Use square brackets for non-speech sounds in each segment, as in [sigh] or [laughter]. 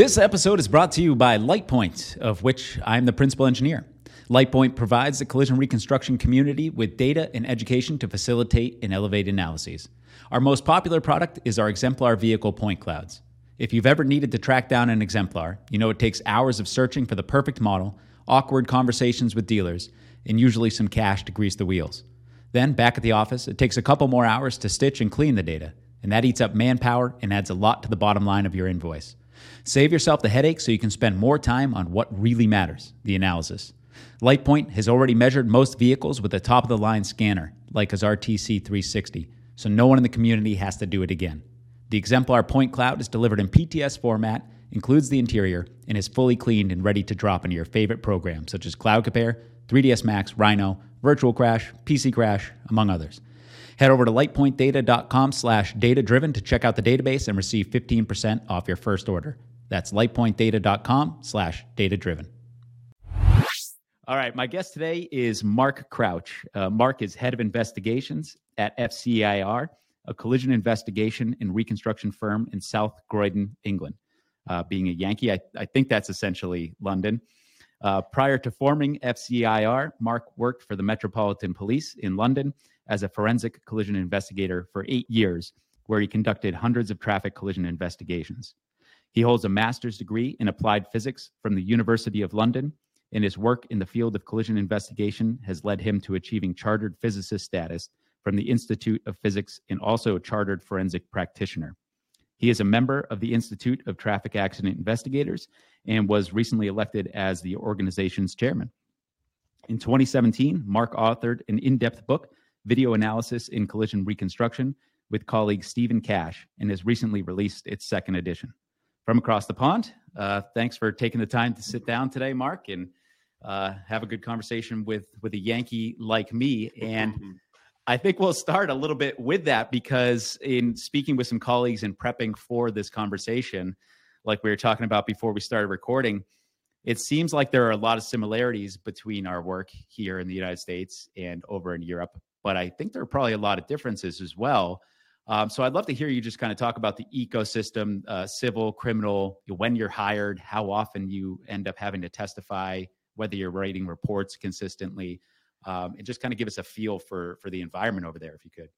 This episode is brought to you by Lightpoint, of which I'm the principal engineer. Lightpoint provides the collision reconstruction community with data and education to facilitate and elevate analyses. Our most popular product is our exemplar vehicle point clouds. If you've ever needed to track down an exemplar, you know it takes hours of searching for the perfect model, awkward conversations with dealers, and usually some cash to grease the wheels. Then, back at the office, it takes a couple more hours to stitch and clean the data, and that eats up manpower and adds a lot to the bottom line of your invoice. Save yourself the headache so you can spend more time on what really matters the analysis. Lightpoint has already measured most vehicles with a top of the line scanner, like his RTC 360, so no one in the community has to do it again. The exemplar point cloud is delivered in PTS format, includes the interior, and is fully cleaned and ready to drop into your favorite programs such as Cloud Compare, 3ds Max, Rhino, Virtual Crash, PC Crash, among others. Head over to lightpointdata.com slash data driven to check out the database and receive 15% off your first order. That's lightpointdata.com slash data driven. All right, my guest today is Mark Crouch. Uh, Mark is head of investigations at FCIR, a collision investigation and reconstruction firm in South Croydon, England. Uh, being a Yankee, I, I, think that's essentially London. Uh, prior to forming FCIR, Mark worked for the Metropolitan Police in London as a forensic collision investigator for eight years, where he conducted hundreds of traffic collision investigations. He holds a master's degree in applied physics from the University of London, and his work in the field of collision investigation has led him to achieving chartered physicist status from the Institute of Physics and also a chartered forensic practitioner. He is a member of the Institute of Traffic Accident Investigators and was recently elected as the organization's chairman. In 2017, Mark authored an in depth book, Video Analysis in Collision Reconstruction, with colleague Stephen Cash, and has recently released its second edition from across the pond. Uh, thanks for taking the time to sit down today, Mark, and uh, have a good conversation with with a Yankee like me. And mm-hmm. I think we'll start a little bit with that because in speaking with some colleagues and prepping for this conversation, like we were talking about before we started recording, it seems like there are a lot of similarities between our work here in the United States and over in Europe. But I think there are probably a lot of differences as well. Um, so I'd love to hear you just kind of talk about the ecosystem, uh, civil, criminal, when you're hired, how often you end up having to testify, whether you're writing reports consistently, um, and just kind of give us a feel for for the environment over there, if you could.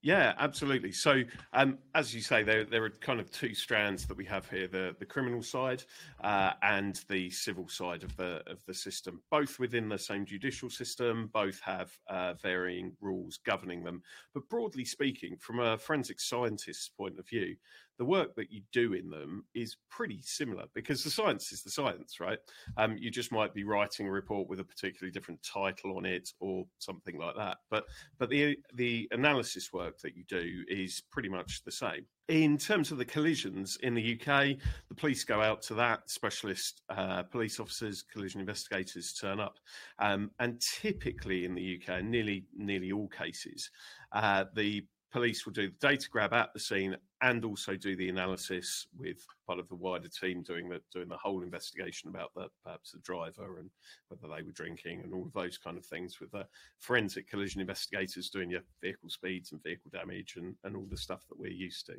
Yeah, absolutely. So, um, as you say, there, there are kind of two strands that we have here: the the criminal side uh, and the civil side of the of the system. Both within the same judicial system, both have uh, varying rules governing them. But broadly speaking, from a forensic scientist's point of view, the work that you do in them is pretty similar because the science is the science, right? Um, you just might be writing a report with a particularly different title on it or something like that. But but the the analysis work that you do is pretty much the same. In terms of the collisions in the UK, the police go out to that. Specialist uh, police officers, collision investigators turn up, um, and typically in the UK, nearly nearly all cases, uh, the police will do the data grab at the scene and also do the analysis with part of the wider team doing the doing the whole investigation about the perhaps the driver and whether they were drinking and all of those kind of things with the forensic collision investigators doing your vehicle speeds and vehicle damage and, and all the stuff that we're used to.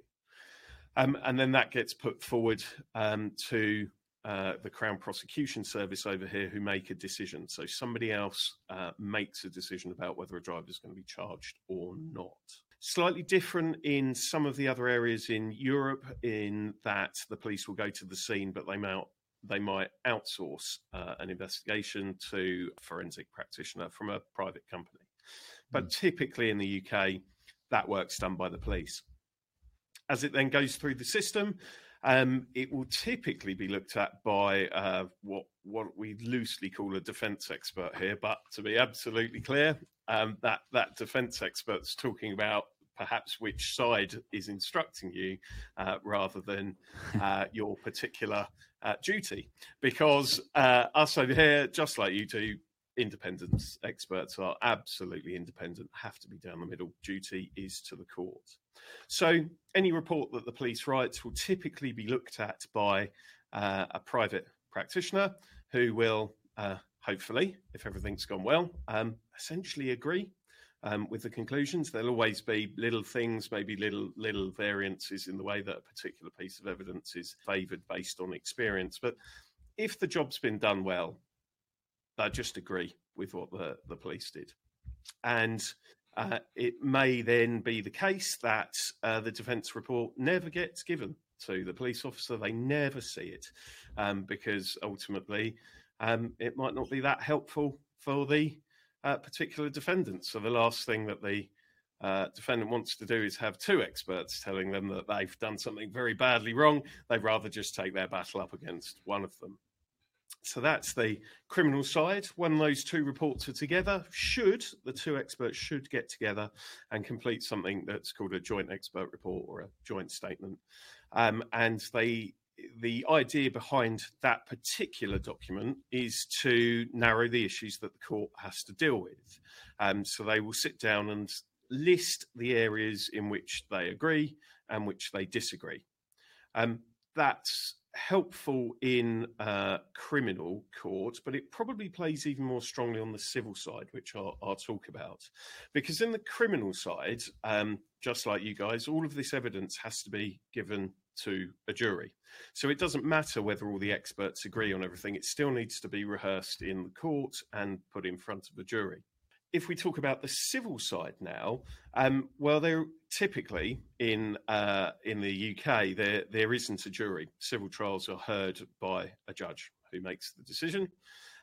Um, and then that gets put forward um, to uh, the Crown Prosecution Service over here who make a decision. So somebody else uh, makes a decision about whether a driver is going to be charged or not. Slightly different in some of the other areas in Europe, in that the police will go to the scene, but they might they might outsource uh, an investigation to a forensic practitioner from a private company. But mm. typically in the UK, that work's done by the police. As it then goes through the system, um, it will typically be looked at by uh, what what we loosely call a defence expert here. But to be absolutely clear, um, that that defence expert's talking about perhaps which side is instructing you uh, rather than [laughs] uh, your particular uh, duty. Because uh, us over here, just like you do, independence experts are absolutely independent, have to be down the middle. Duty is to the court. So any report that the police writes will typically be looked at by uh, a private practitioner who will, uh, hopefully, if everything's gone well, um, essentially agree um, with the conclusions. There'll always be little things, maybe little little variances in the way that a particular piece of evidence is favoured based on experience. But if the job's been done well, I just agree with what the, the police did. And uh, it may then be the case that uh, the defence report never gets given to the police officer. They never see it um, because ultimately um, it might not be that helpful for the uh, particular defendant. So the last thing that the uh, defendant wants to do is have two experts telling them that they've done something very badly wrong. They'd rather just take their battle up against one of them. So that's the criminal side. When those two reports are together, should the two experts should get together and complete something that's called a joint expert report or a joint statement. Um, and they the idea behind that particular document is to narrow the issues that the court has to deal with. Um, so they will sit down and list the areas in which they agree and which they disagree. Um, that's helpful in uh, criminal court, but it probably plays even more strongly on the civil side, which I'll, I'll talk about. Because in the criminal side, um, just like you guys, all of this evidence has to be given to a jury. So it doesn't matter whether all the experts agree on everything, it still needs to be rehearsed in the court and put in front of a jury. If we talk about the civil side now, um, well, there typically in uh, in the UK there there isn't a jury. Civil trials are heard by a judge who makes the decision.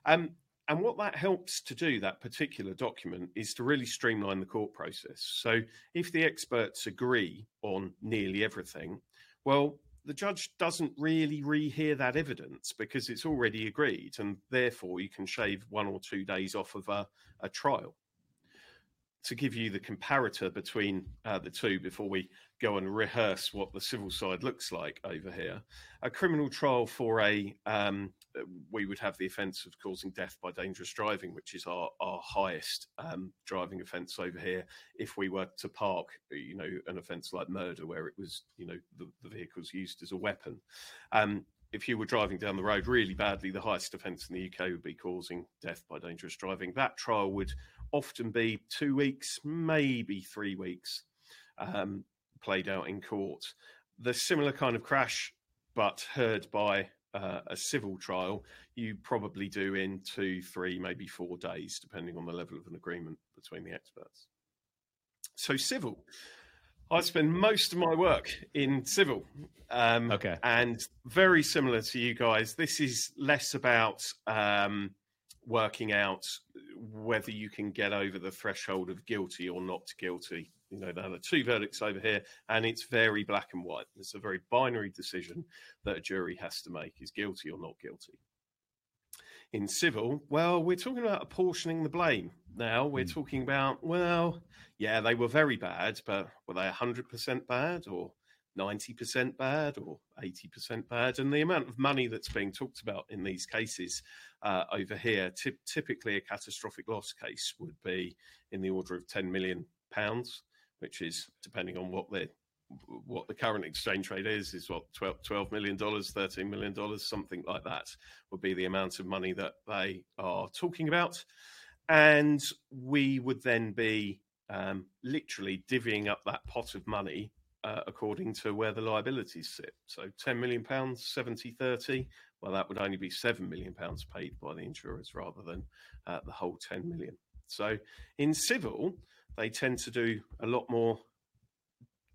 Um, and what that helps to do, that particular document, is to really streamline the court process. So if the experts agree on nearly everything, well, the judge doesn't really rehear that evidence because it's already agreed, and therefore you can shave one or two days off of a, a trial. To give you the comparator between uh, the two before we go and rehearse what the civil side looks like over here, a criminal trial for a um, we would have the offence of causing death by dangerous driving, which is our, our highest um, driving offence over here. If we were to park, you know, an offence like murder, where it was, you know, the, the vehicle's used as a weapon. Um, if you were driving down the road really badly, the highest offence in the UK would be causing death by dangerous driving. That trial would often be two weeks, maybe three weeks, um, played out in court. The similar kind of crash, but heard by uh, a civil trial, you probably do in two, three, maybe four days, depending on the level of an agreement between the experts. So, civil. I spend most of my work in civil. Um, okay. And very similar to you guys, this is less about um, working out whether you can get over the threshold of guilty or not guilty you know, there are two verdicts over here, and it's very black and white. It's a very binary decision that a jury has to make is guilty or not guilty. In civil, well, we're talking about apportioning the blame. Now we're mm. talking about, well, yeah, they were very bad, but were they 100% bad or 90% bad or 80% bad? And the amount of money that's being talked about in these cases uh, over here, t- typically a catastrophic loss case would be in the order of 10 million pounds which is depending on what the what the current exchange rate is, is what 12, $12 million, $13 million, something like that would be the amount of money that they are talking about. And we would then be um, literally divvying up that pot of money uh, according to where the liabilities sit. So 10 million pounds, 70 30, well, that would only be 7 million pounds paid by the insurers rather than uh, the whole 10 million. So in civil, they tend to do a lot more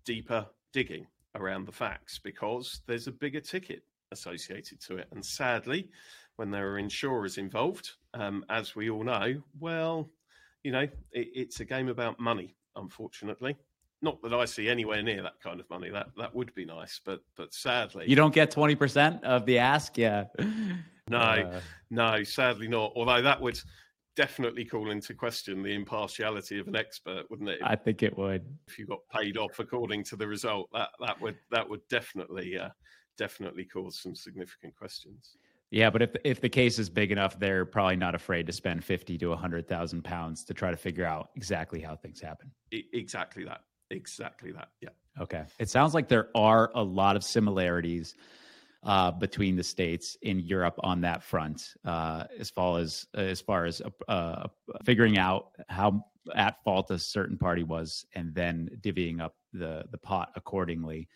deeper digging around the facts because there's a bigger ticket associated to it. And sadly, when there are insurers involved, um, as we all know, well, you know, it, it's a game about money, unfortunately. Not that I see anywhere near that kind of money. That that would be nice, but but sadly, you don't get twenty percent of the ask. Yeah, no, uh... no, sadly not. Although that would definitely call into question the impartiality of an expert, wouldn't it? I think it would. If you got paid off according to the result, that that would that would definitely uh, definitely cause some significant questions. Yeah, but if if the case is big enough, they're probably not afraid to spend fifty to hundred thousand pounds to try to figure out exactly how things happen. exactly that. Exactly that. Yeah. Okay. It sounds like there are a lot of similarities uh, between the states in Europe on that front, uh, as far as as far as uh, figuring out how at fault a certain party was, and then divvying up the the pot accordingly.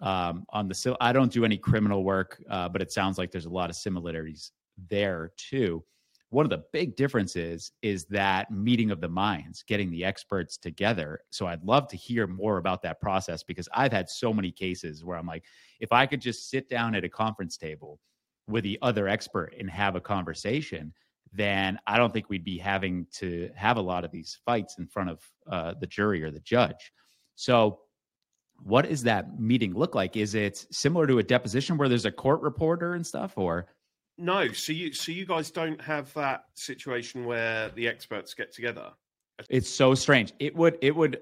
Um, on the so I don't do any criminal work, uh, but it sounds like there's a lot of similarities there too. One of the big differences is that meeting of the minds, getting the experts together. So I'd love to hear more about that process because I've had so many cases where I'm like, if I could just sit down at a conference table with the other expert and have a conversation, then I don't think we'd be having to have a lot of these fights in front of uh, the jury or the judge. So, what does that meeting look like? Is it similar to a deposition where there's a court reporter and stuff, or no, so you so you guys don't have that situation where the experts get together. It's so strange. It would it would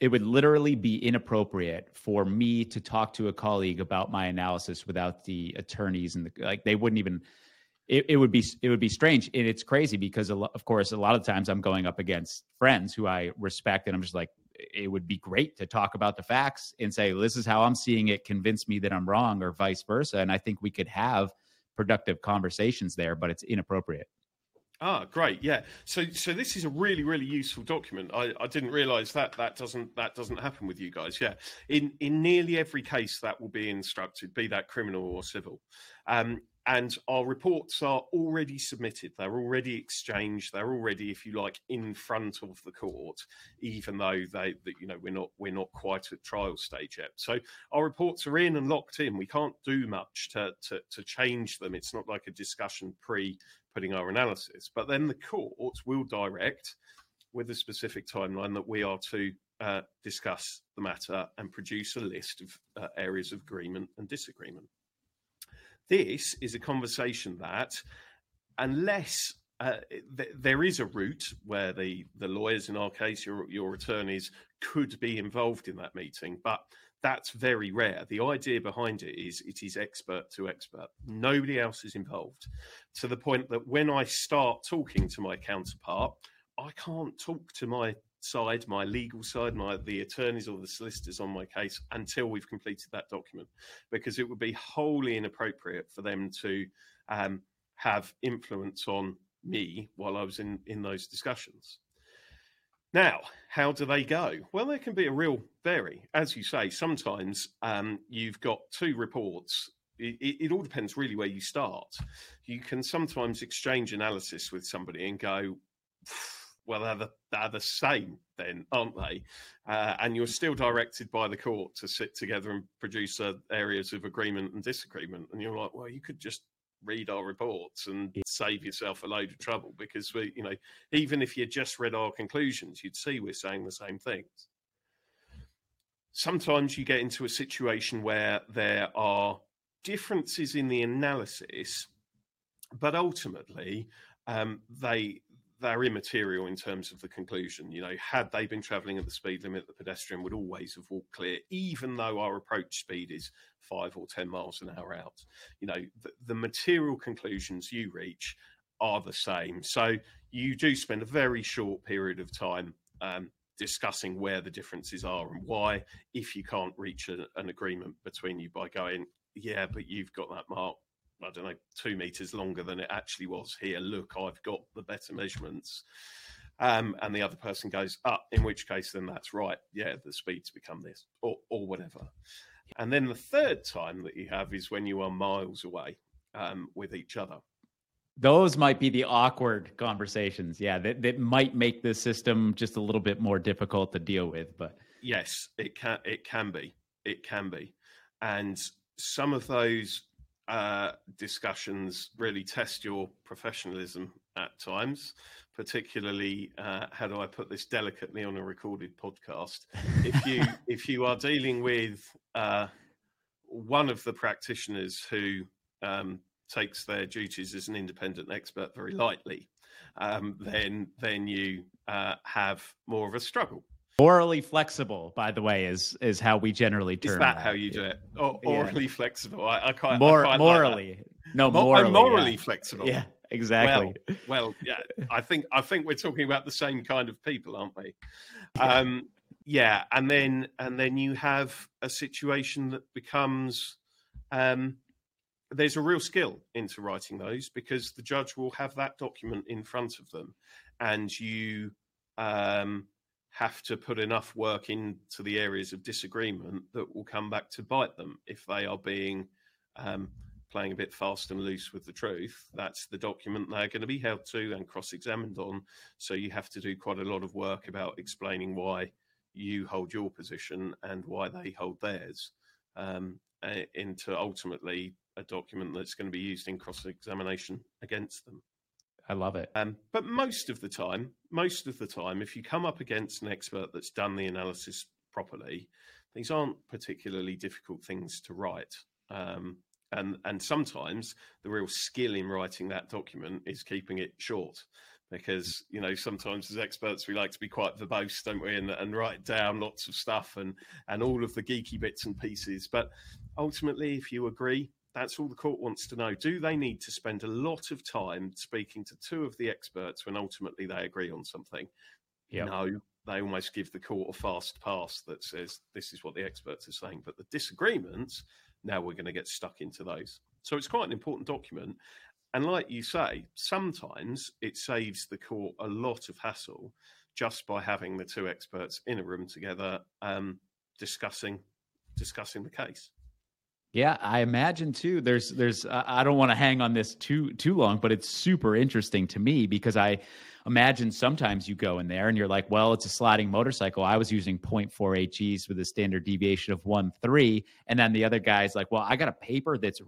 it would literally be inappropriate for me to talk to a colleague about my analysis without the attorneys and the like they wouldn't even it, it would be it would be strange and it's crazy because of course a lot of times I'm going up against friends who I respect and I'm just like it would be great to talk about the facts and say this is how I'm seeing it convince me that I'm wrong or vice versa and I think we could have productive conversations there, but it's inappropriate. Ah, great. Yeah. So, so this is a really, really useful document. I, I didn't realise that that doesn't that doesn't happen with you guys. Yeah. In in nearly every case, that will be instructed, be that criminal or civil. Um, and our reports are already submitted. They're already exchanged. They're already if you like in front of the court even though they you know we're not we're not quite at trial stage yet. So our reports are in and locked in. We can't do much to to, to change them. It's not like a discussion pre putting our analysis. But then the court will direct with a specific timeline that we are to uh, discuss the matter and produce a list of uh, areas of agreement and disagreement this is a conversation that, unless uh, th- there is a route where the, the lawyers, in our case, your, your attorneys, could be involved in that meeting, but that's very rare. The idea behind it is it is expert to expert. Nobody else is involved to the point that when I start talking to my counterpart, I can't talk to my side, my legal side, my the attorneys or the solicitors on my case until we've completed that document, because it would be wholly inappropriate for them to um, have influence on me while I was in in those discussions. Now, how do they go? Well, there can be a real vary, as you say. Sometimes um, you've got two reports. It, it, it all depends really where you start. You can sometimes exchange analysis with somebody and go well, they're the, they're the same then, aren't they? Uh, and you're still directed by the court to sit together and produce uh, areas of agreement and disagreement. And you're like, well, you could just read our reports and save yourself a load of trouble because we, you know, even if you just read our conclusions, you'd see we're saying the same things. Sometimes you get into a situation where there are differences in the analysis, but ultimately um, they they're immaterial in terms of the conclusion. You know, had they been travelling at the speed limit, the pedestrian would always have walked clear, even though our approach speed is five or 10 miles an hour out. You know, the, the material conclusions you reach are the same. So you do spend a very short period of time um, discussing where the differences are and why, if you can't reach a, an agreement between you by going, yeah, but you've got that mark I don't know, two meters longer than it actually was here. Look, I've got the better measurements. Um, and the other person goes, up, ah, in which case then that's right. Yeah, the speeds become this or, or whatever. And then the third time that you have is when you are miles away um, with each other. Those might be the awkward conversations. Yeah, that, that might make the system just a little bit more difficult to deal with. But yes, it can. It can be. It can be. And some of those uh, discussions really test your professionalism at times, particularly uh, how do I put this delicately on a recorded podcast? If you [laughs] if you are dealing with uh, one of the practitioners who um, takes their duties as an independent expert very lightly, um, then then you uh, have more of a struggle. Morally flexible, by the way, is is how we generally term. Is that, how you do it? Or, orally yeah. flexible? I, I quite More, I morally. Like no, morally, I'm morally yeah. flexible. Yeah, exactly. Well, well, yeah. I think I think we're talking about the same kind of people, aren't we? Um, yeah, and then and then you have a situation that becomes um, there's a real skill into writing those because the judge will have that document in front of them, and you um, have to put enough work into the areas of disagreement that will come back to bite them if they are being um, playing a bit fast and loose with the truth. That's the document they're going to be held to and cross-examined on. So you have to do quite a lot of work about explaining why you hold your position and why they hold theirs um, into ultimately a document that's going to be used in cross-examination against them. I love it. Um, but most of the time, most of the time, if you come up against an expert that's done the analysis properly, these aren't particularly difficult things to write. Um, and and sometimes the real skill in writing that document is keeping it short because you know sometimes as experts we like to be quite verbose don't we and, and write down lots of stuff and and all of the geeky bits and pieces but ultimately if you agree that's all the court wants to know. Do they need to spend a lot of time speaking to two of the experts when ultimately they agree on something? Yep. No, they almost give the court a fast pass that says this is what the experts are saying. But the disagreements, now we're going to get stuck into those. So it's quite an important document. And like you say, sometimes it saves the court a lot of hassle just by having the two experts in a room together um, discussing discussing the case. Yeah, I imagine too. There's, there's. Uh, I don't want to hang on this too, too long, but it's super interesting to me because I imagine sometimes you go in there and you're like, well, it's a sliding motorcycle. I was using 0.4 HEs with a standard deviation of one three, and then the other guy's like, well, I got a paper that's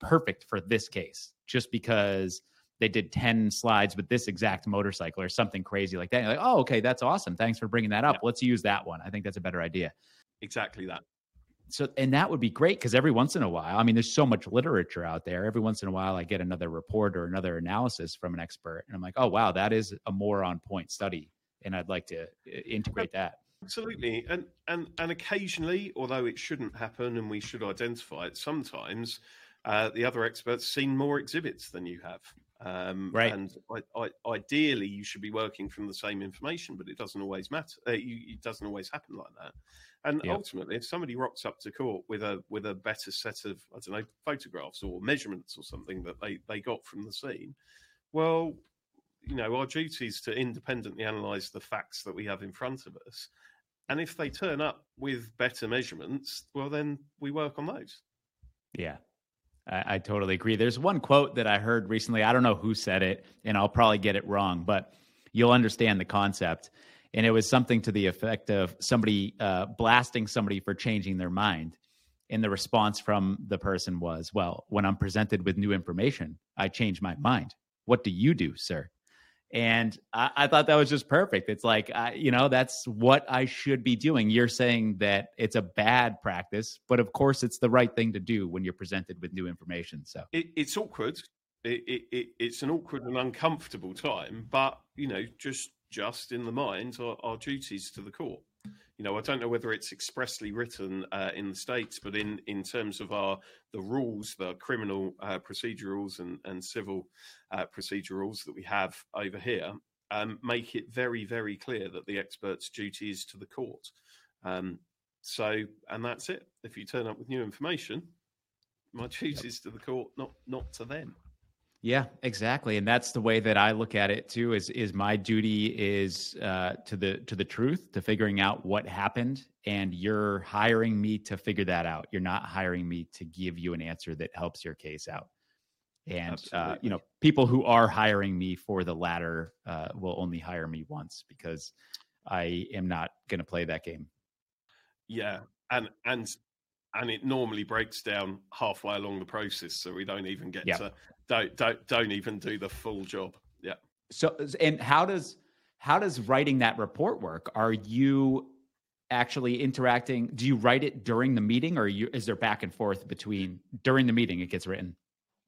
perfect for this case, just because they did 10 slides with this exact motorcycle or something crazy like that. You're like, oh, okay, that's awesome. Thanks for bringing that up. Yeah. Let's use that one. I think that's a better idea. Exactly that so and that would be great because every once in a while i mean there's so much literature out there every once in a while i get another report or another analysis from an expert and i'm like oh wow that is a more on point study and i'd like to uh, integrate that absolutely and and and occasionally although it shouldn't happen and we should identify it sometimes uh, the other experts seen more exhibits than you have um, right. And I, I, ideally, you should be working from the same information, but it doesn't always matter. Uh, you, it doesn't always happen like that. And yep. ultimately, if somebody rocks up to court with a with a better set of I don't know photographs or measurements or something that they they got from the scene, well, you know, our duty is to independently analyze the facts that we have in front of us. And if they turn up with better measurements, well, then we work on those. Yeah, I, I, totally agree. There's one quote that I heard recently. I don't know who said it, and I'll probably get it wrong, but you'll understand the concept and it was something to the effect of somebody uh, blasting somebody for changing their mind. And the response from the person was well when i'm presented with new information i change my mind. What do you do sir? And I, I thought that was just perfect. It's like I, you know that's what i should be doing. You're saying that it's a bad practice but of course it's the right thing to do when you're presented with new information so. It, it's awkward. It, it, it's an awkward and uncomfortable time but you know just just in the mind are, are duties to the court. You know, I don't know whether it's expressly written uh, in the states, but in, in terms of our the rules, the criminal uh, procedure rules and, and civil uh, procedure rules that we have over here, um, make it very very clear that the expert's duty is to the court. Um, so, and that's it. If you turn up with new information, my duty is to the court, not not to them. Yeah, exactly, and that's the way that I look at it too. Is is my duty is uh, to the to the truth, to figuring out what happened, and you're hiring me to figure that out. You're not hiring me to give you an answer that helps your case out. And uh, you know, people who are hiring me for the latter uh, will only hire me once because I am not going to play that game. Yeah, and and and it normally breaks down halfway along the process, so we don't even get yep. to don't don't don't even do the full job. Yeah. So and how does how does writing that report work? Are you actually interacting? Do you write it during the meeting, or you, is there back and forth between during the meeting? It gets written.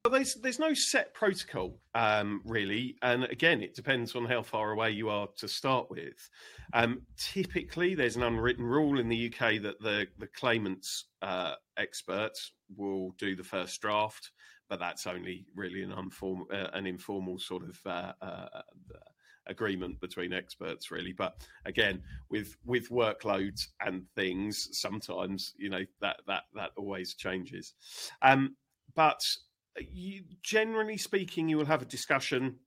Well, there's there's no set protocol um, really, and again, it depends on how far away you are to start with. Um, typically, there's an unwritten rule in the UK that the the claimant's uh, experts will do the first draft, but that's only really an informal uh, an informal sort of uh, uh, agreement between experts really but again with with workloads and things sometimes you know that that that always changes um, but you, generally speaking, you will have a discussion.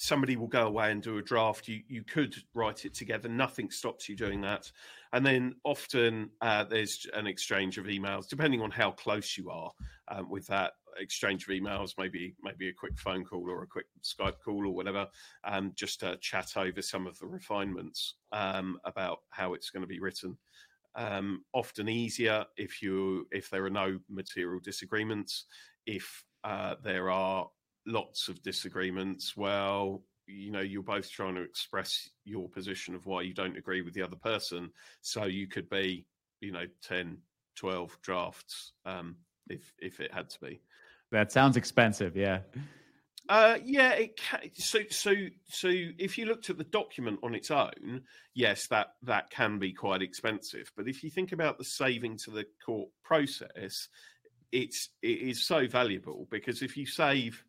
Somebody will go away and do a draft. You you could write it together. Nothing stops you doing that. And then often uh, there's an exchange of emails, depending on how close you are um, with that exchange of emails. Maybe maybe a quick phone call or a quick Skype call or whatever, um, just to chat over some of the refinements um, about how it's going to be written. Um, often easier if you if there are no material disagreements. If uh, there are lots of disagreements. Well, you know, you're both trying to express your position of why you don't agree with the other person. So you could be, you know, 10, 12 drafts um, if if it had to be. That sounds expensive. Yeah. Uh, yeah, it can, so so so if you looked at the document on its own, yes, that that can be quite expensive. But if you think about the saving to the court process, it's it is so valuable because if you save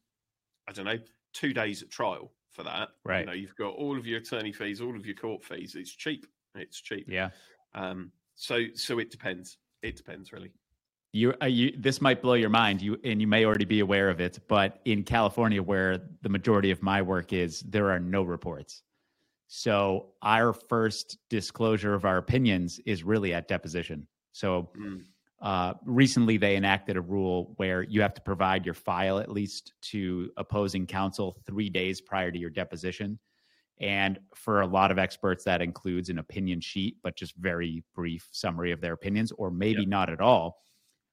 I don't know, two days at trial for that. Right. You know, you've got all of your attorney fees, all of your court fees. It's cheap. It's cheap. Yeah. Um. So so it depends. It depends really. You, uh, you, this might blow your mind. You and you may already be aware of it, but in California, where the majority of my work is, there are no reports. So our first disclosure of our opinions is really at deposition. So mm. Uh, recently, they enacted a rule where you have to provide your file at least to opposing counsel three days prior to your deposition. And for a lot of experts, that includes an opinion sheet, but just very brief summary of their opinions, or maybe yep. not at all.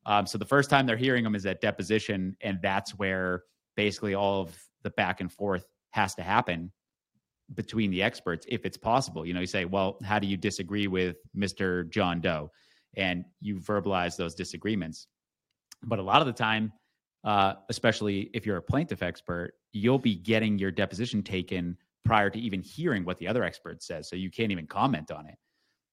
Um, so the first time they're hearing them is at deposition, and that's where basically all of the back and forth has to happen between the experts, if it's possible. You know, you say, "Well, how do you disagree with Mister John Doe?" And you verbalize those disagreements. But a lot of the time, uh, especially if you're a plaintiff expert, you'll be getting your deposition taken prior to even hearing what the other expert says. So you can't even comment on it.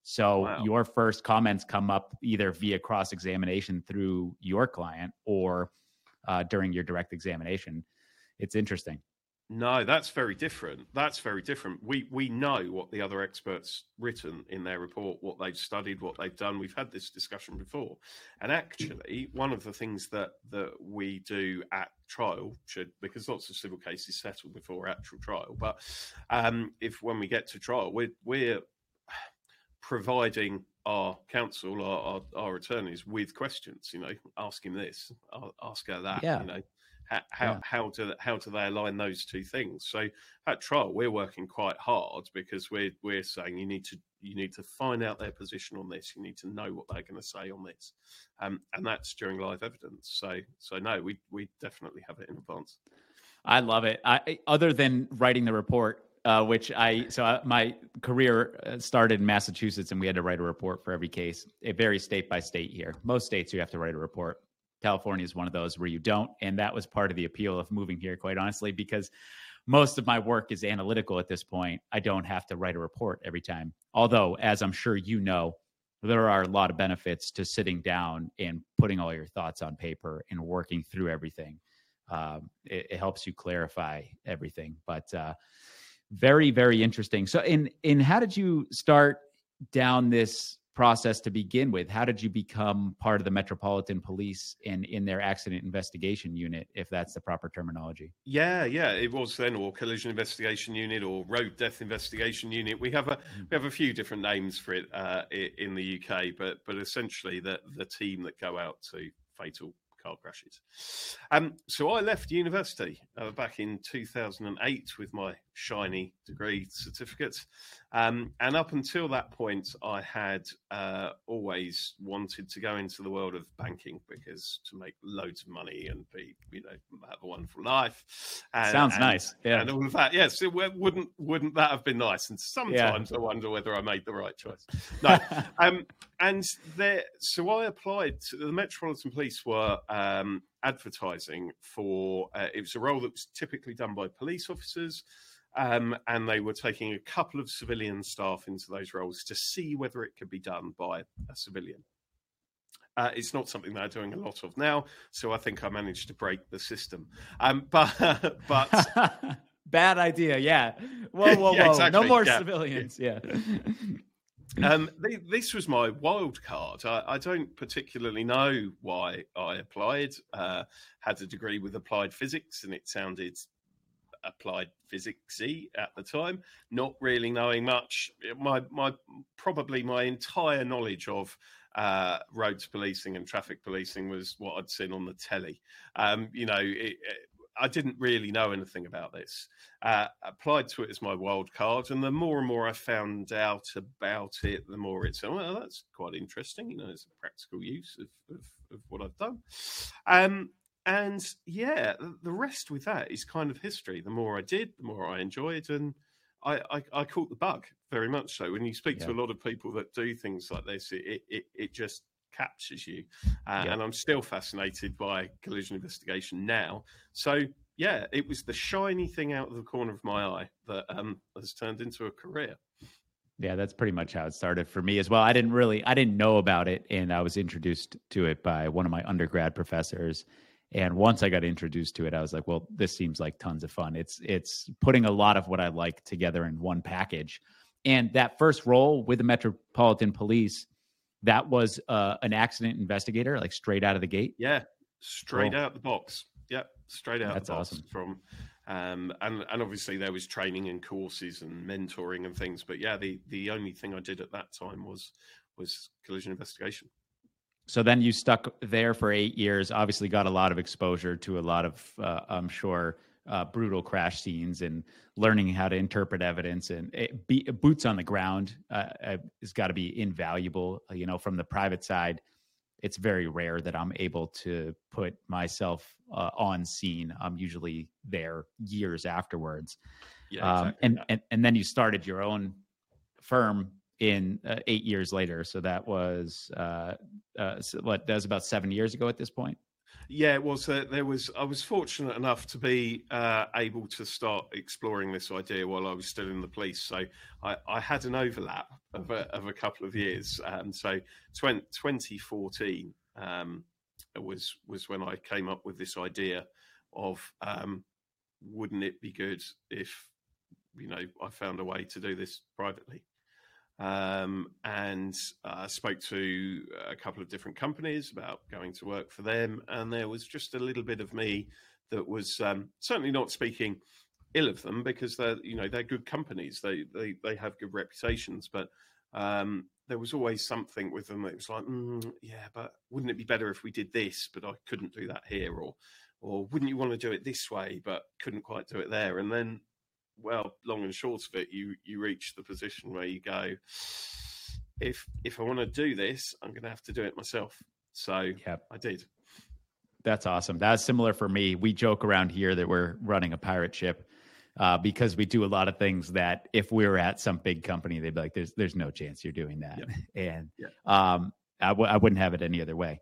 So wow. your first comments come up either via cross examination through your client or uh, during your direct examination. It's interesting. No, that's very different. That's very different. We we know what the other experts written in their report, what they've studied, what they've done. We've had this discussion before, and actually, one of the things that that we do at trial should because lots of civil cases settle before actual trial. But um, if when we get to trial, we're we're providing our counsel, our, our, our attorneys, with questions. You know, ask him this, ask her that. Yeah. You know how yeah. how do how do they align those two things? So at trial, we're working quite hard because we're we're saying you need to you need to find out their position on this. You need to know what they're going to say on this, um, and that's during live evidence. So so no, we we definitely have it in advance. I love it. I, other than writing the report, uh, which I so I, my career uh, started in Massachusetts, and we had to write a report for every case. It varies state by state here. Most states you have to write a report. California is one of those where you don't. And that was part of the appeal of moving here, quite honestly, because most of my work is analytical at this point. I don't have to write a report every time. Although, as I'm sure you know, there are a lot of benefits to sitting down and putting all your thoughts on paper and working through everything. Um, it, it, helps you clarify everything. But uh, very, very interesting. So, in in how did you start down this process to begin with? How did you become part of the Metropolitan Police in in their accident investigation unit, if that's the proper terminology? Yeah, yeah, it was then, or collision investigation unit, or road death investigation unit. We have a mm-hmm. we have a few different names for it uh, in the UK, but but essentially the the team that go out to fatal car crashes. Um, so I left university uh, back in 2008 with my shiny degree certificate. Um, and up until that point, I had uh, always wanted to go into the world of banking because to make loads of money and be, you know, have a wonderful life. And, Sounds and, nice. Yeah. And all of that. Yes. So wouldn't, wouldn't that have been nice? And sometimes yeah. I wonder whether I made the right choice. No. [laughs] um, and there, so I applied to the Metropolitan Police were um, advertising for, uh, it was a role that was typically done by police officers. Um, and they were taking a couple of civilian staff into those roles to see whether it could be done by a civilian. Uh, it's not something they're doing a lot of now, so I think I managed to break the system. Um, [laughs] but but [laughs] bad idea, yeah. Whoa, whoa, [laughs] whoa! yeah, exactly. No more yeah. civilians, yeah. Um, this was my wild card. I, I, don't particularly know why I applied. Uh, had a degree with applied physics, and it sounded applied physicsy at the time, not really knowing much. My my probably my entire knowledge of uh, roads policing and traffic policing was what I'd seen on the telly. Um, you know, it, it, I didn't really know anything about this. Uh, applied to it as my wild card, and the more and more I found out about it, the more it's well, that's quite interesting. You know, it's a practical use of, of, of what I've done. Um, and yeah, the rest with that is kind of history. The more I did, the more I enjoyed, and I, I, I caught the bug very much so. When you speak yeah. to a lot of people that do things like this, it it, it just captures you. Uh, yeah. And I'm still fascinated by collision investigation now. So, yeah, it was the shiny thing out of the corner of my eye that um, has turned into a career. Yeah, that's pretty much how it started for me as well. I didn't really, I didn't know about it, and I was introduced to it by one of my undergrad professors. And once I got introduced to it, I was like, "Well, this seems like tons of fun." It's it's putting a lot of what I like together in one package. And that first role with the Metropolitan Police, that was uh, an accident investigator, like straight out of the gate. Yeah, straight cool. out the box. Yep, straight out. That's awesome. From um, and and obviously there was training and courses and mentoring and things. But yeah, the the only thing I did at that time was was collision investigation. So then you stuck there for eight years. Obviously, got a lot of exposure to a lot of, uh, I'm sure, uh, brutal crash scenes and learning how to interpret evidence and it, be, boots on the ground uh, uh has got to be invaluable. You know, from the private side, it's very rare that I'm able to put myself uh, on scene. I'm usually there years afterwards. Yeah, um, and, and and then you started your own firm in uh, eight years later. So that was uh, uh, what that was about seven years ago at this point. Yeah, it was. Uh, there was. I was fortunate enough to be uh, able to start exploring this idea while I was still in the police. So I, I had an overlap of a, of a couple of years. Um, so 20, 2014 um, was was when I came up with this idea of um, wouldn't it be good if you know I found a way to do this privately um, and I uh, spoke to a couple of different companies about going to work for them, and there was just a little bit of me that was um, certainly not speaking ill of them because they're you know they're good companies, they they they have good reputations, but um, there was always something with them that was like, mm, yeah, but wouldn't it be better if we did this? But I couldn't do that here, or or wouldn't you want to do it this way, but couldn't quite do it there? And then well, long and short of it, you you reach the position where you go, if if I want to do this, I'm going to have to do it myself. So yep. I did. That's awesome. That's similar for me. We joke around here that we're running a pirate ship uh, because we do a lot of things that if we were at some big company, they'd be like, "There's there's no chance you're doing that," yep. [laughs] and yep. um, I w- I wouldn't have it any other way.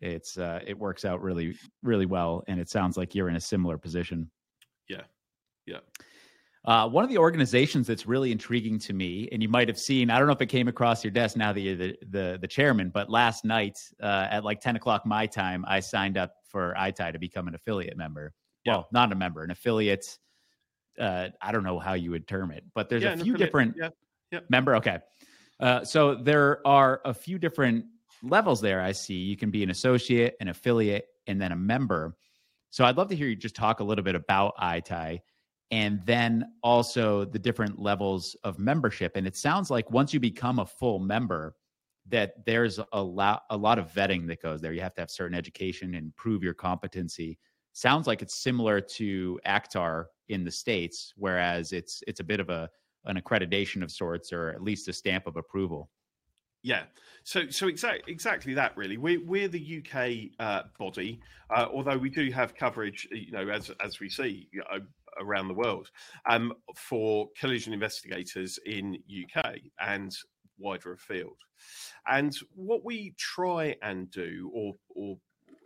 It's uh, it works out really really well, and it sounds like you're in a similar position. Yeah, yeah. Uh, one of the organizations that's really intriguing to me, and you might have seen, I don't know if it came across your desk now that you're the, the, the chairman, but last night uh, at like 10 o'clock my time, I signed up for ITAI to become an affiliate member. Yeah. Well, not a member, an affiliate. Uh, I don't know how you would term it, but there's yeah, a few different yeah. Yeah. member. Okay. Uh, so there are a few different levels there. I see you can be an associate, an affiliate, and then a member. So I'd love to hear you just talk a little bit about ITAI and then also the different levels of membership. And it sounds like once you become a full member, that there's a lot a lot of vetting that goes there. You have to have certain education and prove your competency. Sounds like it's similar to ACTAR in the states, whereas it's it's a bit of a an accreditation of sorts, or at least a stamp of approval. Yeah, so so exactly exactly that. Really, we're we're the UK uh, body, uh, although we do have coverage. You know, as as we see, you know, around the world um, for collision investigators in UK and wider afield. And what we try and do, or or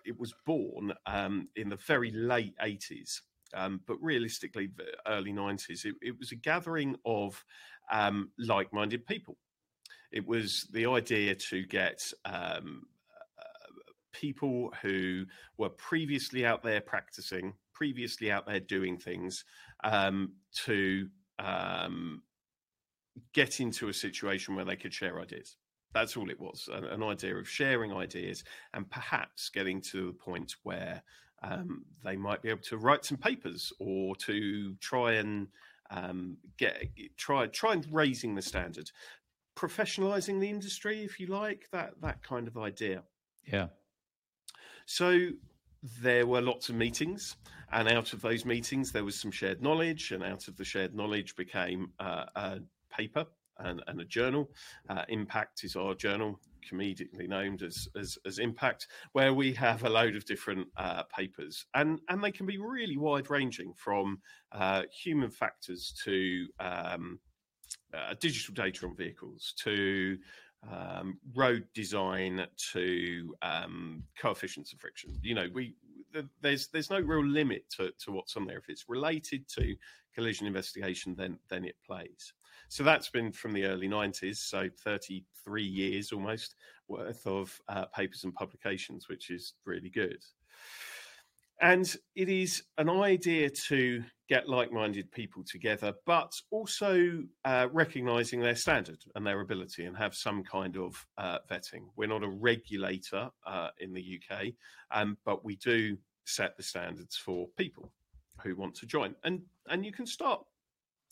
it was born um, in the very late 80s, um, but realistically, early 90s, it, it was a gathering of um, like minded people. It was the idea to get um, uh, people who were previously out there practicing previously out there doing things um, to um, get into a situation where they could share ideas. That's all it was an, an idea of sharing ideas and perhaps getting to the point where Um, they might be able to write some papers or to try and um, get try try and raising the standard, professionalizing the industry, if you like, that that kind of idea. Yeah. So there were lots of meetings, and out of those meetings, there was some shared knowledge, and out of the shared knowledge became uh, a paper and, and a journal. Uh, Impact is our journal, comedically named as, as, as Impact, where we have a load of different uh, papers, and and they can be really wide ranging from uh, human factors to um, uh, digital data on vehicles to um, road design to um, coefficients of friction. You know, we there's there's no real limit to, to what's on there. If it's related to collision investigation, then then it plays. So that's been from the early 90s, so 33 years almost worth of uh, papers and publications, which is really good. And it is an idea to get like minded people together, but also uh, recognizing their standard and their ability and have some kind of uh, vetting. We're not a regulator uh, in the UK, um, but we do set the standards for people who want to join. And, and you can start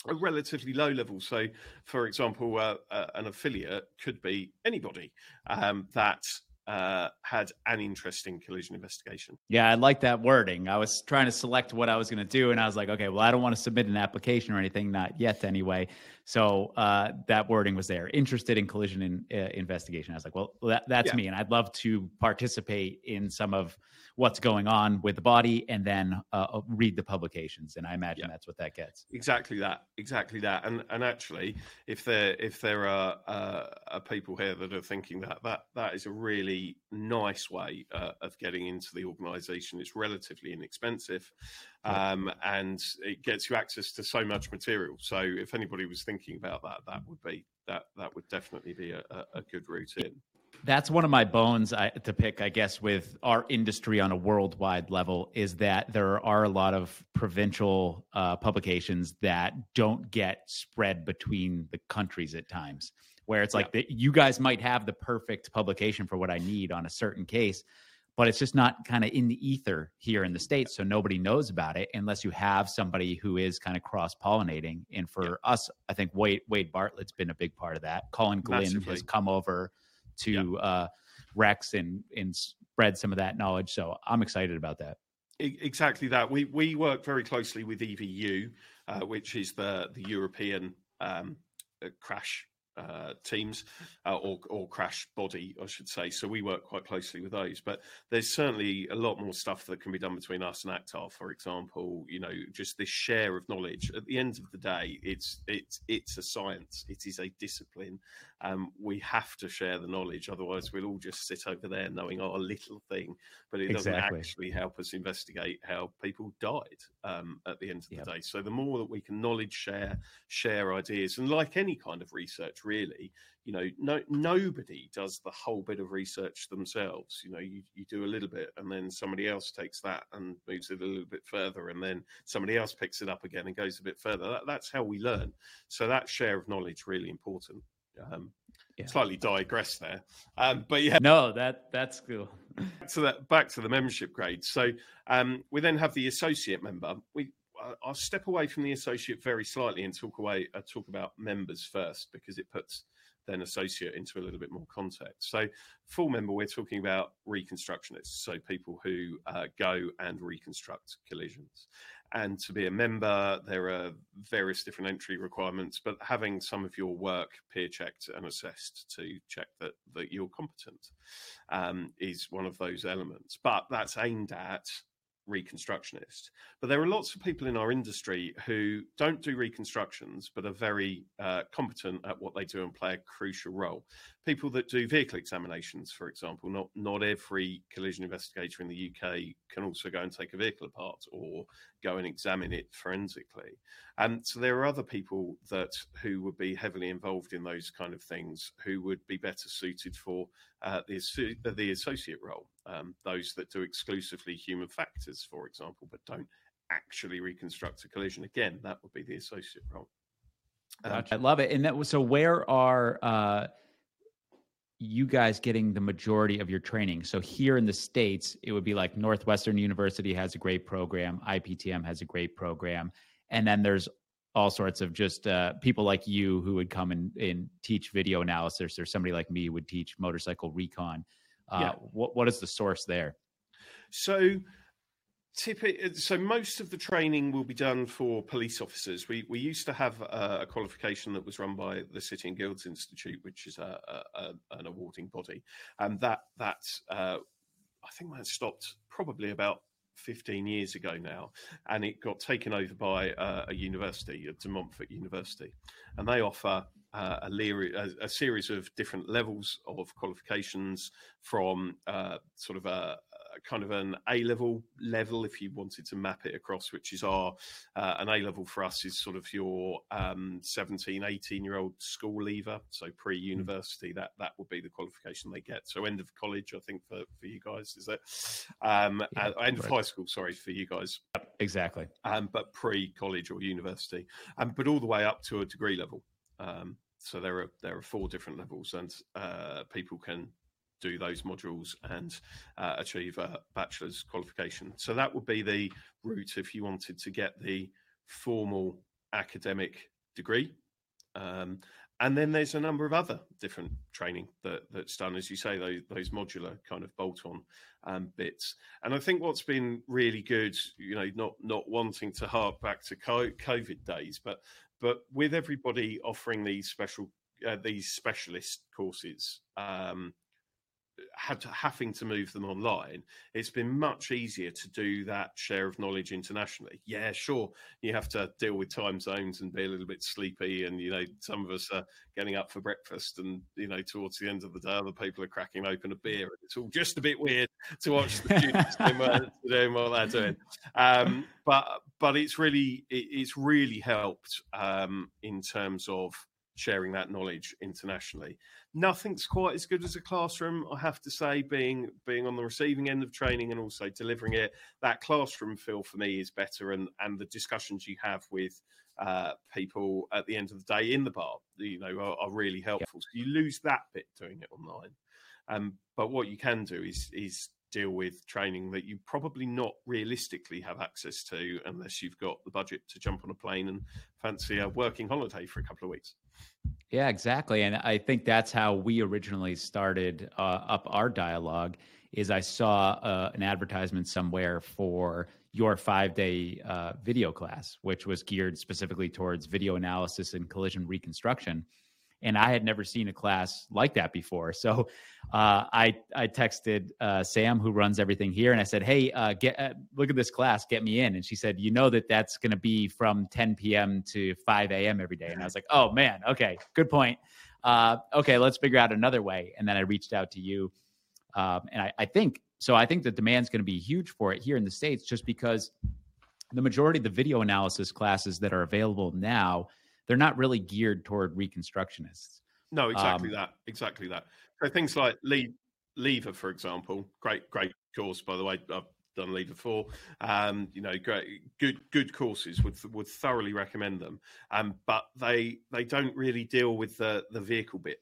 a relatively low level. So, for example, uh, uh, an affiliate could be anybody um, that uh, had an interesting collision investigation. Yeah, I like that wording. I was trying to select what I was going to do, and I was like, okay, well, I don't want to submit an application or anything, not yet anyway. So uh, that wording was there. Interested in collision in, uh, investigation. I was like, well, that, that's yeah. me, and I'd love to participate in some of what's going on with the body, and then uh, read the publications. And I imagine yeah. that's what that gets. Exactly that. Exactly that. And and actually, if there if there are, uh, are people here that are thinking that that that is a really nice way uh, of getting into the organisation. It's relatively inexpensive um, and it gets you access to so much material. So if anybody was thinking about that, that would be that that would definitely be a, a good route in. That's one of my bones I, to pick, I guess, with our industry on a worldwide level is that there are a lot of provincial uh, publications that don't get spread between the countries at times, where it's like yeah. the, you guys might have the perfect publication for what I need on a certain case, but it's just not kind of in the ether here in the states so nobody knows about it unless you have somebody who is kind of cross pollinating and for yeah. us i think wade wade bartlett's been a big part of that colin glynn Massively. has come over to yeah. uh, WREX and and spread some of that knowledge so i'm excited about that exactly that we we work very closely with evu uh, which is the the european um, uh, crash uh, teams uh, or, or crash body, I should say. So we work quite closely with those. But there's certainly a lot more stuff that can be done between us and ACTAR, for example. You know, just this share of knowledge. At the end of the day, it's it's it's a science. It is a discipline. Um, we have to share the knowledge, otherwise we'll all just sit over there knowing our little thing, but it doesn't exactly. actually help us investigate how people died um, at the end of the day. So the more that we can knowledge share, share ideas, and like any kind of research, really, you know, no nobody does the whole bit of research themselves. You know, you, you do a little bit, and then somebody else takes that and moves it a little bit further, and then somebody else picks it up again and goes a bit further. That, that's how we learn. So that share of knowledge really important. Um, yeah. Slightly digress there, um, but yeah. No, that that's cool. [laughs] back to that, back to the membership grade. So um, we then have the associate member. We I'll step away from the associate very slightly and talk away uh, talk about members first because it puts then associate into a little bit more context. So, full member, we're talking about reconstructionists, so people who uh, go and reconstruct collisions. And to be a member, there are various different entry requirements, but having some of your work peer checked and assessed to check that, that you're competent um, is one of those elements. But that's aimed at reconstructionist. But there are lots of people in our industry who don't do reconstructions, but are very uh, competent at what they do and play a crucial role. People that do vehicle examinations, for example, not not every collision investigator in the UK can also go and take a vehicle apart or go and examine it forensically. And so there are other people that who would be heavily involved in those kind of things who would be better suited for uh, the, the associate role. Um, those that do exclusively human factors, for example, but don't actually reconstruct a collision. Again, that would be the associate role. Um, I love it. And that was so. Where are uh, you guys getting the majority of your training. So here in the States, it would be like Northwestern University has a great program, IPTM has a great program. And then there's all sorts of just uh, people like you who would come and, and teach video analysis, or somebody like me would teach motorcycle recon. Uh, yeah. what, what is the source there? So so most of the training will be done for police officers. We we used to have a, a qualification that was run by the City and Guilds Institute, which is a, a, an awarding body, and that that uh, I think that stopped probably about 15 years ago now, and it got taken over by uh, a university, De Montfort University, and they offer uh, a, a, a, series of different levels of qualifications from uh, sort of a, kind of an A level level, if you wanted to map it across, which is our uh, an A level for us is sort of your um, 17, 18 year old school leaver, so pre university. That that would be the qualification they get. So end of college, I think for for you guys is it um, yeah, uh, end right. of high school? Sorry for you guys. Exactly. Um, but pre college or university, um, but all the way up to a degree level. Um, so there are there are four different levels, and uh, people can do those modules and uh, achieve a bachelor's qualification. So that would be the route if you wanted to get the formal academic degree. Um, and then there's a number of other different training that, that's done, as you say, those, those modular kind of bolt-on um, bits. And I think what's been really good, you know, not not wanting to hark back to COVID days, but but with everybody offering these special uh, these specialist courses um, had to, having to move them online, it's been much easier to do that share of knowledge internationally. Yeah, sure, you have to deal with time zones and be a little bit sleepy, and you know some of us are getting up for breakfast, and you know towards the end of the day, other people are cracking open a beer, and it's all just a bit weird to watch the students [laughs] doing what they're doing. Um, but but it's really it, it's really helped um, in terms of sharing that knowledge internationally. Nothing's quite as good as a classroom, I have to say, being being on the receiving end of training and also delivering it. That classroom feel for me is better, and and the discussions you have with uh, people at the end of the day in the bar, you know, are, are really helpful. So you lose that bit doing it online. Um, but what you can do is is deal with training that you probably not realistically have access to unless you've got the budget to jump on a plane and fancy a working holiday for a couple of weeks. Yeah, exactly. And I think that's how we originally started uh, up our dialogue is I saw uh, an advertisement somewhere for your five day uh, video class, which was geared specifically towards video analysis and collision reconstruction and I had never seen a class like that before. So uh, I I texted uh, Sam, who runs everything here, and I said, "Hey, uh, get uh, look at this class, get me in." And she said, "You know that that's going to be from 10 p.m. to 5 a.m. every day." And I was like, "Oh man, okay, good point. Uh, okay, let's figure out another way." And then I reached out to you, um, and I, I think so. I think the demand's going to be huge for it here in the states, just because the majority of the video analysis classes that are available now they're not really geared toward reconstructionists. No, exactly um, that. Exactly that. So things like Le- LEVA, for example, great, great course, by the way. I've done LEVA four. Um, you know, great, good, good courses. Would would thoroughly recommend them. Um, but they they don't really deal with the the vehicle bit,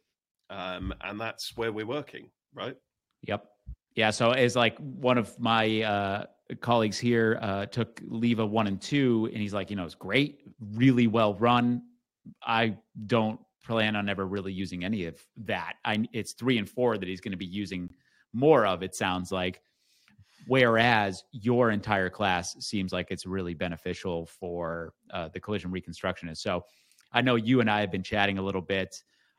um, and that's where we're working, right? Yep. Yeah. So as like one of my uh, colleagues here uh, took LEVA one and two, and he's like, you know, it's great, really well run, I don't plan on ever really using any of that. I it's three and four that he's going to be using more of. It sounds like. Whereas your entire class seems like it's really beneficial for uh, the collision reconstructionist. So I know you and I have been chatting a little bit.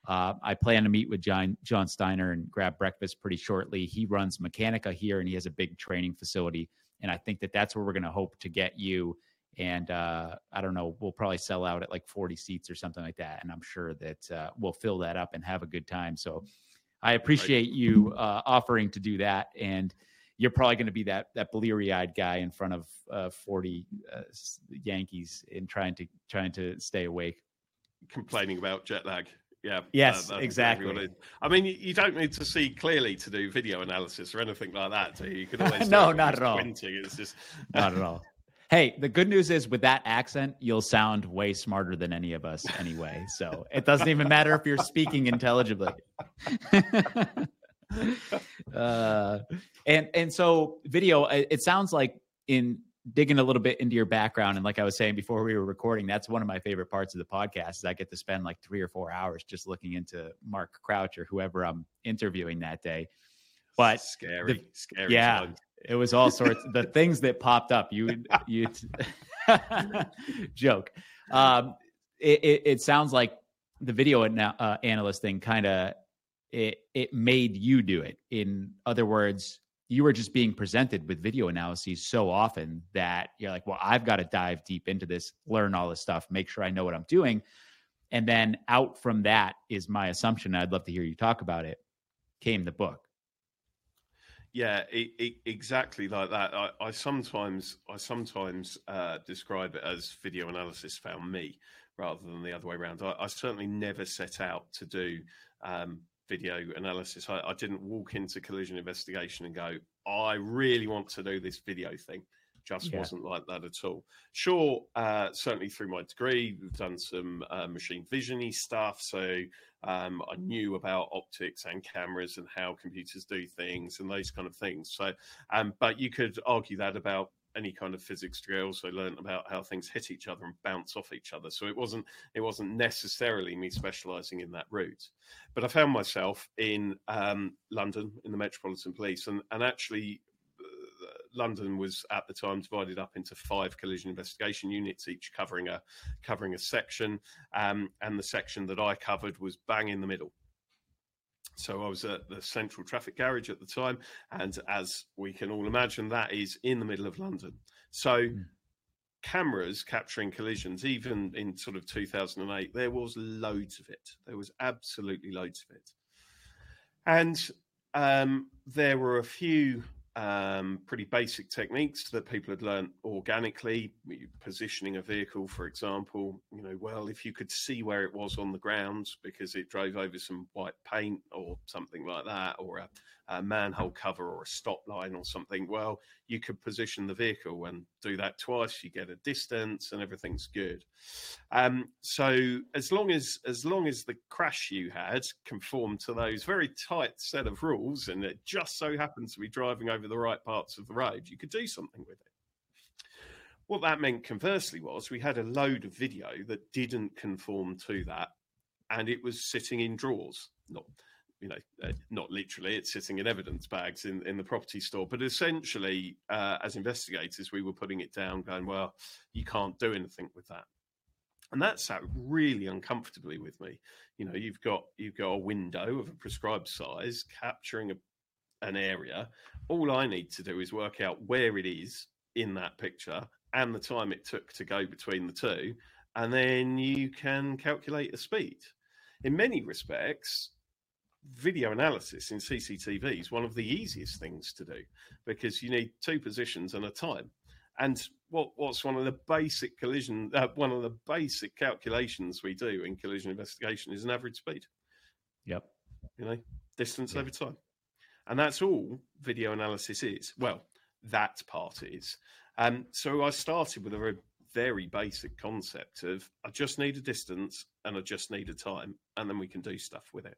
Uh, I plan to meet with John John Steiner and grab breakfast pretty shortly. He runs Mecanica here, and he has a big training facility. And I think that that's where we're going to hope to get you and uh, I don't know, we'll probably sell out at like 40 seats or something like that. And I'm sure that uh, we'll fill that up and have a good time. So I appreciate you uh, offering to do that. And you're probably going to be that that bleary eyed guy in front of uh, 40 uh, Yankees and trying to trying to stay awake, complaining about jet lag. Yeah. Yes, exactly. exactly I mean, you don't need to see clearly to do video analysis or anything like that. So you can [laughs] always no, not at all. It's just not at all. Hey, the good news is with that accent, you'll sound way smarter than any of us anyway. [laughs] So it doesn't even matter if you're speaking intelligibly. [laughs] uh, and and so video, it sounds like in digging a little bit into your background and like I was saying before we were recording, that's one of my favorite parts of the podcast is I get to spend like three or four hours just looking into Mark Crouch or whoever I'm interviewing that day. But scary, the, scary. Yeah. It was all sorts. the things that popped up. You you [laughs] joke. Um, it, it, it sounds like the video uh, analyst thing kind of it it made you do it. In other words, you were just being presented with video analyses so often that you're like, well, I've got to dive deep into this, learn all this stuff, make sure I know what I'm doing. And then out from that is my assumption. I'd love to hear you talk about it. Came the book. Yeah, it, it, exactly like that. I, I, sometimes I sometimes uh, describe it as video analysis found me rather than the other way around. I, I certainly never set out to do um, video analysis. I, I, didn't walk into collision investigation and go, I really want to do this video thing. Just yeah. wasn't like that at all. Sure, uh, certainly through my degree, we've done some uh, machine visiony stuff. So um, I knew about optics and cameras and how computers do things and those kind of things. So, um, but you could argue that about any kind of physics degree. I also learned about how things hit each other and bounce off each other. So it wasn't it wasn't necessarily me specialising in that route, but I found myself in um, London in the Metropolitan Police, and and actually. London was at the time divided up into five collision investigation units, each covering a covering a section, um, and the section that I covered was bang in the middle. So I was at the central traffic garage at the time, and as we can all imagine, that is in the middle of London. So mm. cameras capturing collisions, even in sort of 2008, there was loads of it. There was absolutely loads of it, and um, there were a few um, pretty basic techniques that people had learned organically. Positioning a vehicle, for example, you know, well, if you could see where it was on the ground because it drove over some white paint or something like that, or a, a manhole cover or a stop line or something, well, you could position the vehicle and do that twice. You get a distance and everything's good. Um, so as long as as long as the crash you had conformed to those very tight set of rules, and it just so happens to be driving over the right parts of the road, you could do something with it. What that meant conversely was we had a load of video that didn't conform to that, and it was sitting in drawers. Not you know, uh, not literally, it's sitting in evidence bags in, in the property store. But essentially, uh, as investigators, we were putting it down, going, well, you can't do anything with that. And that sat really uncomfortably with me. You know, you've got you've got a window of a prescribed size capturing a, an area. All I need to do is work out where it is in that picture and the time it took to go between the two, and then you can calculate the speed. In many respects, video analysis in CCTV is one of the easiest things to do because you need two positions and a time. And what, what's one of the basic collision, uh, one of the basic calculations we do in collision investigation is an average speed. Yep. You know, distance over time. And that's all video analysis is. Well, that part is. Um, so I started with a very, very basic concept of I just need a distance and I just need a time, and then we can do stuff with it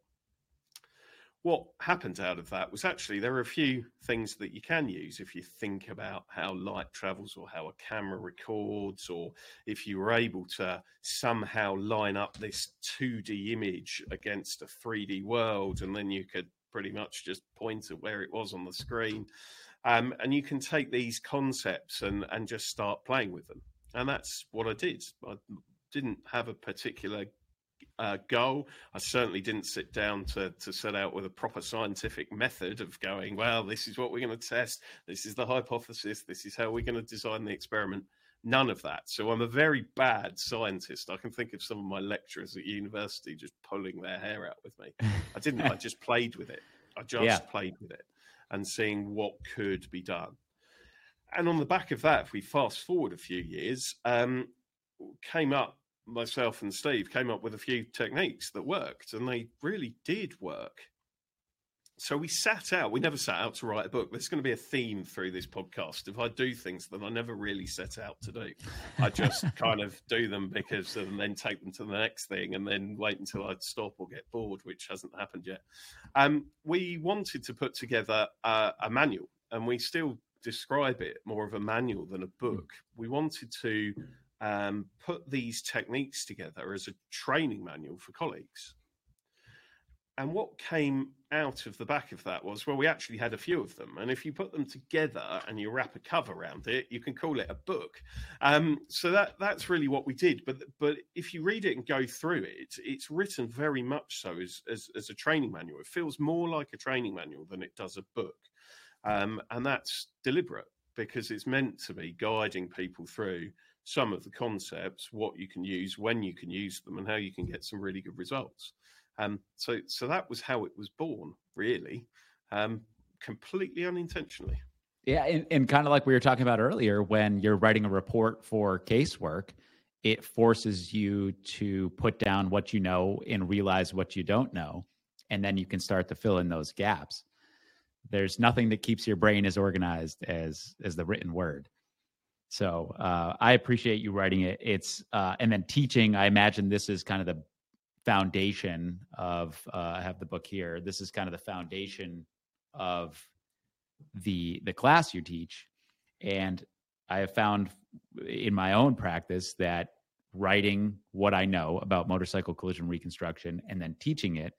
what happened out of that was actually there are a few things that you can use if you think about how light travels or how a camera records or if you were able to somehow line up this 2D image against a 3D world and then you could pretty much just point at where it was on the screen um, and you can take these concepts and and just start playing with them and that's what I did I didn't have a particular uh, goal. I certainly didn't sit down to, to set out with a proper scientific method of going, well, this is what we're going to test. This is the hypothesis. This is how we're going to design the experiment. None of that. So I'm a very bad scientist. I can think of some of my lecturers at university just pulling their hair out with me. I didn't. I just played with it. I [laughs] just yeah. played with it and seeing what could be done. And on the back of that, if we fast forward a few years, um, came up myself and Steve came up with a few techniques that worked, and they really did work. So we sat out. We never sat out to write a book. There's going to be a theme through this podcast. If I do things that I never really set out to do, I just [laughs] kind of do them because and then take them to the next thing, and then wait until I stop or get bored, which hasn't happened yet. Um, we wanted to put together a, a manual, and we still describe it more of a manual than a book. We wanted to um, put these techniques together as a training manual for colleagues. And what came out of the back of that was, well, we actually had a few of them. And if you put them together and you wrap a cover around it, you can call it a book. Um, so that that's really what we did. But but if you read it and go through it, it's written very much so as, as, as a training manual. It feels more like a training manual than it does a book. Um, and that's deliberate because it's meant to be guiding people through some of the concepts, what you can use, when you can use them, and how you can get some really good results. Um, so, so that was how it was born, really, um, completely unintentionally. Yeah, and, and kind of like we were talking about earlier, when you're writing a report for casework, it forces you to put down what you know and realize what you don't know, and then you can start to fill in those gaps. There's nothing that keeps your brain as organized as as the written word. So uh, I appreciate you writing it. It's uh, and then teaching. I imagine this is kind of the foundation of uh, I have the book here. This is kind of the foundation of the the class you teach, and I have found in my own practice that writing what I know about motorcycle collision reconstruction and then teaching it,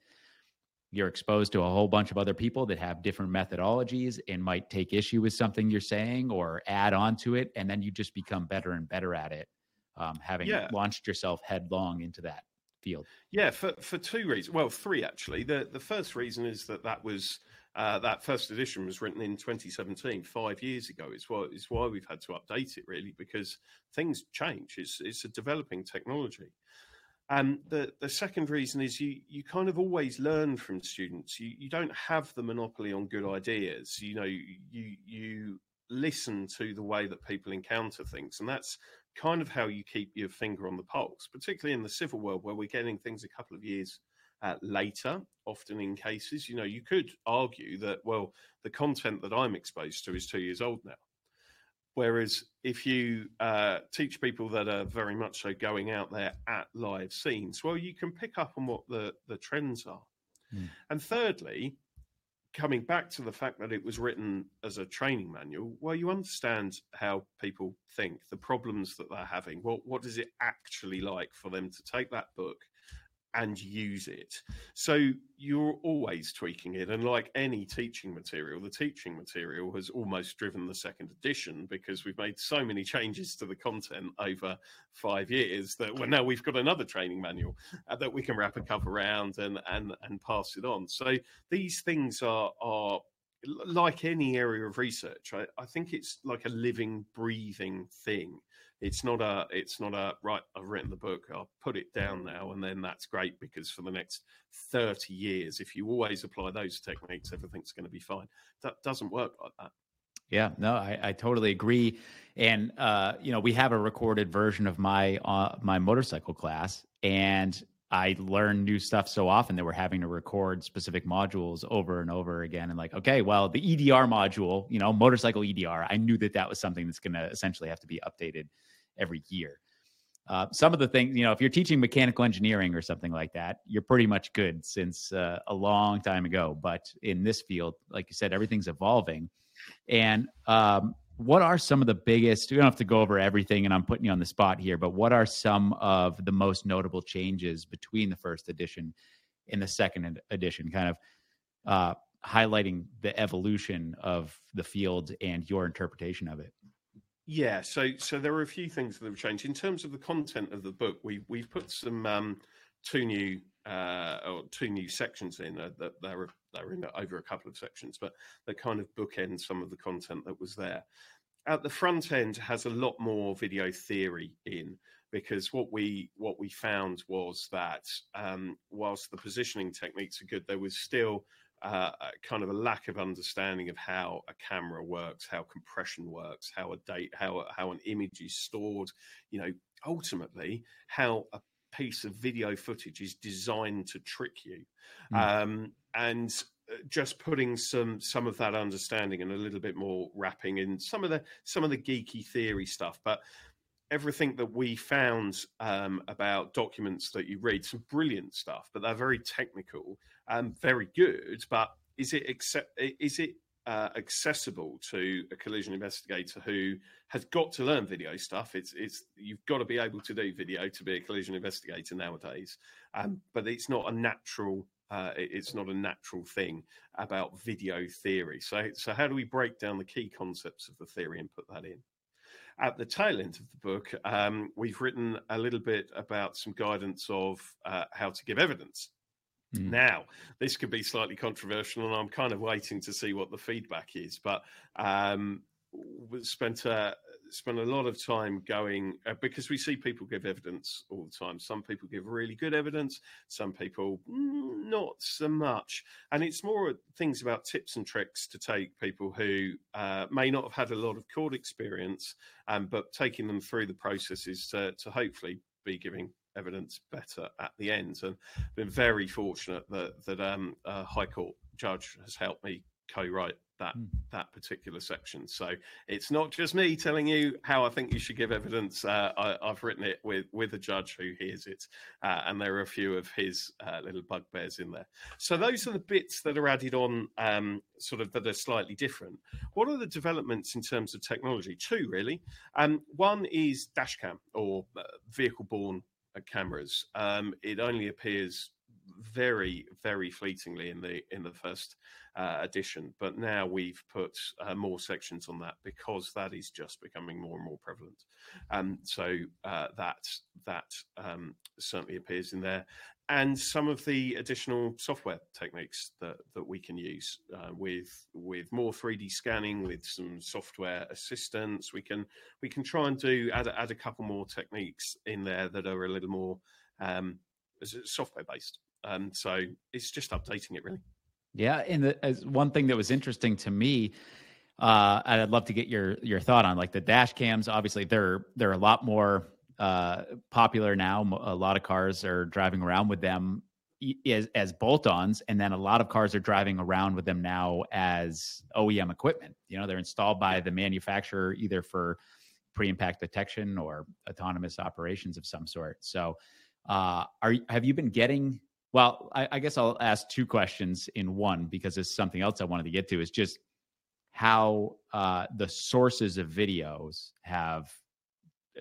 you're exposed to a whole bunch of other people that have different methodologies and might take issue with something you're saying or add on to it, and then you just become better and better at it, um, having yeah. launched yourself headlong into that field? Yeah, for for two reasons. Well, three actually. The the first reason is that that was uh, that first edition was written in 2017, five years ago. It's why it's why we've had to update it really because things change. It's it's a developing technology. And the, the second reason is you you kind of always learn from students. You you don't have the monopoly on good ideas. You know you you listen to the way that people encounter things, and that's kind of how you keep your finger on the pulse, particularly in the civil world where we're getting things a couple of years uh, later, often in cases. You know, you could argue that, well, the content that I'm exposed to is two years old now. Whereas if you uh, teach people that are very much so going out there at live scenes, well, you can pick up on what the, the trends are. Mm. And thirdly, coming back to the fact that it was written as a training manual, well, you understand how people think, the problems that they're having. What what is it actually like for them to take that book and use it. So you're always tweaking it. And like any teaching material, the teaching material has almost driven the second edition because we've made so many changes to the content over five years that well, now we've got another training manual uh, that we can wrap a cover around and, and, and pass it on. So these things are, are like any area of research, I, I think it's like a living, breathing thing it's not a it's not a right i've written the book i'll put it down now and then that's great because for the next 30 years if you always apply those techniques everything's going to be fine. That doesn't work like that. Yeah no i, I totally agree and uh, you know we have a recorded version of my uh, my motorcycle class and I learn new stuff so often that we're having to record specific modules over and over again. And like, okay, well, the EDR module, you know, motorcycle EDR, I knew that that was something that's going to essentially have to be updated every year. Uh, some of the things, you know, if you're teaching mechanical engineering or something like that, you're pretty much good since uh, a long time ago. But in this field, like you said, everything's evolving. And um, what are some of the biggest? We don't have to go over everything, and I'm putting you on the spot here. But what are some of the most notable changes between the first edition and the second edition? Kind of uh, highlighting the evolution of the field and your interpretation of it. Yeah, so so there are a few things that have changed in terms of the content of the book. We we've put some um, two new uh, or two new sections in uh, that they're they're in over a couple of sections, but they kind of bookend some of the content that was there. At the front end has a lot more video theory in because what we what we found was that um, whilst the positioning techniques are good, there was still uh, kind of a lack of understanding of how a camera works, how compression works, how a date, how how an image is stored. You know, ultimately how a piece of video footage is designed to trick you. Mm. Um, and just putting some some of that understanding and a little bit more wrapping in some of the some of the geeky theory stuff, but everything that we found um, about documents that you read, some brilliant stuff, but they're very technical and very good. But is it is it uh, accessible to a collision investigator who has got to learn video stuff? It's it's you've got to be able to do video to be a collision investigator nowadays, um, but it's not a natural. Uh, it's not a natural thing about video theory. So, so how do we break down the key concepts of the theory and put that in? at the tail end of the book, um, we've written a little bit about some guidance of uh, how to give evidence. Mm. Now, this could be slightly controversial, and I'm kind of waiting to see what the feedback is. But um, we spent a spent a lot of time going uh, because we see people give evidence all the time. Some people give really good evidence, some people mm, not so much. And it's more things about tips and tricks to take people who uh, may not have had a lot of court experience, um, but taking them through the processes to, to hopefully be giving evidence better at the end. And I've been very fortunate that that um, a High Court judge has helped me co-write that mm. that particular section. So it's not just me telling you how I think you should give evidence. Uh, I, have written it with with a judge who hears it, uh, and there are a few of his uh, little bugbears in there. So those are the bits that are added on, um, sort of that are slightly different. What are the developments in terms of technology? Two really. Um, one is dashcam or uh, vehicle borne cameras. Um, it only appears very very fleetingly in the in the first uh, edition but now we've put uh, more sections on that because that is just becoming more and more prevalent um, so uh, that that um, certainly appears in there and some of the additional software techniques that, that we can use uh, with with more 3D scanning, with some software assistance, we can we can try and do add, add a couple more techniques in there that are a little more um, software based. Um, so it's just updating it really. Yeah, and the, as one thing that was interesting to me, uh, I'd love to get your your thought on like the dash cams. Obviously, they're they're a lot more uh, popular now. A lot of cars are driving around with them as, as bolt-ons, and then a lot of cars are driving around with them now as OEM equipment. You know, they're installed by the manufacturer either for pre-impact detection or autonomous operations of some sort. So, uh, are have you been getting? Well, I, I guess I'll ask two questions in one because it's something else I wanted to get to. Is just how uh, the sources of videos have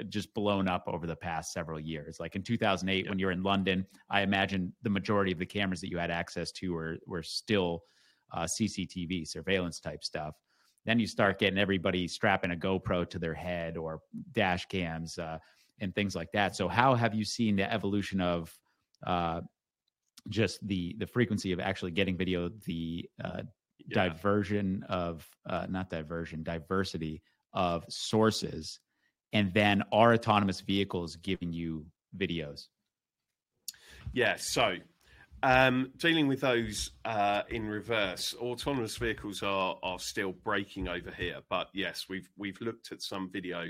just blown up over the past several years. Like in 2008, yep. when you're in London, I imagine the majority of the cameras that you had access to were were still uh, CCTV surveillance type stuff. Then you start getting everybody strapping a GoPro to their head or dash cams uh, and things like that. So, how have you seen the evolution of uh, just the the frequency of actually getting video, the uh, yeah. diversion of uh, not diversion, diversity of sources and then are autonomous vehicles giving you videos? Yeah, so um, dealing with those uh, in reverse, autonomous vehicles are are still breaking over here. But yes, we've we've looked at some video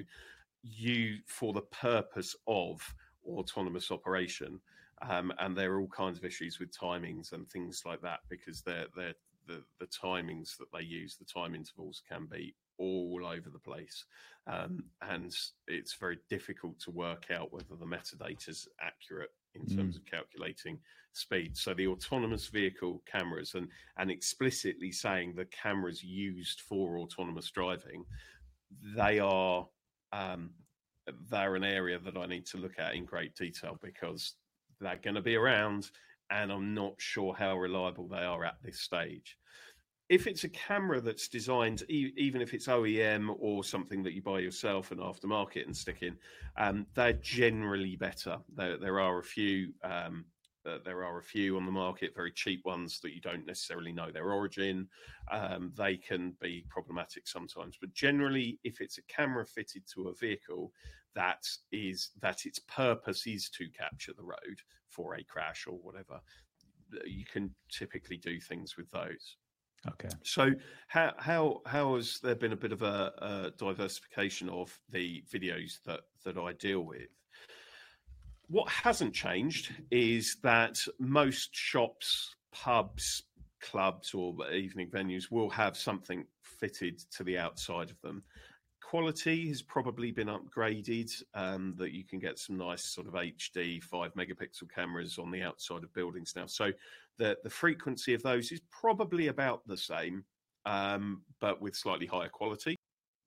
you for the purpose of autonomous operation, um, and there are all kinds of issues with timings and things like that because they're they're the, the timings that they use, the time intervals can be all over the place. Um, and it's very difficult to work out whether the metadata is accurate in terms mm. of calculating speed. So the autonomous vehicle cameras and, and explicitly saying the cameras used for autonomous driving, they are um, they're an area that I need to look at in great detail because they're going to be around and I'm not sure how reliable they are at this stage if it's a camera that's designed, e- even if it's OEM or something that you buy yourself and aftermarket and stick in, um, they're generally better. There, there are a few. Um, there are a few on the market, very cheap ones that you don't necessarily know their origin. Um, they can be problematic sometimes, but generally, if it's a camera fitted to a vehicle that is that its purpose is to capture the road for a crash or whatever, you can typically do things with those. Okay. So how how how has there been a bit of a, a, diversification of the videos that that I deal with? What hasn't changed is that most shops, pubs, clubs or evening venues will have something fitted to the outside of them. Quality has probably been upgraded, um, that you can get some nice sort of HD five megapixel cameras on the outside of buildings now. So the, the frequency of those is probably about the same, um, but with slightly higher quality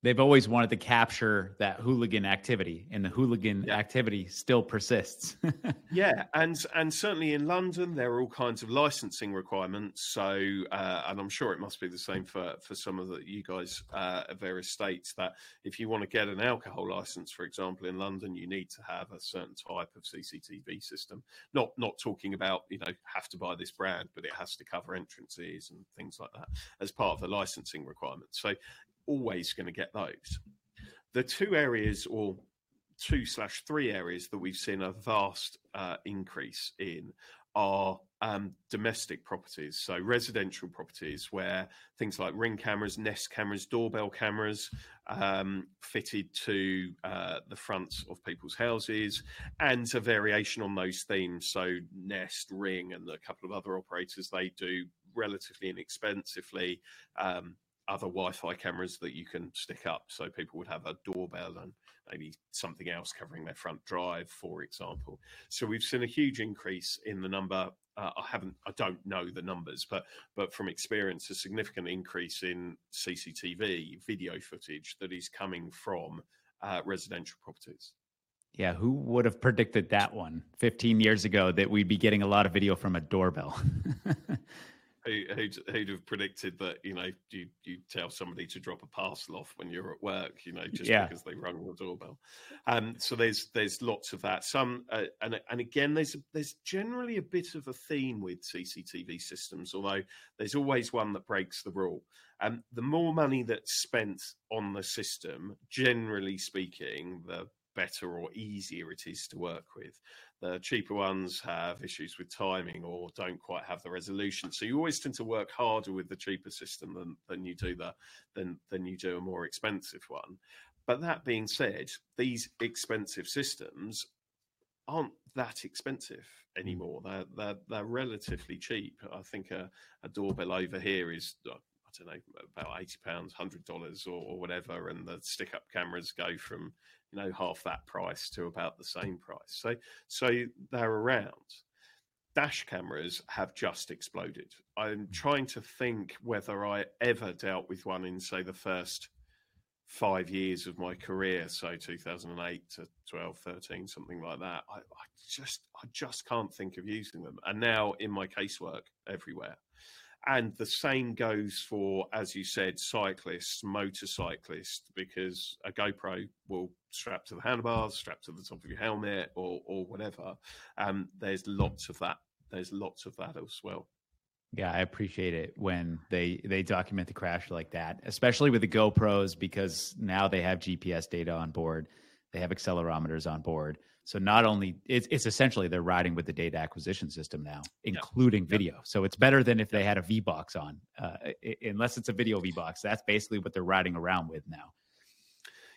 they've always wanted to capture that hooligan activity and the hooligan yeah. activity still persists. [laughs] Yeah and and certainly in london there are all kinds of licensing requirements so uh, and i'm sure it must be the same for for some of the you guys uh, at various states that if you want to get an alcohol license for example in london you need to have a certain type of cctv system. Not not talking about you know have to buy this brand but it has to cover entrances and things like that as part of the licensing requirements. So always going to get those. The two areas, or two slash three areas that we've seen a vast uh, increase in are um, domestic properties, so residential properties where things like ring cameras, Nest cameras, doorbell cameras um, fitted to uh, the fronts of people's houses, and a variation on those themes. So Nest, Ring, and a couple of other operators they do relatively inexpensively um, other Wi-Fi cameras that you can stick up, so people would have a doorbell and maybe something else covering their front drive, for example. So we've seen a huge increase in the number. Uh, I haven't, I don't know the numbers, but but from experience, a significant increase in CCTV video footage that is coming from uh, residential properties. Yeah, who would have predicted that one 15 years ago that we'd be getting a lot of video from a doorbell? [laughs] who, who'd, who'd have predicted that you know you you tell somebody to drop a parcel off when you're at work you know just yeah. because they rung the doorbell. Um so there's there's lots of that. Some uh, and and again there's there's generally a bit of a theme with cctv systems although there's always one that breaks the rule. And um, the more money that's spent on the system generally speaking the better or easier it is to work with. The cheaper ones have issues with timing or don't quite have the resolution. So you always tend to work harder with the cheaper system than, than you do the than than you do a more expensive one. But that being said, these expensive systems aren't that expensive hmm. anymore. They're they're, they're relatively cheap. I think a, a doorbell over here is uh, I don't know about eighty pounds, hundred dollars, or, or, whatever, and the stick up cameras go from you know half that price to about the same price. So so they're around. Dash cameras have just exploded. I'm hmm. trying to think whether I ever dealt with one in say the first five years of my career, so 2008 to 12, 13, something like that. I, I just I just can't think of using them. And now in my casework everywhere. And the same goes for, as you said, cyclists, motorcyclists, because a GoPro will strap to the handlebars, strap to the top of your helmet, or or whatever. Um, there's lots of that. There's lots of that as well. Yeah, I appreciate it when they they document the crash like that, especially with the GoPros because now they have GPS data on board, they have accelerometers on board, so not only it's, it's essentially they're riding with the data acquisition system now, including video. So it's better than if they had a V box on, uh, unless it's a video V box. That's basically what they're riding around with now.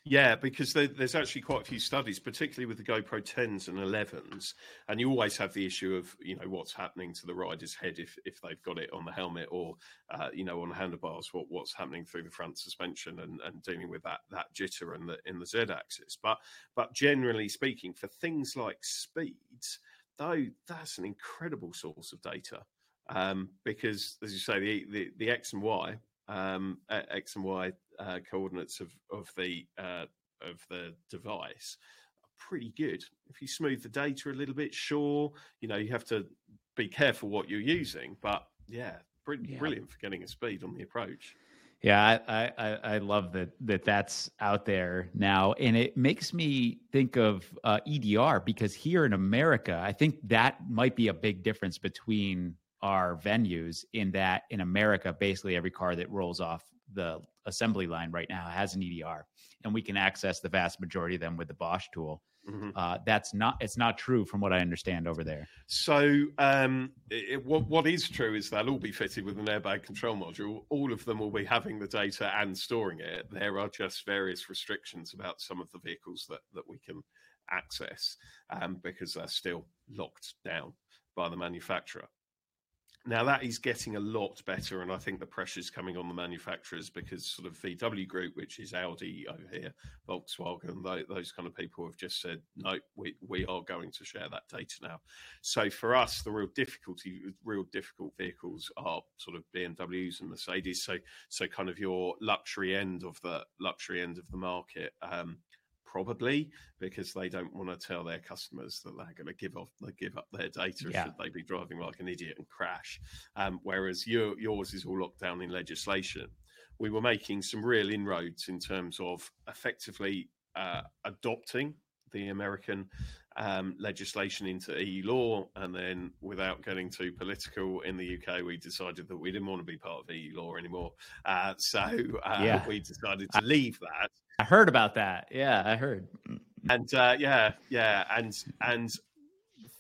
Yeah, because there, there's actually quite a few studies, particularly with the GoPro 10s and 11s, and you always have the issue of you know what's happening to the rider's head if if they've got it on the helmet or uh, you know on the handlebars, what what's happening through the front suspension and, and dealing with that that jitter in the in the Z axis. But but generally speaking, for things like speeds, though, that's an incredible source of data um, because, as you say, the, the the X and Y um, X and Y uh, coordinates of of the uh, of the device are pretty good. If you smooth the data a little bit, sure, you know you have to be careful what you're using, but yeah, brilliant, yeah. brilliant for getting a speed on the approach. Yeah, I, I, I love that that that's out there now, and it makes me think of uh, EDR because here in America, I think that might be a big difference between our venues in that in America, basically every car that rolls off the assembly line right now has an EDR, and we can access the vast majority of them with the Bosch tool. Mm-hmm. Uh, that's not it's not true from what I understand over there. So um, it, what what is true is they'll all be fitted with an airbag control module. All of them will be having the data and storing it. There are just various restrictions about some of the vehicles that that we can access um, because they're still locked down by the manufacturer. Now that is getting a lot better, and I think the pressure is coming on the manufacturers because sort of VW Group, which is Audi over here, Volkswagen, those kind of people have just said no, we we are going to share that data now. So for us, the real difficulty, real difficult vehicles are sort of BMWs and Mercedes. So so kind of your luxury end of the luxury end of the market. Um, probably because they don't want to tell their customers that they're going to give off give up their data yeah. should they be driving like an idiot and crash. Um, whereas your, yours is all locked down in legislation. We were making some real inroads in terms of effectively uh, adopting the American um, legislation into EU law, and then without getting too political in the UK, we decided that we didn't want to be part of EU law anymore. Uh, so uh, yeah. we decided to leave that I heard about that. Yeah, I heard. And uh, yeah, yeah, and and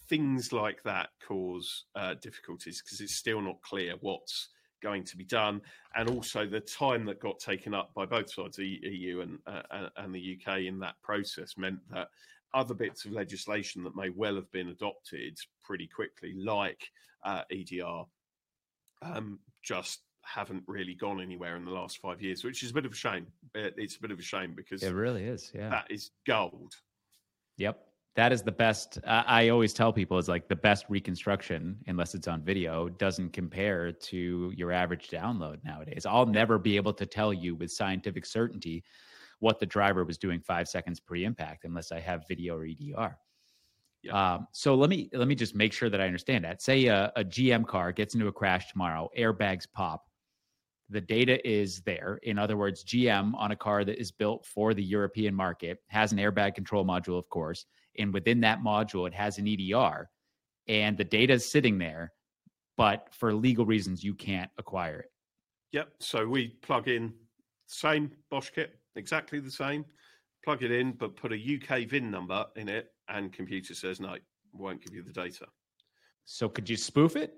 things like that cause uh, difficulties because it's still not clear what's going to be done, and also the time that got taken up by both sides, the EU and uh, and the UK, in that process meant that other bits of legislation that may well have been adopted pretty quickly, like uh, EDR, um, just haven't really gone anywhere in the last five years, which is a bit of a shame. It's a bit of a shame because it really is. Yeah, that is gold. Yep, that is the best. I always tell people is like the best reconstruction, unless it's on video, doesn't compare to your average download nowadays. I'll never be able to tell you with scientific certainty what the driver was doing five seconds pre-impact unless I have video or EDR. Yeah. Um, so let me let me just make sure that I understand that. Say a, a GM car gets into a crash tomorrow, airbags pop the data is there. In other words, GM on a car that is built for the European market has an airbag control module, of course. And within that module, it has an EDR. And the data is sitting there, but for legal reasons, you can't acquire it. Yep. So we plug in same Bosch kit, exactly the same. Plug it in, but put a UK VIN number in it, and computer says no, won't give you the data. So could you spoof it?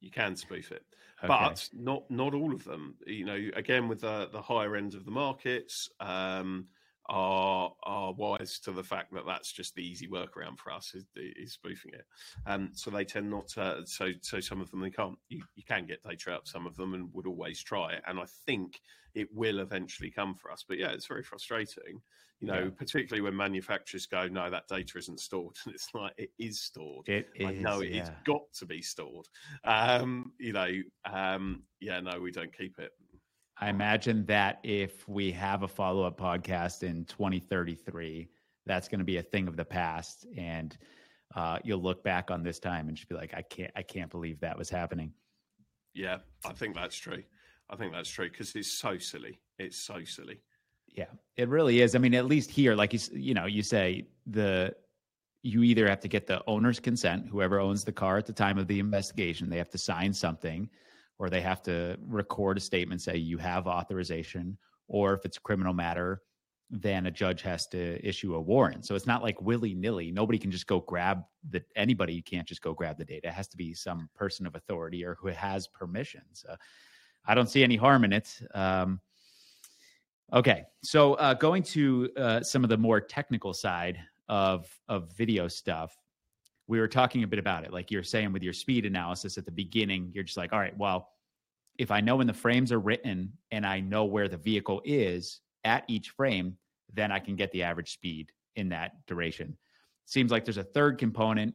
You can spoof it, okay. but not not all of them. You know, again with the the higher end of the markets. Um, are are wise to the fact that that's just the easy workaround for us is, is spoofing it. Um, so they tend not to. So so some of them they can't. You, you can get data out some of them and would always try it. And I think it will eventually come for us. But yeah, it's very frustrating. You know, yeah. particularly when manufacturers go, no, that data isn't stored, [laughs] and it's like it is stored. It is. I know it, has got to be stored. Um, you know, um, yeah, no, we don't keep it. I imagine that if we have a follow up podcast in 2033, that's going to be a thing of the past, and uh, you'll look back on this time and just be like, I can't, I can't believe that was happening. Yeah, I think that's true. I think that's true because it's so silly. It's so silly. Yeah, it really is. I mean, at least here, like you, you know, you say the you either have to get the owner's consent, whoever owns the car at the time of the investigation, they have to sign something or they have to record a statement say you have authorization or if it's a criminal matter then a judge has to issue a warrant. So it's not like willy-nilly. Nobody can just go grab the anybody can't just go grab the data. It has to be some person of authority or who has permissions uh, i don't see any harm in it. Um, okay. So uh, going to uh, some of the more technical side of of video stuff we were talking a bit about it. Like you're saying with your speed analysis at the beginning, you're just like, all right, well, if I know when the frames are written and I know where the vehicle is at each frame, then I can get the average speed in that duration. Seems like there's a third component,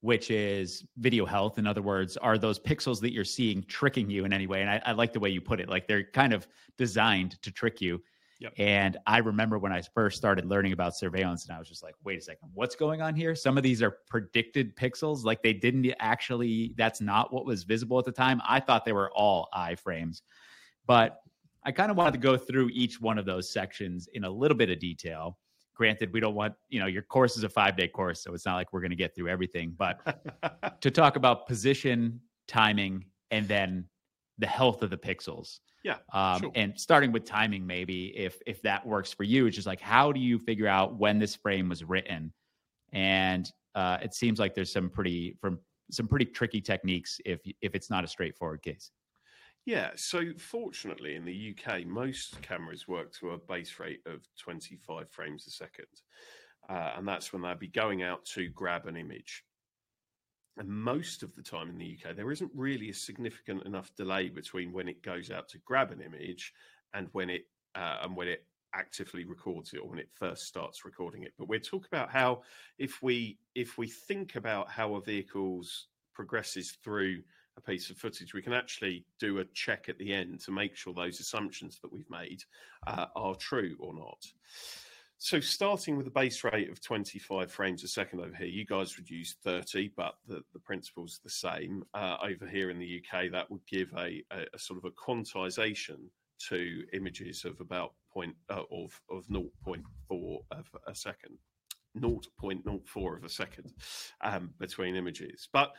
which is video health. In other words, are those pixels that you're seeing tricking you in any way? And I, I like the way you put it. Like they're kind of designed to trick you. Yep. And I remember when I first started learning about surveillance, and I was just like, wait a second, what's going on here? Some of these are predicted pixels. Like they didn't actually, that's not what was visible at the time. I thought they were all iframes. But I kind of wanted to go through each one of those sections in a little bit of detail. Granted, we don't want, you know, your course is a five day course, so it's not like we're going to get through everything. But [laughs] to talk about position, timing, and then the health of the pixels. Yeah. Um, sure. And starting with timing, maybe if if that works for you, it's just like how do you figure out when this frame was written? And uh, it seems like there's some pretty from some pretty tricky techniques if if it's not a straightforward case. Yeah, so fortunately in the UK, most cameras work to a base rate of 25 frames a second. Uh, and that's when they'll be going out to grab an image. And most of the time in the UK, there isn't really a significant enough delay between when it goes out to grab an image and when it uh, and when it actively records it or when it first starts recording it. But we're talking about how if we if we think about how a vehicle's progresses through a piece of footage, we can actually do a check at the end to make sure those assumptions that we've made uh, are true or not. So, starting with a base rate of 25 frames a second over here, you guys would use 30, but the, the principle's the same. Uh, over here in the UK, that would give a, a, a sort of a quantization to images of about point uh, of of 0.4 of a second. 0.04 of a second um, between images. But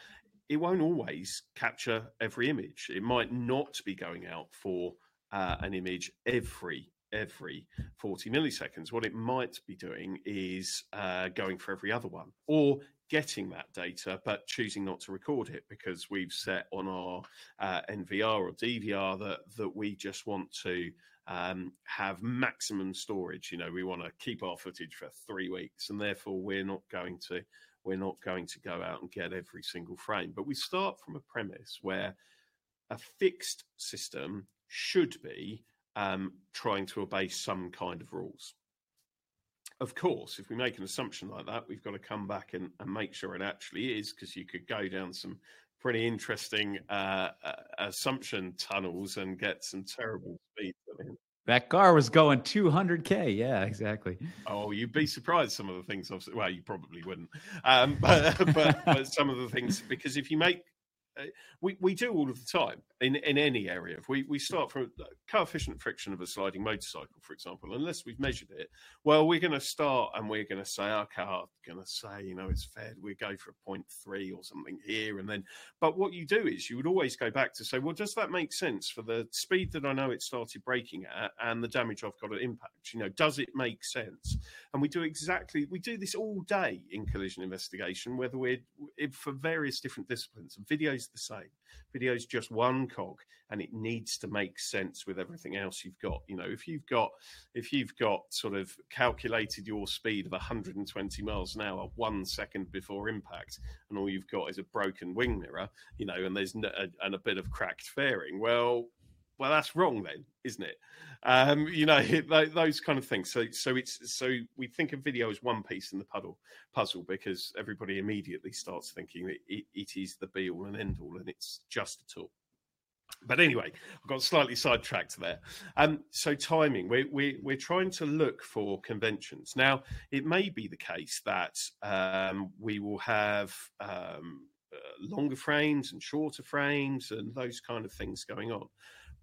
it won't always capture every image. It might not be going out for uh, an image every every 40 milliseconds. What it might be doing is uh, going for every other one or getting that data but choosing not to record it because we've set on our uh, NVR or DVR that that we just want to um, have maximum storage. You know, we want to keep our footage for three weeks, and therefore we're not going to we're not going to go out and get every single frame. But we start from a premise where a fixed system should be um, trying to obey some kind of rules. Of course, if we make an assumption like that, we've got to come back and, and make sure it actually is, because you could go down some pretty interesting uh, uh, assumption tunnels and get some terrible speeds. That car was going 200k. Yeah, exactly. Oh, you'd be surprised some of the things. I've, well, you probably wouldn't, um, [laughs] but, but, but some of the things because if you make uh, we, we do all of the time in, in any area. If we, we start from coefficient friction of a sliding motorcycle, for example, unless we've measured it, well, we're going to start and we're going to say, okay, I'm going to say, you know, it's fair. We go for a 0.3 or something here. And then, but what you do is you would always go back to say, well, does that make sense for the speed that I know it started braking at and the damage I've got to impact? You know, does it make sense? And we do exactly, we do this all day in collision investigation, whether we're for various different disciplines. And videos the same. Video is just one cog, and it needs to make sense with everything else you've got. You know, if you've got if you've got sort of calculated your speed of 120 miles an hour one second before impact, and all you've got is a broken wing mirror, you know, and there's a, and a bit of cracked fairing, well, well, that's wrong then, isn't it? Um, you know, [laughs] those kind of things. So, so it's so we think of video as one piece in the puzzle, puzzle because everybody immediately starts thinking that it, it is the be all and end all, and it's just a tool. But anyway, I got slightly sidetracked there. Um, so timing, we're, we're, we're trying to look for conventions. Now, it may be the case that um, we will have um, uh, longer frames and shorter frames and those kind of things going on.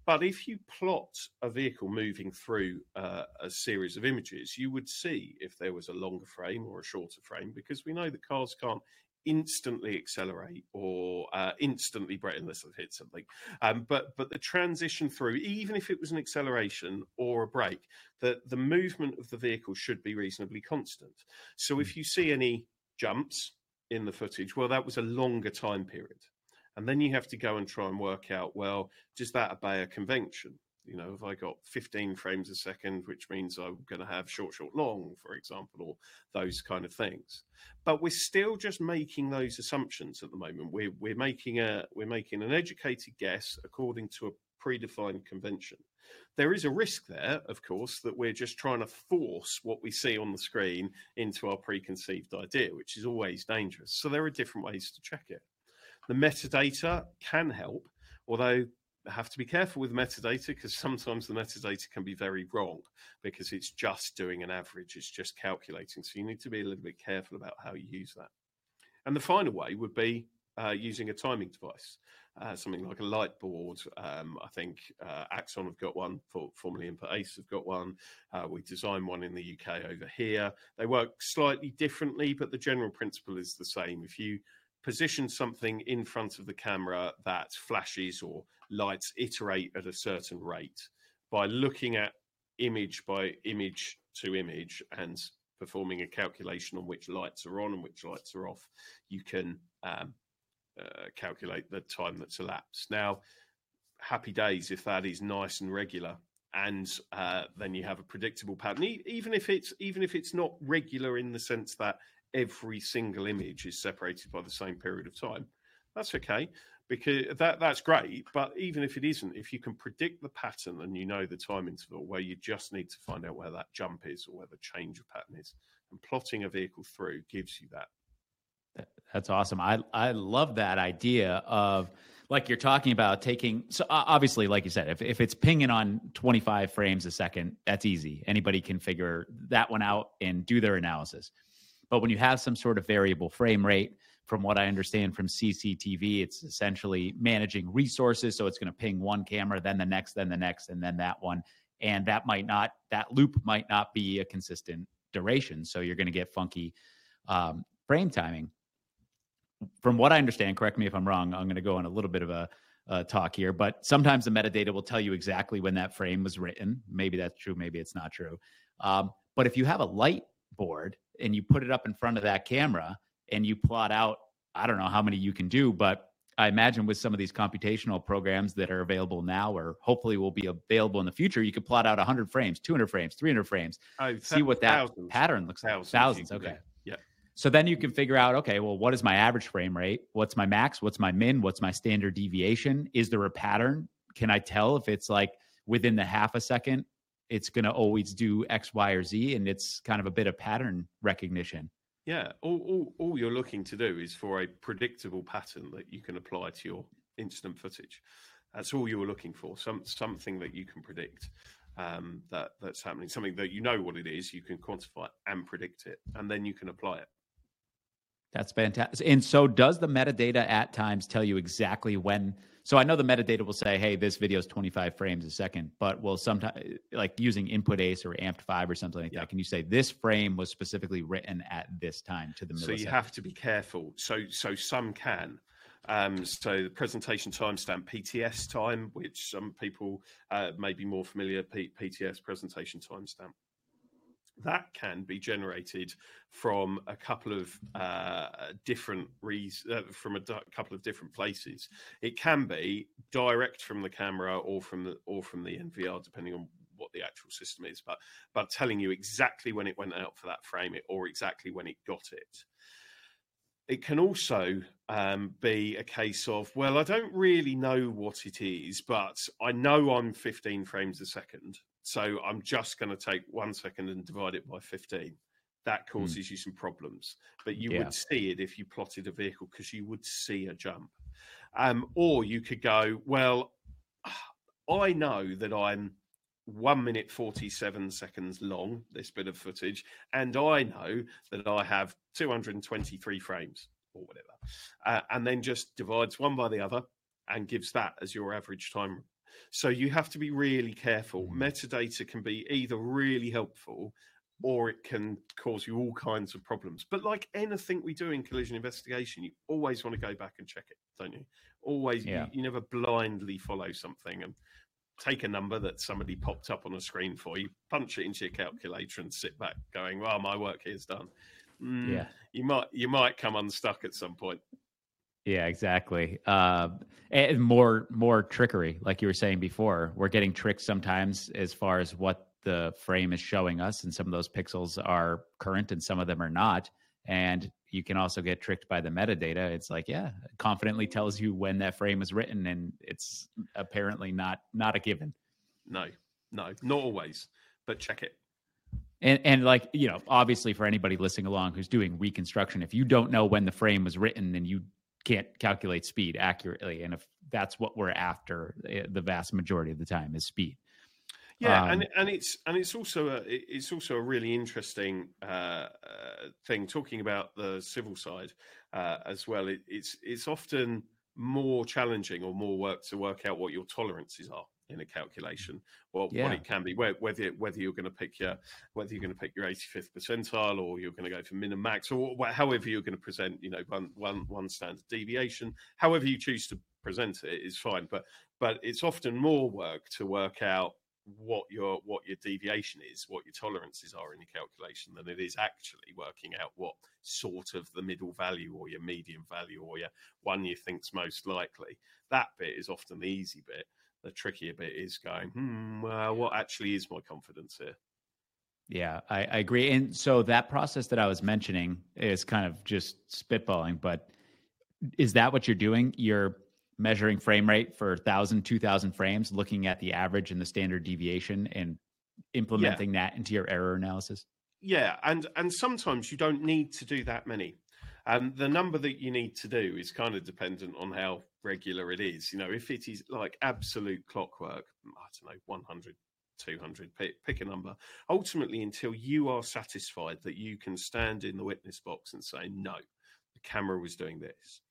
But if you plot a vehicle moving through uh, a series of images, you would see if there was a longer frame or a shorter frame, because we know that cars can't instantly accelerate or uh, instantly brake unless they've hit something. Um, but but the transition through, even if it was an acceleration or a brake, the the movement of the vehicle should be reasonably constant. So if hmm. you see any jumps in the footage, well, that was a longer time period. And then you have to go and try and work out, well, does that obey a convention? You know, if I got 15 frames a second, which means I'm going to have short, short, long, for example, or those kind of things. But we're still just making those assumptions at the moment. We're we're making a we're making an educated guess according to a predefined convention. There is a risk there, of course, that we're just trying to force what we see on the screen into our preconceived idea, which is always dangerous. So there are different ways to check it. The metadata can help, although I have to be careful with metadata because sometimes the metadata can be very wrong because it's just doing an average, it's just calculating. So you need to be a little bit careful about how you use that. And the final way would be uh, using a timing device, uh, something like a light board. Um, I think uh, Axon have got one, for, formerly iNPUT-ACE have got one. Uh, we designed one in the UK over here. They work slightly differently, but the general principle is the same. If you position something in front of the camera that flashes or lights iterate at a certain rate by looking at image by image to image and performing a calculation on which lights are on and which lights are off, you can um, uh, calculate the time that's elapsed. Now, happy days if that is nice and regular, and uh, then you have a predictable pattern. even if it's even if it's not regular in the sense that every single image is separated by the same period of time. That's okay because that that's great. But even if it isn't, if you can predict the pattern and you know the time interval where you just need to find out where that jump is or where the change of pattern is, and plotting a vehicle through gives you that. That's awesome. I I love that idea of like you're talking about taking so obviously like you said if, if it's pinging on 25 frames a second that's easy anybody can figure that one out and do their analysis but when you have some sort of variable frame rate from what i understand from cctv it's essentially managing resources so it's going to ping one camera then the next then the next and then that one and that might not that loop might not be a consistent duration so you're going to get funky um, frame timing from what I understand, correct me if I'm wrong, I'm going to go on a little bit of a, talk here, but sometimes the metadata will tell you exactly when that frame was written. Maybe that's true, maybe it's not true. Um, but if you have a light board and you put it up in front of that camera and you plot out, I don't know how many you can do, but I imagine with some of these computational programs that are available now, or hopefully will be available in the future, you could plot out 100 frames, 200 frames, 300 frames, oh, see what that thousands. pattern looks like. Thousands, thousands okay. Yeah. So then you can figure out, okay, well, what is my average frame rate? What's my max? What's my min? What's my standard deviation? Is there a pattern? Can I tell if it's like within the half a second, it's going to always do X, Y, or Z? And it's kind of a bit of pattern recognition. Yeah. All, all, all you're looking to do is for a predictable pattern that you can apply to your incident footage. That's all you're looking for. Some something that you can predict um, that that's happening, something that you know what it is, you can quantify and predict it, and then you can apply it. That's fantastic. And so, does the metadata at times tell you exactly when? So, I know the metadata will say, "Hey, this video is 25 frames a second, but will sometimes, like using iNPUT-ACE or Amped FIVE or something like yeah. that, can you say this frame was specifically written at this time to the? So you have to be careful. So, so some can. Um, so the presentation timestamp PTS time, which some people uh, may be more familiar, P- PTS presentation timestamp that can be generated from a couple of uh, different uh, from a d- couple of different places. It can be direct from the camera or from the or from the NVR, depending on what the actual system is. But but telling you exactly when it went out for that frame, it, or exactly when it got it. It can also um, be a case of, well, I don't really know what it is, but I know I'm 15 frames a second. So I'm just going to take one second and divide it by 15. That hmm. causes mm. you some problems. But you yeah. would see it if you plotted a vehicle because you would see a jump. Um, or you could go, well, [sighs] I know that I'm one minute 47 seconds long, this bit of footage, and I know that I have 223 frames or whatever. Uh, and then just divides one by the other and gives that as your average time so you have to be really careful. Mm. Metadata can be either really helpful or it can cause you all kinds of problems. But like anything we do in collision investigation, you always want to go back and check it, don't you? Always, yeah. you, you never blindly follow something and take a number that somebody popped up on a screen for you, punch it into your calculator, and sit back going, "Well, my work here's done." Mm, yeah, you might you might come unstuck at some point. Yeah, exactly. Uh, and more more trickery, like you were saying before. We're getting tricked sometimes as far as what the frame is showing us, and some of those pixels are current and some of them are not. And you can also get tricked by the metadata. It's like, yeah, confidently tells you when that frame was written, and it's apparently not not a given. No, no, not always, but check it. And, and like you know obviously for anybody listening along who's doing reconstruction if you don't know when the frame was written then you can't calculate speed accurately and if that's what we're after eh, the vast majority of the time is speed. Yeah um, and and it's and it's also a it's also a really interesting uh, uh, thing talking about the civil side uh, as well. It, it's it's often more challenging or more work to work out what your tolerances are in a calculation. Or yeah. what it can be whether whether you're going to pick your whether you're going to pick your 85th percentile or you're going to go for min and max or however you're going to present you know one one one standard deviation however you choose to present it is fine. But but it's often more work to work out what your what your deviation is what your tolerances are in your calculation than it is actually working out what sort of the middle value or your medium value or your one you think's most likely. That bit is often the easy bit the trickier bit is going, hmm, well, what actually is my confidence here? Yeah, I, I, agree. And so that process that I was mentioning is kind of just spitballing, but is that what you're doing? You're measuring frame rate for 1,000, 2,000 frames, looking at the average and the standard deviation and implementing yeah. that into your error analysis? Yeah, and and sometimes you don't need to do that many. Um, the number that you need to do is kind of dependent on how regular it is. You know, if it is like absolute clockwork, I don't know, 100, 200, pick, pick a number. Ultimately, until you are satisfied that you can stand in the witness box and say, no, the camera was doing this.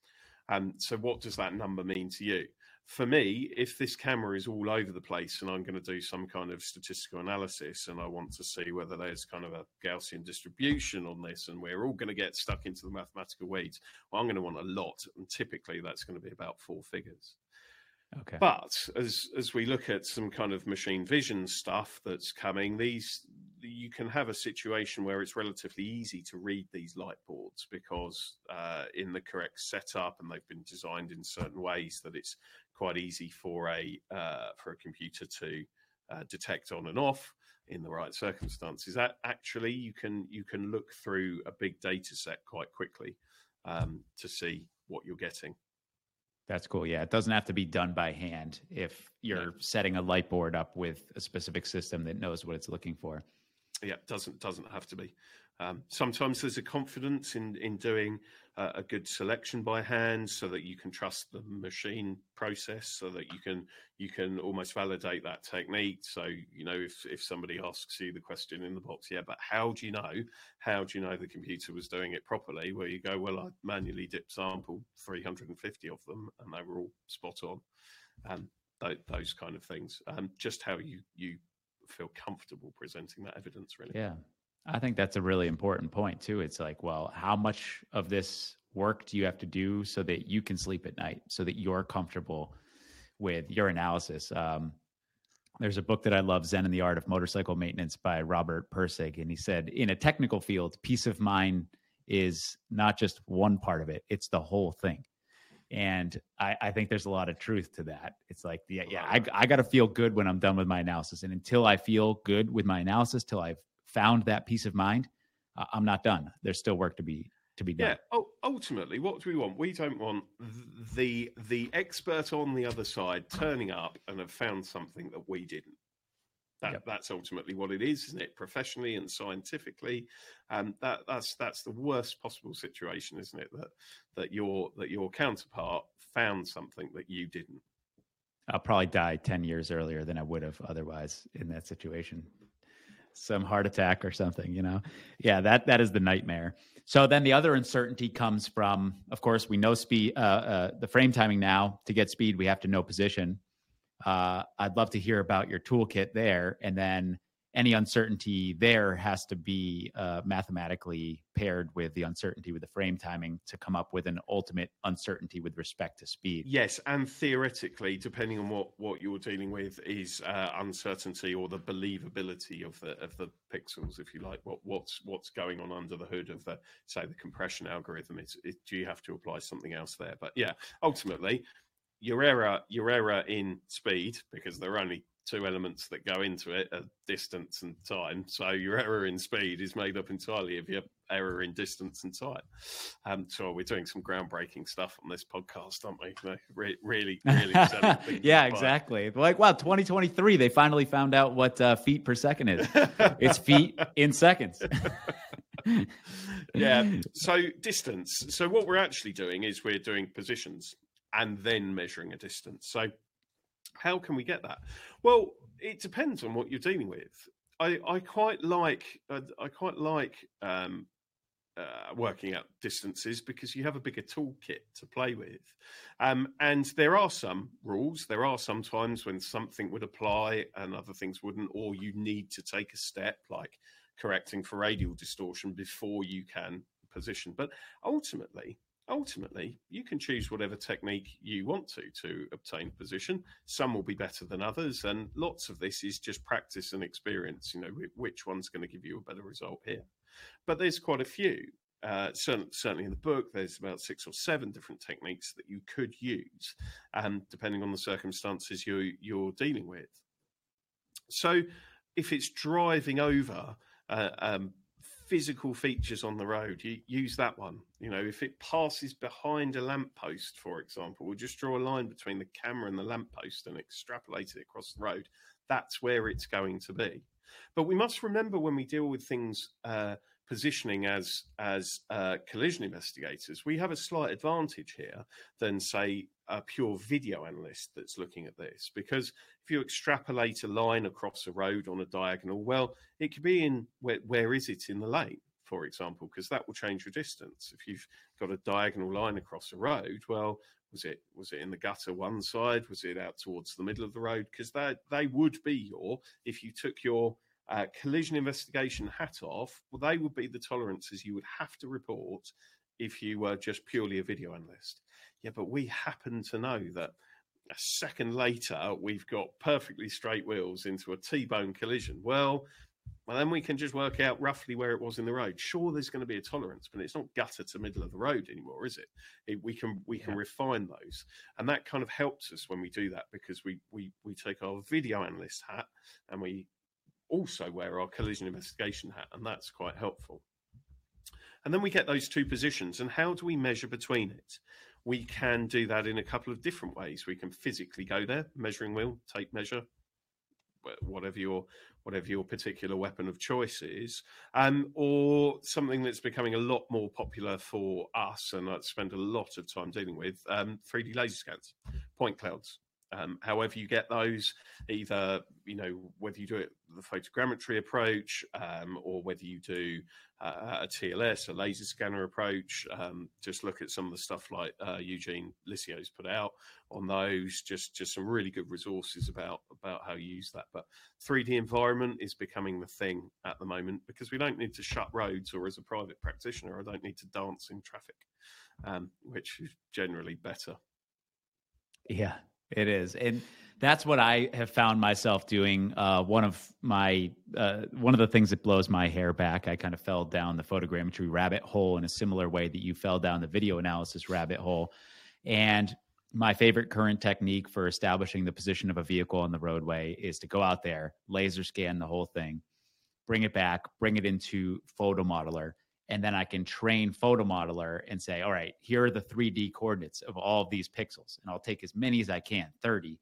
Um, so, what does that number mean to you? For me, if this camera is all over the place and I'm going to do some kind of statistical analysis and I want to see whether there's kind of a Gaussian distribution on this and we're all going to get stuck into the mathematical weeds, well, I'm going to want a lot. And typically that's going to be about four figures. Okay. But as as we look at some kind of machine vision stuff that's coming, these you can have a situation where it's relatively easy to read these light boards because uh, in the correct setup and they've been designed in certain ways that it's quite easy for a uh, for a computer to uh, detect on and off in the right circumstances. That actually you can you can look through a big data set quite quickly um, to see what you're getting. That's cool. Yeah, it doesn't have to be done by hand if you're no. setting a light board up with a specific system that knows what it's looking for. Yeah, doesn't doesn't have to be. Um, sometimes there's a confidence in in doing uh, a good selection by hand, so that you can trust the machine process, so that you can you can almost validate that technique. So you know, if if somebody asks you the question in the box, yeah, but how do you know? How do you know the computer was doing it properly? Where you go, well, I manually dip sample 350 of them, and they were all spot on. Um, th- those kind of things. Um, just how you you feel comfortable presenting that evidence, really. Yeah. I think that's a really important point too. It's like, well, how much of this work do you have to do so that you can sleep at night, so that you're comfortable with your analysis? Um, there's a book that I love, Zen and the Art of Motorcycle Maintenance by Robert Pirsig. And he said, in a technical field, peace of mind is not just one part of it, it's the whole thing. And I, I think there's a lot of truth to that. It's like, yeah, yeah, I, I got to feel good when I'm done with my analysis. And until I feel good with my analysis, till I've found that peace of mind, uh, I'm not done. There's still work to be to be done. Yeah. Oh, ultimately, what do we want? We don't want the the expert on the other side turning up and have found something that we didn't. That, yep. That's ultimately what it is, isn't it? Professionally and scientifically, um, that that's that's the worst possible situation, isn't it? That that your that your counterpart found something that you didn't. I'll probably die ten years earlier than I would have otherwise in that situation some heart attack or something, you know? Yeah, that that is the nightmare. So then the other uncertainty comes from, of course, we know speed, uh, uh, the frame timing now. To get speed, we have to know position. Uh, I'd love to hear about your toolkit there, and then any uncertainty there has to be uh, mathematically paired with the uncertainty with the frame timing to come up with an ultimate uncertainty with respect to speed. Yes, and theoretically, depending on what, what you're dealing with, is uh, uncertainty or the believability of the of the pixels, if you like. What what's what's going on under the hood of the say the compression algorithm? Is do you have to apply something else there? But yeah, ultimately, your error your error in speed because there are only two elements that go into it are distance and time. So your error in speed is made up entirely of your error in distance and time. Um, so we're doing some groundbreaking stuff on this podcast, aren't we? Re- really, really. [laughs] yeah, exactly. Like, wow, 2023, they finally found out what uh, feet per second is. it's feet in seconds. yeah. [laughs] So distance. So what we're actually doing is we're doing positions and then measuring a distance. So how can we get that? Well, it depends on what you're dealing with. I, I quite like uh, I quite like um, uh, working out distances because you have a bigger toolkit to play with. Um, and there are some rules. There are some times when something would apply and other things wouldn't, or you need to take a step like correcting for radial distortion before you can position. But ultimately, ultimately you can choose whatever technique you want to to obtain position. Some will be better than others and lots of this is just practice and experience you know which one's going to give you a better result here. But there's quite a few uh, certainly, in the book there's about six or seven different techniques that you could use and depending on the circumstances you you're dealing with. So if it's driving over uh, um, physical features on the road, you use that one. You know, if it passes behind a lamppost, for example, we'll just draw a line between the camera and the lamppost and extrapolate it across the road. That's where it's going to be. But we must remember when we deal with things uh, positioning as as uh, collision investigators, we have a slight advantage here than say a pure video analyst that's looking at this. Because if you extrapolate a line across a road on a diagonal, well, it could be in where, where is it in the lane, for example, because that will change your distance. If you've got a diagonal line across a road, well, was it was it in the gutter one side? Was it out towards the middle of the road? Because they they would be your if you took your uh, collision investigation hat off, well, they would be the tolerances you would have to report if you were just purely a video analyst. Yeah, but we happen to know that a second later we've got perfectly straight wheels into a T-bone collision. Well, well, then we can just work out roughly where it was in the road. Sure, there's going to be a tolerance, but it's not gutter to middle of the road anymore, is it? it we can we can refine those, and that kind of helps us when we do that because we we we take our video analyst hat and we also wear our collision investigation hat, and that's quite helpful. And then we get those two positions, and how do we measure between it? We can do that in a couple of different ways. We can physically go there, measuring wheel, tape measure, whatever your whatever your particular weapon of choice is, um, or something that's becoming a lot more popular for us, and I spend a lot of time dealing with um, 3D laser scans, point clouds. Um, however, you get those, either you know whether you do it the photogrammetry approach um, or whether you do uh, a TLS, a laser scanner approach. Um, just look at some of the stuff like uh, Eugene Liscio's put out on those. Just just some really good resources about about how you use that. But 3D environment is becoming the thing at the moment because we don't need to shut roads, or as a private practitioner, I don't need to dance in traffic, um, which is generally better. Yeah, it is, and that's what I have found myself doing. Uh, one of my uh, one of the things that blows my hair back. I kind of fell down the photogrammetry rabbit hole in a similar way that you fell down the video analysis rabbit hole. And my favorite current technique for establishing the position of a vehicle on the roadway is to go out there, laser scan the whole thing, bring it back, bring it into PhotoModeler, and then I can train PhotoModeler and say, all right, here are the 3D coordinates of all of these pixels. And I'll take as many as I can 30,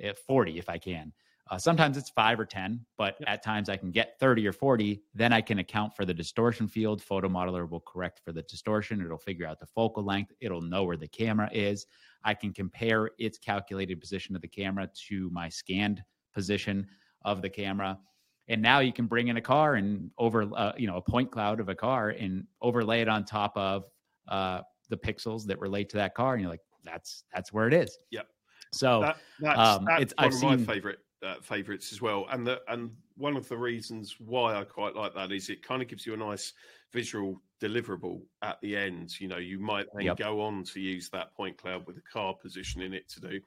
eh, 40 if I can. Uh, sometimes it's five or 10, but yep. at times I can get 30 or 40. Then I can account for the distortion field. PhotoModeler will correct for the distortion. It'll figure out the focal length. It'll know where the camera is. I can compare its calculated position of the camera to my scanned position of the camera and now you can bring in a car and over uh, you know a point cloud of a car and overlay it on top of uh, the pixels that relate to that car and you're like that's that's where it is. Yep. So that, that's, um, that's it's one I've of seen, my favorite uh, favorites as well and the and one of the reasons why i quite like that is it kind of gives you a nice visual deliverable at the end. You know you might then yep. go on to use that point cloud with the car position in it to do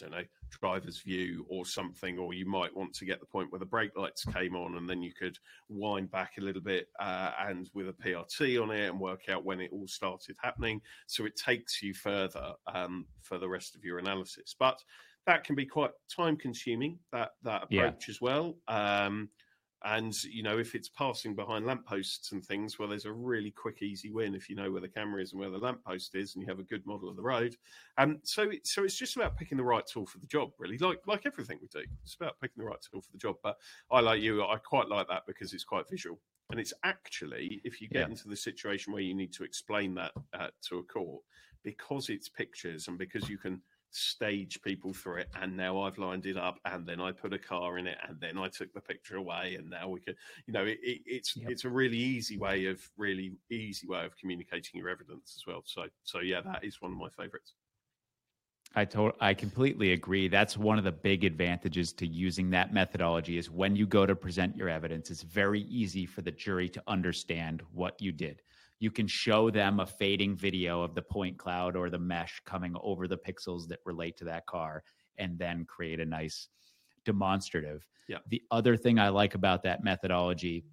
don't know, driver's view or something, or you might want to get the point where the brake lights came on and then you could wind back a little bit uh, and with a PRT on it and work out when it all started happening. So it takes you further um, for the rest of your analysis. But that can be quite time consuming, that, that approach yeah. as well. Um, and you know, if it's passing behind lampposts and things, well, there's a really quick, easy win if you know where the camera is and where the lamppost is, and you have a good model of the road. Um, so, so it's just about picking the right tool for the job, really. Like like everything we do, it's about picking the right tool for the job. But I like you, I quite like that because it's quite visual, and it's actually if you get yeah. into the situation where you need to explain that uh, to a court, because it's pictures and because you can stage people through it and now i've lined it up and then i put a car in it and then i took the picture away and now we can you know it, it, it's yep. it's a really easy way of really easy way of communicating your evidence as well so so yeah that is one of my favorites I to- I completely agree. That's one of the big advantages to using that methodology is when you go to present your evidence, it's very easy for the jury to understand what you did you can show them a fading video of the point cloud or the mesh coming over the pixels that relate to that car and then create a nice demonstrative. Yeah. The other thing I like about that methodology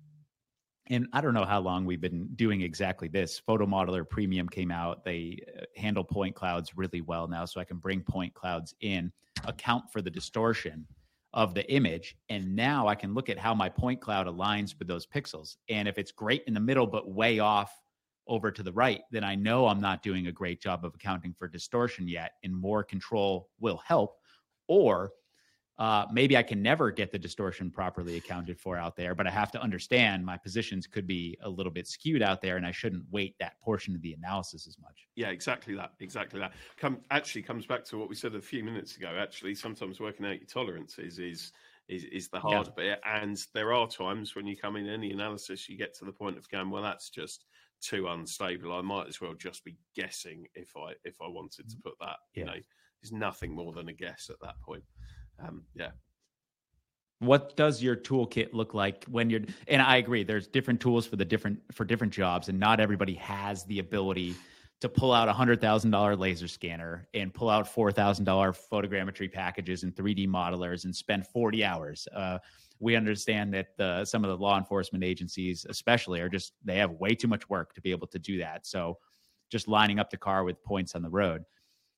and I don't know how long we've been doing exactly this. PhotoModeler Premium came out. They uh, handle point clouds really well now, so I can bring point clouds in, account for the distortion of the image. And now I can look at how my point cloud aligns with those pixels. And if it's great in the middle, but way off over to the right, then I know I'm not doing a great job of accounting for distortion yet, and more control will help. Or uh, maybe I can never get the distortion properly accounted for out there, but I have to understand my positions could be a little bit skewed out there, and I shouldn't weight that portion of the analysis as much. Yeah, exactly that. Exactly that. Come actually comes back to what we said a few minutes ago. Actually, sometimes working out your tolerances is is is the hard yeah. bit, and there are times when you come in any analysis, you get to the point of going, well, that's just too unstable. I might as well just be guessing if I if I wanted to mm. put that. Yeah. You know, it's nothing more than a guess at that point um, yeah what does your toolkit look like when you're and i agree there's different tools for the different for different jobs and not everybody has the ability to pull out a hundred thousand dollar laser scanner and pull out four thousand dollar photogrammetry packages and 3d modelers and spend 40 hours uh, we understand that the, some of the law enforcement agencies especially are just they have way too much work to be able to do that. So just lining up the car with points on the road.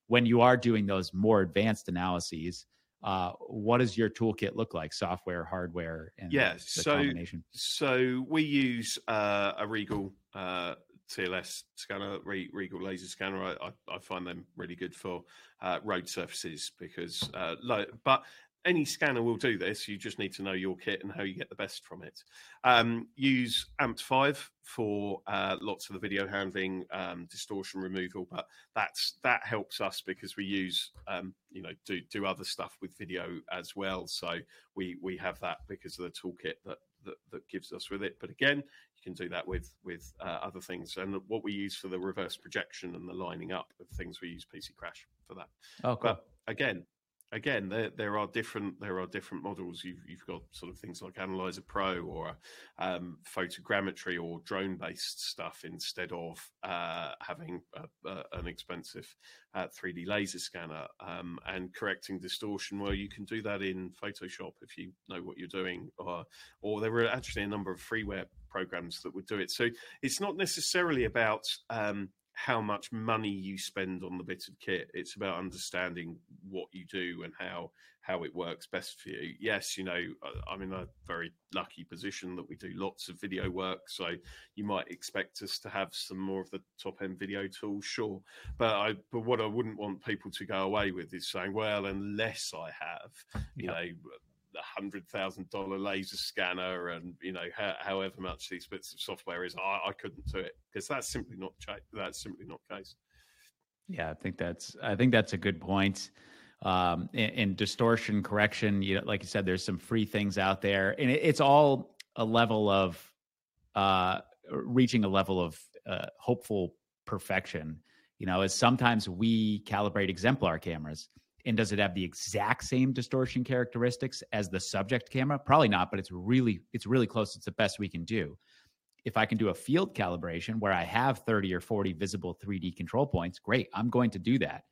When you are doing those more advanced analyses uh, what does your toolkit look like? Software hardware and yeah so so we use uh, a RIEGL uh, tls scanner RIEGL laser scanner. I, I, I, find them really good for uh, road surfaces because uh, but any scanner will do this. You just need to know your kit and how you get the best from it. Um, use Amped FIVE for uh, lots of the video handling, um, distortion removal, but that's that helps us because we use um, you know do do other stuff with video as well. So we we have that because of the toolkit that that, that gives us with it. But again, you can do that with with uh, other things. And what we use for the reverse projection and the lining up of things, we use PC-Crash for that. Oh, cool. But again, again, there there are different there are different models. You've you've got sort of things like AnalyzerPro or um, photogrammetry or drone based stuff instead of uh, having a, a, an expensive uh, 3D laser scanner um, and correcting distortion. Well, you can do that in Photoshop if you know what you're doing, or or there are actually a number of freeware programs that would do it. So it's not necessarily about um, how much money you spend on the bit of kit. It's about understanding what you do and how how it works best for you. Yes, you know, I'm in a very lucky position that we do lots of video work, so you might expect us to have some more of the top end video tools, sure. But I but what I wouldn't want people to go away with is saying, well, unless I have, you yep. know hundred thousand dollar laser scanner and you know however much these bits of software is, I, I couldn't do it because that's simply not that's simply not case. Yeah, I think that's I think that's a good point. Um, in, in, distortion correction, you know, like you said, there's some free things out there, and it, it's all a level of uh, reaching a level of uh, hopeful perfection. You know, as sometimes we calibrate exemplar cameras and does it have the exact same distortion characteristics as the subject camera? Probably not, but it's really it's really close. It's the best we can do. If I can do a field calibration where I have 30 or 40 visible 3D control points, great. I'm going to do that.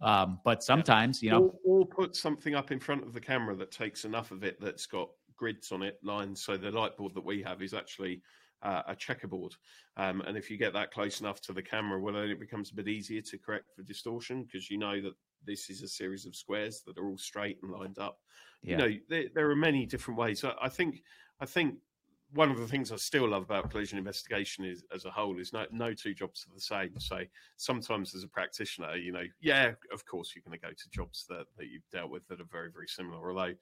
Um, but sometimes, you know, or, or, put something up in front of the camera that takes enough of it that's got grids on it, lines. So the light board that we have is actually uh, a checkerboard. Um, and if you get that close enough to the camera, well, then it becomes a bit easier to correct for distortion because you know that this is a series of squares that are all straight and lined up. Yeah. You know, there, there, are many different ways. I, I think, I think one of the things I still love about collision investigation is, as a whole, is no no two jobs are the same. So sometimes, as a practitioner, you know, yeah, of course, you're going to go to jobs that, that you've dealt with that are very very similar. Although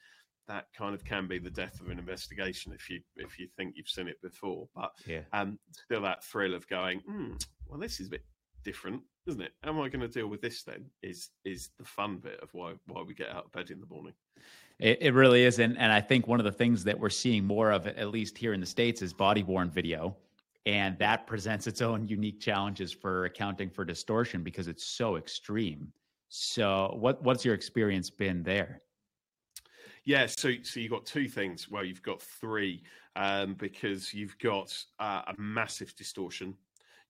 that kind of can be the death of an investigation if you if you think you've seen it before. But yeah, um, still that thrill of going, mm, well, this is a bit different, isn't it? How am I going to deal with this then? Is is the fun bit of why why we get out of bed in the morning. It, it really is, and and I think one of the things that we're seeing more of, at least here in the states, is body worn video, and that presents its own unique challenges for accounting for distortion because it's so extreme. So, what what's your experience been there? Yeah, so so you've got two things. Well, you've got three um, because you've got uh, a massive distortion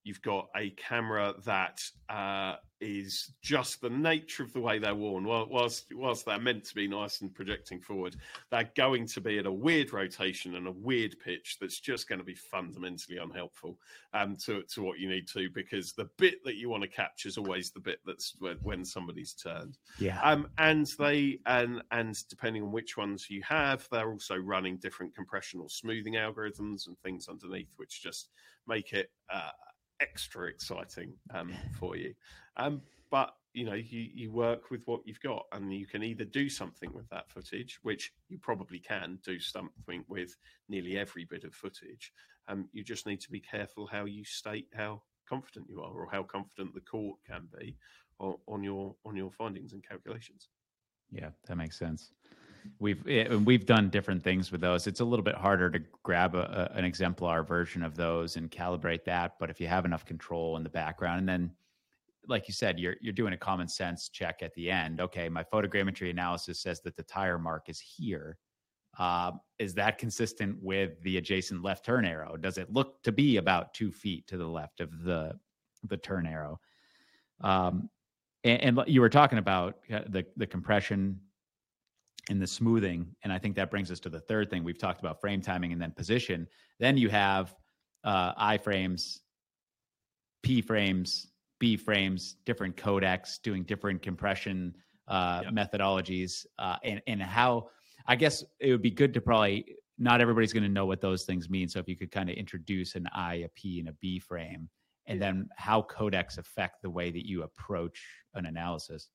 You've got a camera that uh, is just the nature of the way they're worn. Whilst, whilst they're meant to be nice and projecting forward, they're going to be at a weird rotation and a weird pitch that's just going to be fundamentally unhelpful um, to, to what you need to, because the bit that you want to capture is always the bit that's when somebody's turned. Yeah. Um, and they and and depending on which ones you have, they're also running different compression or smoothing algorithms and things underneath, which just make it uh, extra exciting um, for you. Um, but you know, you, you work with what you've got, and you can either do something with that footage, which you probably can do something with nearly every bit of footage. Um, you just need to be careful how you state how confident you are, or how confident the court can be on, on your on your findings and calculations. Yeah, that makes sense. We've and we've done different things with those. It's a little bit harder to grab a, a, an exemplar version of those and calibrate that. But if you have enough control in the background, and then, like you said, you're you're doing a common sense check at the end. Okay, my photogrammetry analysis says that the tire mark is here. Uh, is that consistent with the adjacent left turn arrow? Does it look to be about two feet to the left of the the turn arrow? Um, and, and you were talking about uh, the the compression and the smoothing. And I think that brings us to the third thing. We've talked about frame timing and then position. Then you have uh, I frames, P frames, B frames, different codecs doing different compression uh, yep. methodologies, uh, and and how I guess it would be good to probably not everybody's going to know what those things mean. So if you could kind of introduce an I, a P, and a B frame, and yeah. then how codecs affect the way that you approach an analysis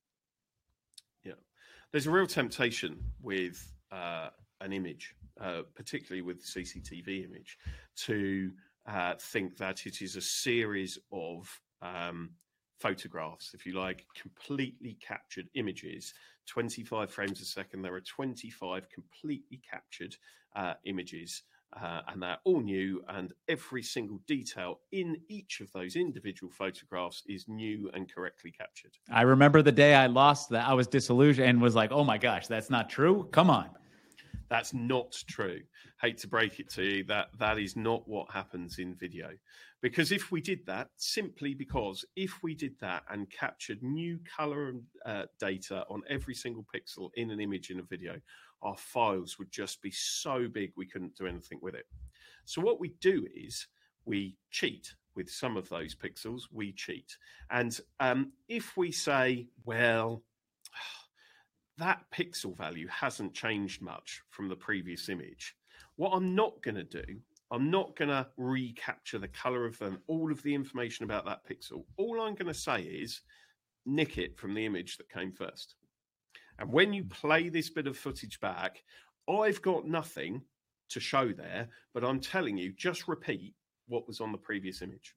there's a real temptation with uh, an image, uh, particularly with CCTV image, to uh, think that it is a series of um, photographs, if you like, completely captured images. 25 frames a second. There are 25 completely captured uh, images uh, and they're all new, and every single detail in each of those individual photographs is new and correctly captured. I remember the day I lost that. I was disillusioned and was like, "Oh my gosh, that's not true! Come on." That's not true. Hate to break it to you, that that is not what happens in video. Because if we did that, simply because if we did that and captured new color uh, data on every single pixel in an image in a video, our files would just be so big we couldn't do anything with it. So what we do is we cheat with some of those pixels. We cheat, and um, if we say, well, that pixel value hasn't changed much from the previous image. What I'm not going to do, I'm not going to recapture the color of them, all of the information about that pixel. All I'm going to say is nick it from the image that came first. And when you play this bit of footage back, I've got nothing to show there, but I'm telling you, just repeat what was on the previous image.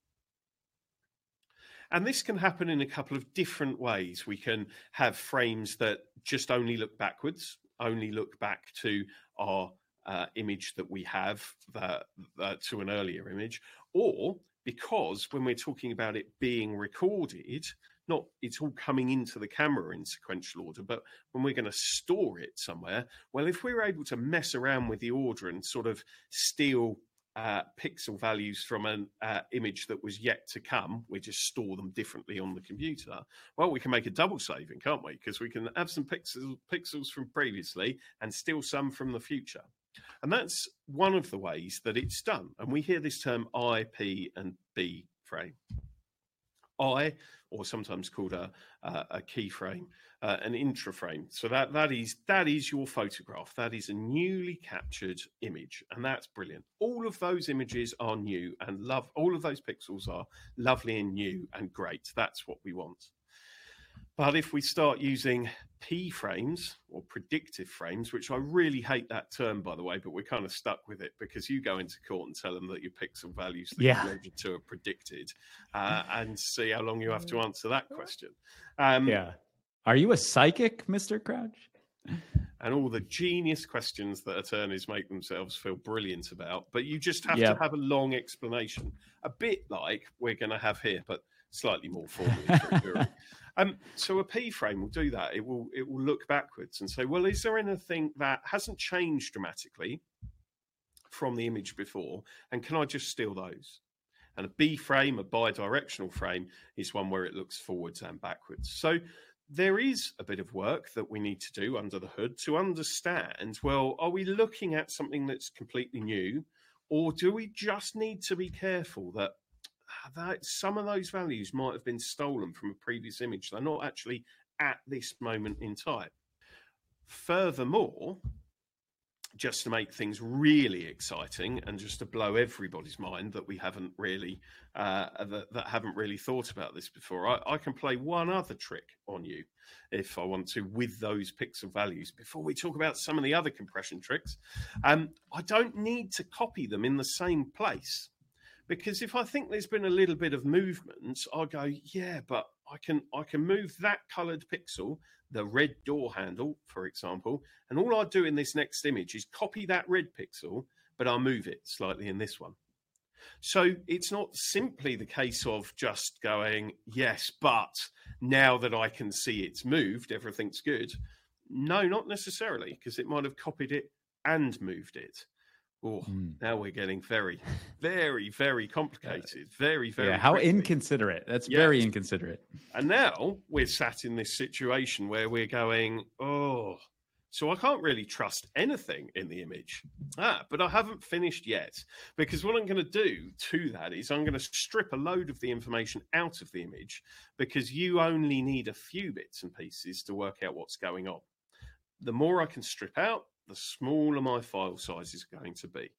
And this can happen in a couple of different ways. We can have frames that just only look backwards, only look back to our uh, image that we have that, uh, to an earlier image, or because when we're talking about it being recorded, not it's all coming into the camera in sequential order, but when we're going to store it somewhere, well, if we're able to mess around with the order and sort of steal uh, pixel values from an uh, image that was yet to come, we just store them differently on the computer. Well, we can make a double saving, can't we? Because we can have some pixels pixels from previously and steal some from the future. And that's one of the ways that it's done. And we hear this term I, P, and B frame. I, or sometimes called a, a, a keyframe, uh, an intraframe. So that that is that is your photograph. That is a newly captured image, and that's brilliant. All of those images are new and love. All of those pixels are lovely and new and great. That's what we want. But if we start using P frames or predictive frames, which I really hate that term, by the way, but we're kind of stuck with it because you go into court and tell them that your pixel values that yeah. you measured to are predicted uh, [laughs] and see how long you have to answer that question. Um, yeah. Are you a psychic, Mr. Crouch? And all the genius questions that attorneys make themselves feel brilliant about, but you just have yep. to have a long explanation, a bit like we're going to have here, but slightly more formally. [laughs] Um, so a P frame will do that. It will it will look backwards and say, well, is there anything that hasn't changed dramatically from the image before, and can I just steal those? And a B frame, a bi-directional frame, is one where it looks forwards and backwards. So there is a bit of work that we need to do under the hood to understand well, are we looking at something that's completely new, or do we just need to be careful that, that some of those values might have been stolen from a previous image? They're not actually at this moment in time. Furthermore, just to make things really exciting and just to blow everybody's mind that we haven't really uh, that, that, haven't really thought about this before I, I, can play one other trick on you if i want to with those pixel values before we talk about some of the other compression tricks um, i don't need to copy them in the same place because if i think there's been a little bit of movement i'll go yeah but i can i can move that colored pixel the red door handle, for example. And all I do in this next image is copy that red pixel, but I'll move it slightly in this one. So it's not simply the case of just going, yes, but now that I can see it's moved, everything's good. No, not necessarily, because it might have copied it and moved it. Oh, mm. now we're getting very, [laughs] very, very complicated. Very, very. Yeah, how quickly. inconsiderate. That's yes. very inconsiderate. And now we're sat in this situation where we're going, oh, so I can't really trust anything in the image. Ah, but I haven't finished yet because what I'm going to do to that is I'm going to strip a load of the information out of the image because you only need a few bits and pieces to work out what's going on. The more I can strip out, the smaller my file size is going to be.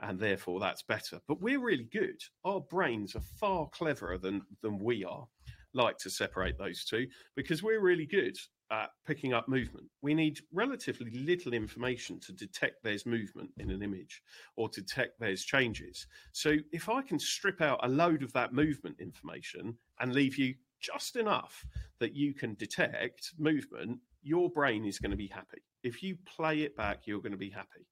And therefore, that's better. But we're really good. Our brains are far cleverer than, than we are, like to separate those two, because we're really good at picking up movement. We need relatively little information to detect there's movement in an image or detect there's changes. So if I can strip out a load of that movement information and leave you just enough that you can detect movement, your brain is going to be happy if you play it back, you're going to be happy.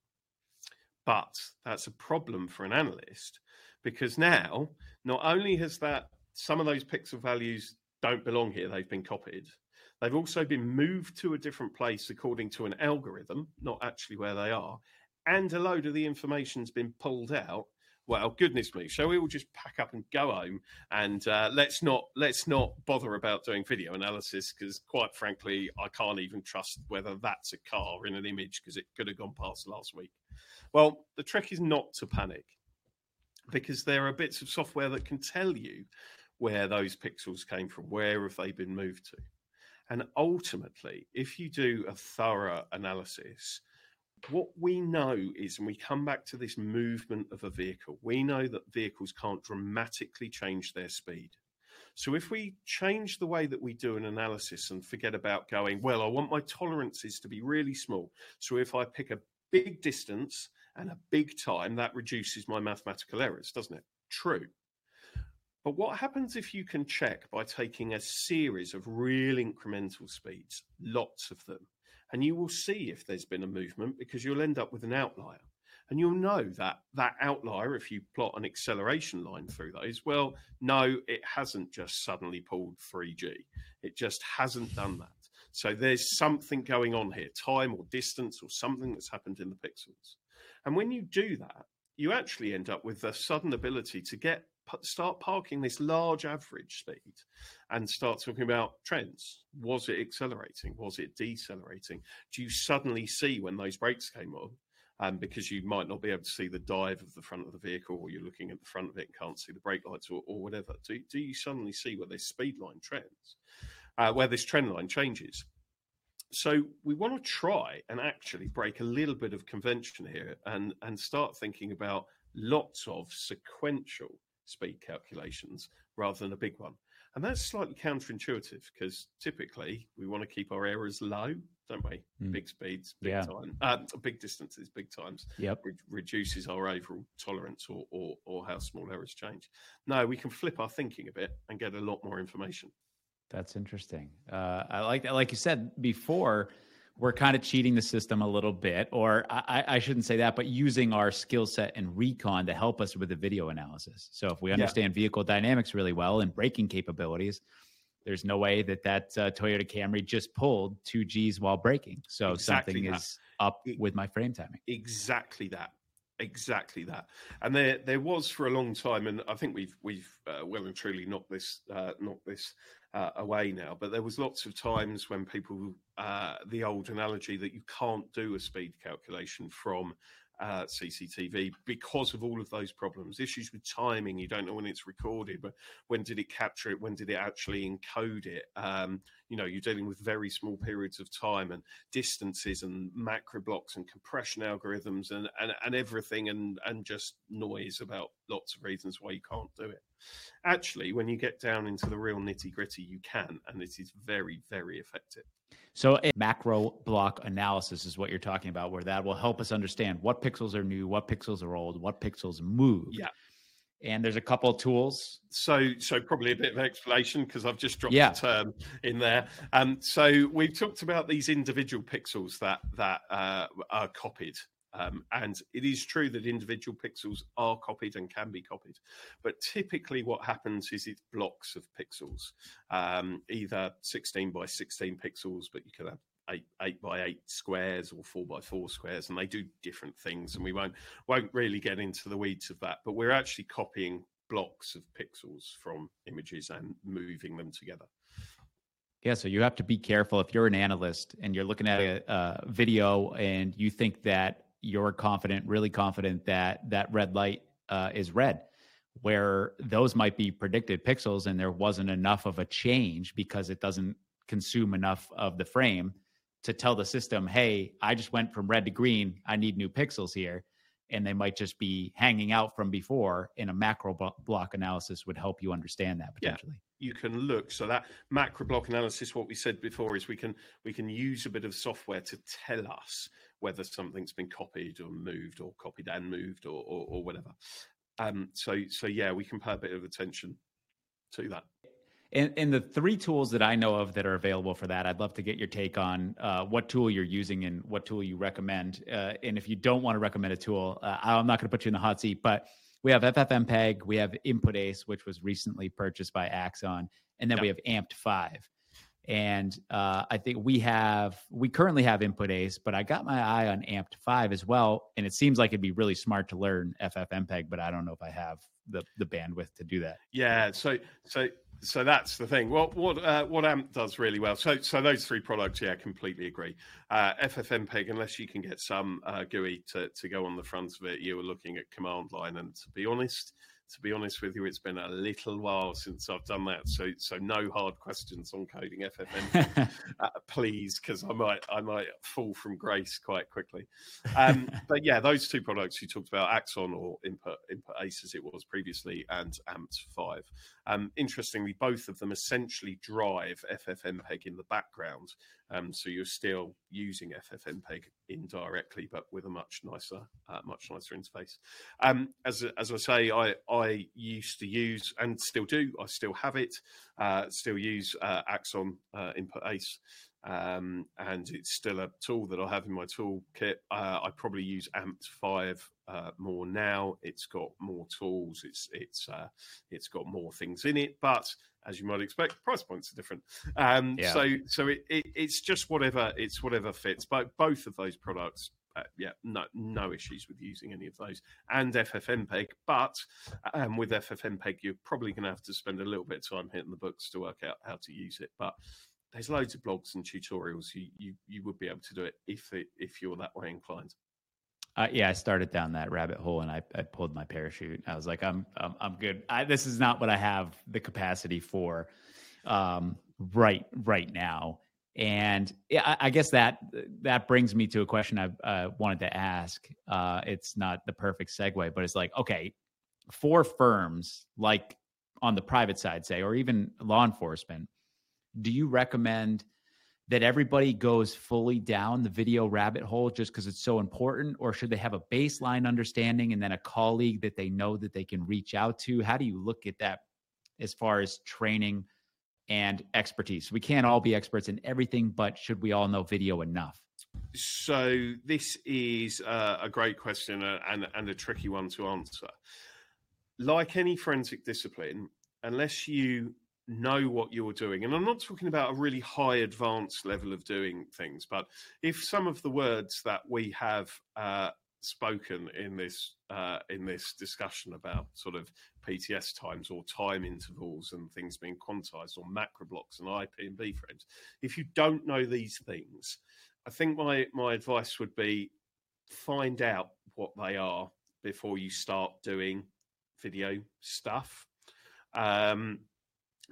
But that's a problem for an analyst because now not only has that some of those pixel values don't belong here, they've been copied. They've also been moved to a different place according to an algorithm, not actually where they are. And a load of the information's been pulled out well, goodness me, shall we all just pack up and go home and uh, let's not let's not bother about doing video analysis because, quite frankly, I can't even trust whether that's a car in an image because it could have gone past last week. Well, the trick is not to panic because there are bits of software that can tell you where those pixels came from, where have they been moved to, and ultimately, if you do a thorough analysis what we know is, and we come back to this movement of a vehicle, we know that vehicles can't dramatically change their speed. So if we change the way that we do an analysis and forget about going, well, I want my tolerances to be really small. So if I pick a big distance and a big time, that reduces my mathematical errors, doesn't it? True. But what happens if you can check by taking a series of real incremental speeds, lots of them? And you will see if there's been a movement because you'll end up with an outlier. And you'll know that that outlier, if you plot an acceleration line through those, well, no, it hasn't just suddenly pulled 3G. It just hasn't done that. So there's something going on here, time or distance or something that's happened in the pixels. And when you do that, you actually end up with a sudden ability to get start parking this large average speed and start talking about trends. Was it accelerating? Was it decelerating? Do you suddenly see when those brakes came on? Um, because you might not be able to see the dive of the front of the vehicle, or you're looking at the front of it and can't see the brake lights, or, or whatever. Do, do you suddenly see where this speed line trends, uh, where this trend line changes? So we want to try and actually break a little bit of convention here and and start thinking about lots of sequential speed calculations rather than a big one. And that's slightly counterintuitive because typically we want to keep our errors low, don't we? Mm. Big speeds, big yeah. time, uh, big distances, big times. Yep. Re- reduces our overall tolerance or, or, or how small errors change. No, we can flip our thinking a bit and get a lot more information. That's interesting. Uh, I like, like you said before, we're kind of cheating the system a little bit, or I, I shouldn't say that, but using our skill set and recon to help us with the video analysis. So if we understand yeah. vehicle dynamics really well and braking capabilities, there's no way that that uh, Toyota Camry just pulled two G's while braking. So exactly something that. is up with my frame timing. Exactly that. Exactly that, and there there was for a long time, and I think we've we've uh, well and truly knocked this uh, knocked this uh, away now. But there was lots of times when people uh, the old analogy that you can't do a speed calculation from CCTV because of all of those problems. Issues with timing, you don't know when it's recorded, but when did it capture it? When did it actually encode it? Um, you know, you're dealing with very small periods of time and distances and macro blocks and compression algorithms and, and, and everything and, and just noise about lots of reasons why you can't do it. Actually, when you get down into the real nitty gritty, you can, and it is very, very effective. So, a macro block analysis is what you're talking about, where that will help us understand what pixels are new, what pixels are old, what pixels move. Yeah. And there's a couple of tools. So, so probably a bit of explanation because I've just dropped yeah. the term in there. Um, so we've talked about these individual pixels that that uh, are copied um, and it is true that individual pixels are copied and can be copied. But typically, what happens is it's blocks of pixels, um, either 16 by 16 pixels, but you can have eight, eight by eight squares or four by four squares, and they do different things. And we won't won't really get into the weeds of that. But we're actually copying blocks of pixels from images and moving them together. Yeah, so you have to be careful if you're an analyst and you're looking at a, a video and you think that you're confident, really confident that that red light uh, is red, where those might be predicted pixels and there wasn't enough of a change because it doesn't consume enough of the frame to tell the system, hey, I just went from red to green. I need new pixels here. And they might just be hanging out from before, and a macro block analysis would help you understand that potentially. Yeah, you can look. So that macro block analysis, what we said before, is we can we can use a bit of software to tell us whether something's been copied or moved or copied and moved or, or, or whatever. Um, so, so yeah, we can pay a bit of attention to that. And, and, the three tools that I know of that are available for that, I'd love to get your take on uh, what tool you're using and what tool you recommend. Uh, and if you don't want to recommend a tool, uh, I'm not going to put you in the hot seat, but we have FFmpeg, we have iNPUT-ACE, which was recently purchased by Axon, and then we have Amped FIVE and uh, I think we have we currently have iNPUT-ACE, but I got my eye on Amped FIVE as well, and it seems like it'd be really smart to learn FFmpeg, but I don't know if I have the the bandwidth to do that. Yeah, so so so that's the thing. What what uh, what AMP does really well. So so those three products, yeah, completely agree. Uh, FFmpeg, unless you can get some uh, GUI to to go on the front of it, you were looking at command line, and to be honest, to be honest with you, it's been a little while since I've done that. So, so no hard questions on coding FFN, [laughs] uh, please, because I might, I might fall from grace quite quickly. Um, [laughs] but yeah, those two products you talked about, Axon or Input, iNPUT-ACE as it was previously, and Amped FIVE. Um, interestingly, both of them essentially drive FFmpeg in the background, um, so you're still using FFmpeg indirectly, but with a much nicer, uh, much nicer interface. Um, as as I say, I I used to use and still do. I still have it. Uh, still use uh, Axon uh, iNPUT-ACE. Um, and it's still a tool that I have in my toolkit. Uh, I probably use Amped FIVE uh, more now. It's got more tools. It's it's uh, it's got more things in it, but as you might expect, price points are different. Um, yeah. So so it, it, it's just whatever it's whatever fits. But both of those products, uh, yeah, no no issues with using any of those. And FFmpeg, but um, with FFmpeg, you're probably going to have to spend a little bit of time hitting the books to work out how to use it. But there's loads of blogs and tutorials. You you, you would be able to do it if it, if you're that way inclined. Uh, yeah, I started down that rabbit hole and I, I pulled my parachute. I was like, I'm I'm, I'm good. I, this is not what I have the capacity for um, right right now. And yeah, I, I, guess that that brings me to a question I uh, wanted to ask. Uh, it's not the perfect segue, but it's like, okay, for firms like on the private side, say, or even law enforcement, do you recommend – that everybody goes fully down the video rabbit hole just because it's so important? Or should they have a baseline understanding and then a colleague that they know that they can reach out to? How do you look at that as far as training and expertise? We can't all be experts in everything but should we all know video enough? So this is uh, a great question uh, and, and a tricky one to answer. Like any forensic discipline unless you know what you're doing. And I'm not talking about a really high advanced level of doing things, but if some of the words that we have uh, spoken in this uh, in this discussion about sort of PTS times or time intervals and things being quantized or macro blocks and IP and B frames. If you don't know these things, I think my my advice would be find out what they are before you start doing video stuff. Um,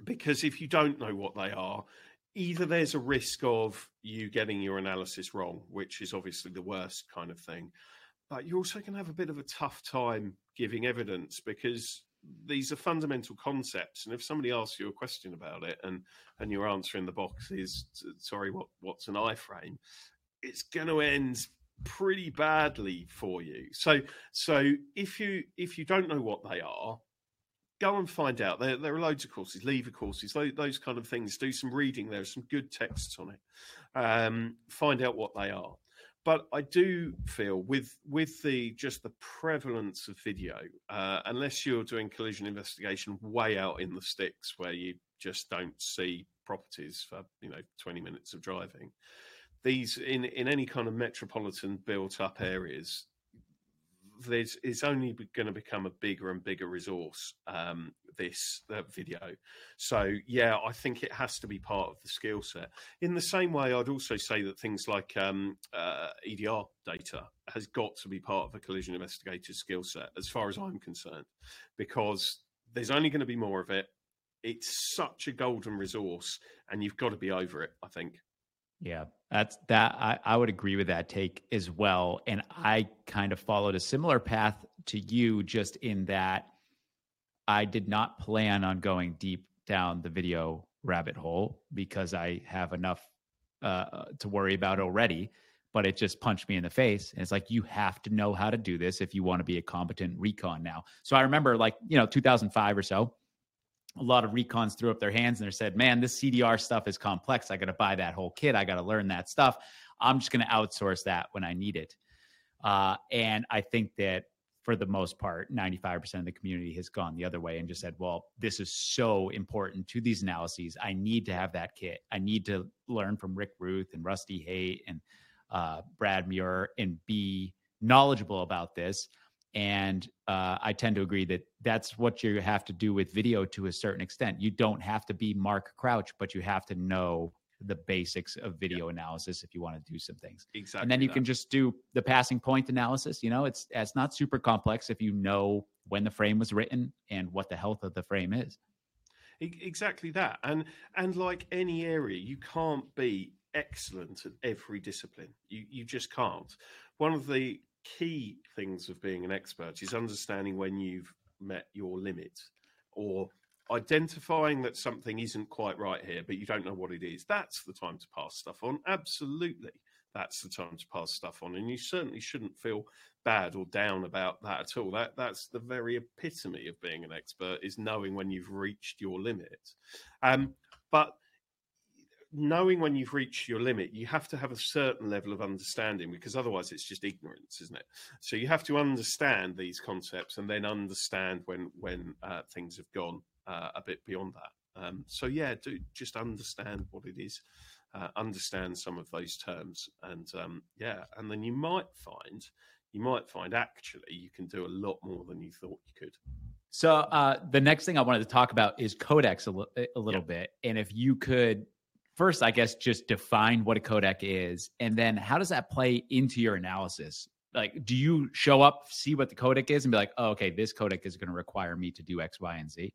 because if you don't know what they are, either there's a risk of you getting your analysis wrong, which is obviously the worst kind of thing, but you're also going to have a bit of a tough time giving evidence because these are fundamental concepts and if somebody asks you a question about it and and your answer in the box is sorry what what's an iframe? it's going to end pretty badly for you. So so if you if you don't know what they are go and find out. There, there are loads of courses, LEVA courses, those, those, kind of things. Do some reading. There's some good texts on it. Um, find out what they are. But I do feel with with the just the prevalence of video, uh, unless you're doing collision investigation way out in the sticks where you just don't see properties for you know 20 minutes of driving, these in in any kind of metropolitan built up areas, there's it's only going to become a bigger and bigger resource. Um, this uh, video, so yeah, I think it has to be part of the skill set. In the same way, I'd also say that things like um, uh, EDR data has got to be part of a collision investigator's skill set, as far as I'm concerned, because there's only going to be more of it. It's such a golden resource, and you've got to be over it. I think. Yeah, that's that. I, I would agree with that take as well. And I kind of followed a similar path to you, just in that I did not plan on going deep down the video rabbit hole because I have enough uh, to worry about already. But it just punched me in the face. And it's like, you have to know how to do this if you want to be a competent recon now. So I remember, like, you know, 2005 or so, a lot of recons threw up their hands and they said, man, this CDR stuff is complex. I got to buy that whole kit. I got to learn that stuff. I'm just going to outsource that when I need it. Uh, and I think that for the most part, 95% of the community has gone the other way and just said, well, this is so important to these analyses. I need to have that kit. I need to learn from Rick Ruth and Rusty Haight and uh, Brad Muir and be knowledgeable about this. And uh, I tend to agree that that's what you have to do with video to a certain extent. You don't have to be Mark Crouch, but you have to know the basics of video yep. analysis if you want to do some things. Exactly. And then you that. can just do the passing point analysis. You know, it's it's not super complex if you know when the frame was written and what the health of the frame is. Exactly that. And and like any area, you can't be excellent at every discipline. You you just can't. One of the key things of being an expert is understanding when you've met your limit or identifying that something isn't quite right here, but you don't know what it is. That's the time to pass stuff on. Absolutely. That's the time to pass stuff on. And you certainly shouldn't feel bad or down about that at all. That that's the very epitome of being an expert is knowing when you've reached your limit. Um, but knowing when you've reached your limit, you have to have a certain level of understanding because otherwise it's just ignorance, isn't it? So you have to understand these concepts and then understand when when uh, things have gone uh, a bit beyond that. Um, so yeah, do just understand what it is, uh, understand some of those terms, and um, yeah, and then you might find you might find actually you can do a lot more than you thought you could. So uh, the next thing I wanted to talk about is codecs a, l- a little bit, and if you could first, I guess, just define what a codec is, and then how does that play into your analysis? Like, do you show up, see what the codec is, and be like, oh, okay, this codec is going to require me to do X, Y, and Z?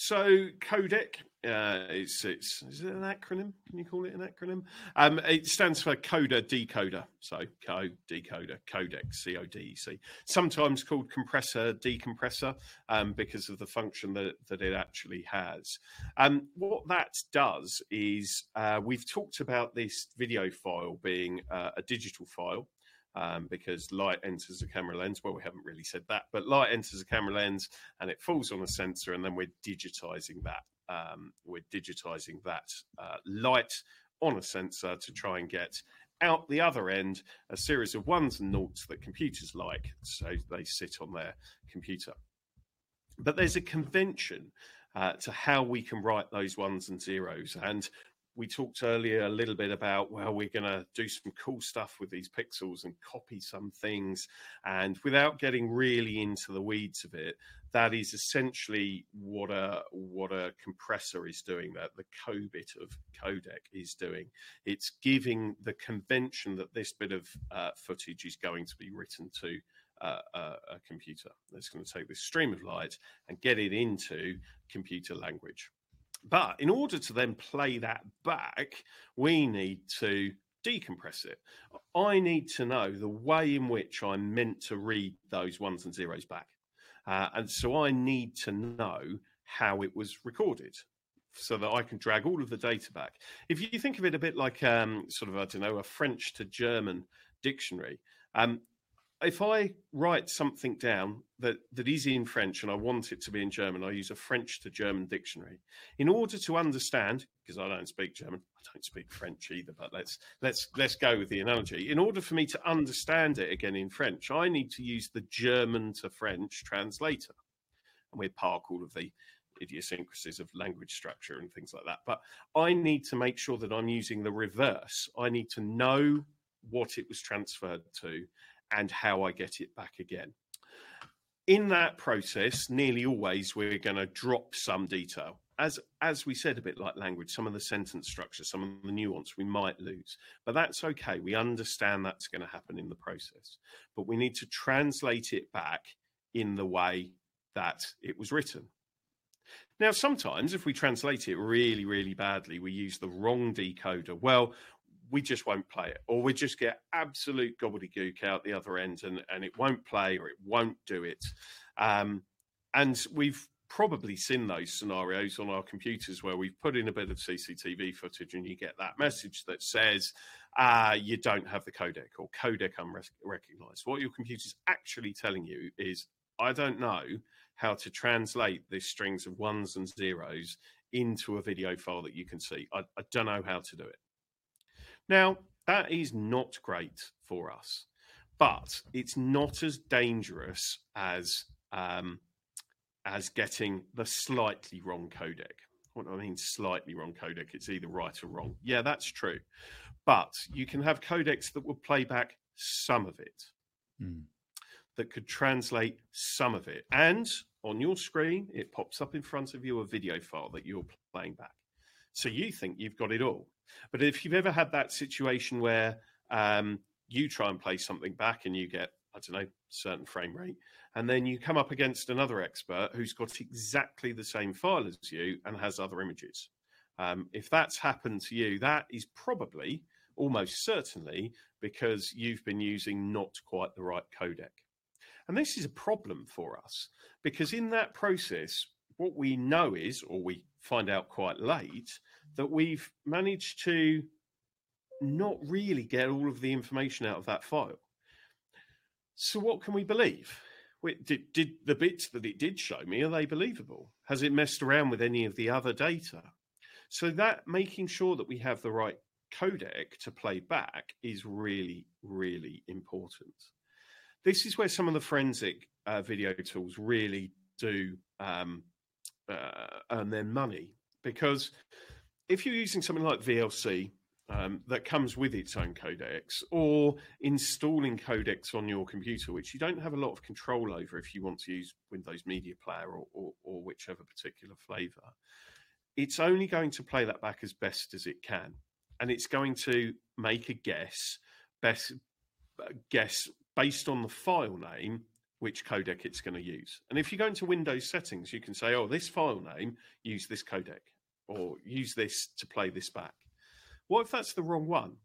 So codec uh, it's, it's is it an acronym? Can you call it an acronym? Um, it stands for coder decoder. So co decoder codec C O D E C. Sometimes called compressor decompressor um, because of the function that that it actually has. Um, what that does is uh, we've talked about this video file being uh, a digital file um, because light enters a camera lens. Well, we haven't really said that, but light enters a camera lens and it falls on a sensor, and then we're digitizing that. Um, we're digitizing that uh, light on a sensor to try and get out the other end a series of ones and noughts that computers like, so they sit on their computer. But there's a convention uh, to how we can write those ones and zeros, and we talked earlier a little bit about, well, we're going to do some cool stuff with these pixels and copy some things. And without getting really into the weeds of it, that is essentially what a what a compressor is doing that the cobit of codec is doing it's giving the convention that this bit of uh, footage is going to be written to uh, a, a computer that's going to take this stream of light and get it into computer language but in order to then play that back, we need to decompress it. I need to know the way in which I'm meant to read those ones and zeros back. Uh, and so I need to know how it was recorded so that I can drag all of the data back. If you think of it a bit like um, sort of, I don't know, a French to German dictionary, um, if I write something down that, that is in French and I want it to be in German, I use a French to German dictionary. In order to understand, because I don't speak German, I don't speak French either, but let's let's let's go with the analogy. In order for me to understand it again in French, I need to use the German to French translator. And we park all of the idiosyncrasies of language structure and things like that. But I need to make sure that I'm using the reverse. I need to know what it was transferred to and how I get it back again. In that process, nearly always we're going to drop some detail. As as we said, a bit like language, some of the sentence structure, some of the nuance we might lose, but that's okay. We understand that's going to happen in the process, but we need to translate it back in the way that it was written. Now, sometimes if we translate it really, really badly, we use the wrong decoder. Well, we just won't play it, or we just get absolute gobbledygook out the other end, and and it won't play or it won't do it. Um, and we've probably seen those scenarios on our computers where we've put in a bit of CCTV footage, and you get that message that says uh, you don't have the codec or codec unrecognized. What your computer's actually telling you is, I don't know how to translate these strings of ones and zeros into a video file that you can see. I, I don't know how to do it. Now, that is not great for us, but it's not as dangerous as um, as getting the slightly wrong codec. What do I mean, slightly wrong codec? It's either right or wrong. Yeah, that's true. But you can have codecs that will play back some of it, mm. that could translate some of it. And on your screen, it pops up in front of you a video file that you're playing back. So you think you've got it all. But if you've ever had that situation where um, you try and play something back and you get, I don't know, certain frame rate, and then you come up against another expert who's got exactly the same file as you and has other images. Um, if that's happened to you, that is probably almost certainly because you've been using not quite the right codec. And this is a problem for us because in that process, what we know is, or we find out quite late, that we've managed to not really get all of the information out of that file. So, what can we believe? Did, did the bits that it did show me are they believable? Has it messed around with any of the other data? So that making sure that we have the right codec to play back is really, really important. This is where some of the forensic uh, video tools really do um, uh, earn their money because if you're using something like VLC um, that comes with its own codecs, or installing codecs on your computer, which you don't have a lot of control over if you want to use Windows Media Player or, or, or whichever particular flavor, it's only going to play that back as best as it can, and it's going to make a guess, best guess based on the file name which codec it's going to use. And if you go into Windows settings, you can say, oh, this file name, use this codec or use this to play this back. What if that's the wrong one?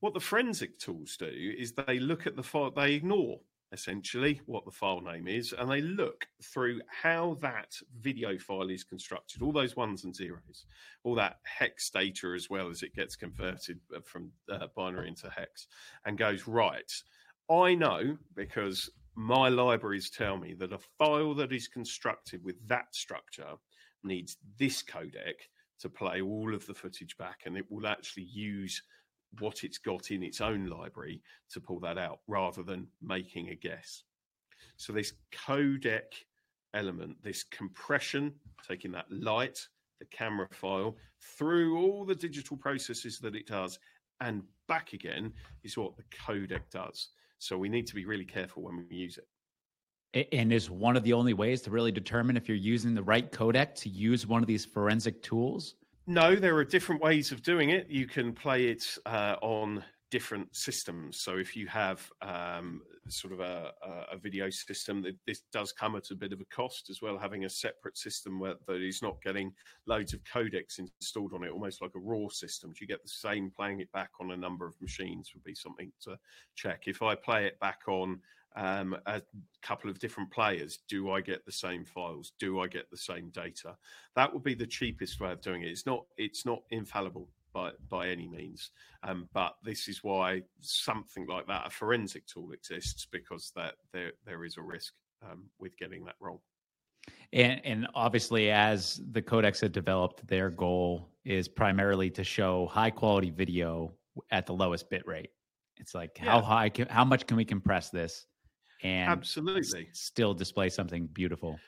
What the forensic tools do is they look at the file, they ignore essentially what the file name is, and they look through how that video file is constructed, all those ones and zeros, all that hex data as well as it gets converted from uh, binary into hex, and goes, right, I know because my libraries tell me that a file that is constructed with that structure needs this codec to play all of the footage back, and it will actually use what it's got in its own library to pull that out rather than making a guess. So, this codec element, this compression, taking that light the camera file through all the digital processes that it does and back again is what the codec does. So we need to be really careful when we use it. And is one of the only ways to really determine if you're using the right codec to use one of these forensic tools? No, there are different ways of doing it. You can play it uh, on different systems. So if you have um, sort of a, a, video system, this does come at a bit of a cost as well. Having a separate system where that is not getting loads of codecs installed on it, almost like a raw system. Do you get the same playing it back on a number of machines? Would be something to check. If I play it back on um, a couple of different players. Do I get the same files? Do I get the same data? That would be the cheapest way of doing it. It's not. It's not infallible by by any means, um, but this is why something like that, a forensic tool, exists because that there there is a risk um, with getting that wrong. And, and obviously, as the codecs have developed, their goal is primarily to show high quality video at the lowest bit rate. It's like yeah. how high, can, how much can we compress this and absolutely s- still display something beautiful.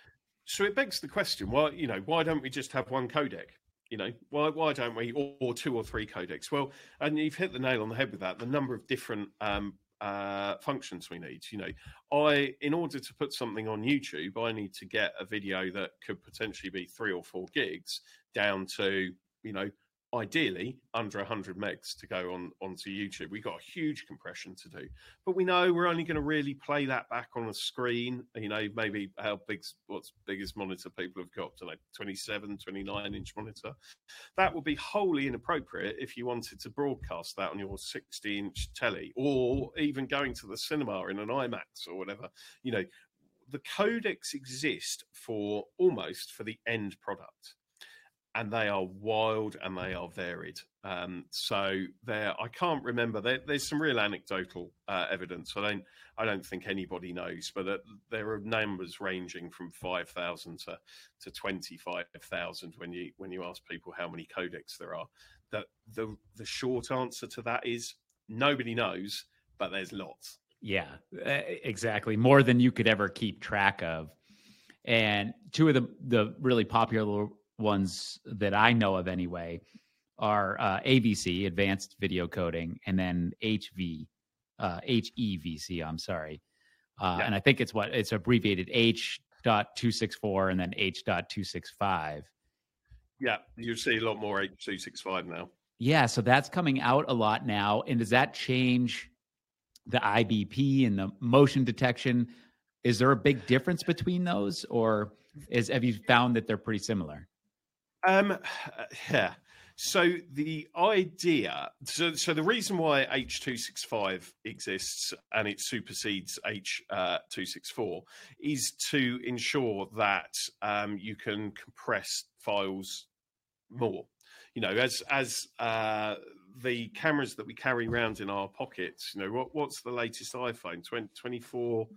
So it begs the question: why you know why don't we just have one codec? You know why why don't we or, or two or three codecs? Well, and you've hit the nail on the head with that. The number of different um, uh, functions we need. You know, I in order to put something on YouTube, I need to get a video that could potentially be three or four gigs down to you know ideally under 100 megs to go on onto YouTube. We've got a huge compression to do, but we know we're only going to really play that back on a screen. You know, maybe how big, what's biggest monitor people have got, like 27, 29 inch monitor. That would be wholly inappropriate if you wanted to broadcast that on your 60 inch telly or even going to the cinema in an IMAX or whatever. You know, the codecs exist for almost for the end product and they are wild and they are varied. Um, so there, I can't remember. There, there's some real anecdotal uh, evidence. I don't, I don't think anybody knows, but uh, there are numbers ranging from five thousand to to twenty five thousand when you when you ask people how many codecs there are. That the the short answer to that is nobody knows, but there's lots. Yeah, exactly. More than you could ever keep track of. And two of the the really popular ones that I know of anyway are uh, AVC, Advanced Video Coding, and then HV, uh, HEVC. I'm sorry, uh, yeah. and I think it's what it's abbreviated H dot two six four and then H dot two six five. Yeah, you see a lot more H two six five now. Yeah, so that's coming out a lot now. And does that change the IBP and the motion detection? Is there a big difference between those, or is have you found that they're pretty similar? Um, [sighs] yeah. So the idea, so, so the reason why H265 exists and it supersedes H264 uh, is to ensure that um, you can compress files more. You know, as as uh, the cameras that we carry around in our pockets, you know, what what's the latest iPhone? 20, 24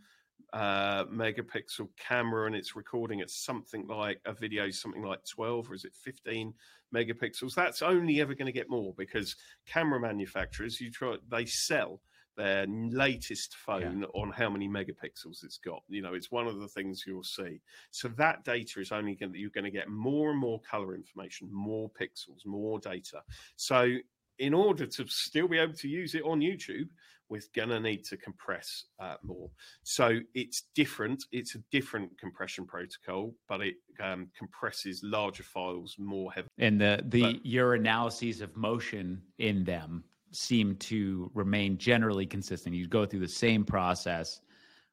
uh, megapixel camera and it's recording at something like a video, something like 12 or is it 15 megapixels? That's only ever going to get more because camera manufacturers, you try, they sell their latest phone yeah. on how many megapixels it's got. You know, it's one of the things you'll see. So that data is only going to, you're going to get more and more color information, more pixels, more data. So in order to still be able to use it on YouTube, we're going to need to compress uh, more. So it's different. It's a different compression protocol, but it um, compresses larger files more heavily. And the the but, your analyses of motion in them seem to remain generally consistent. You go through the same process,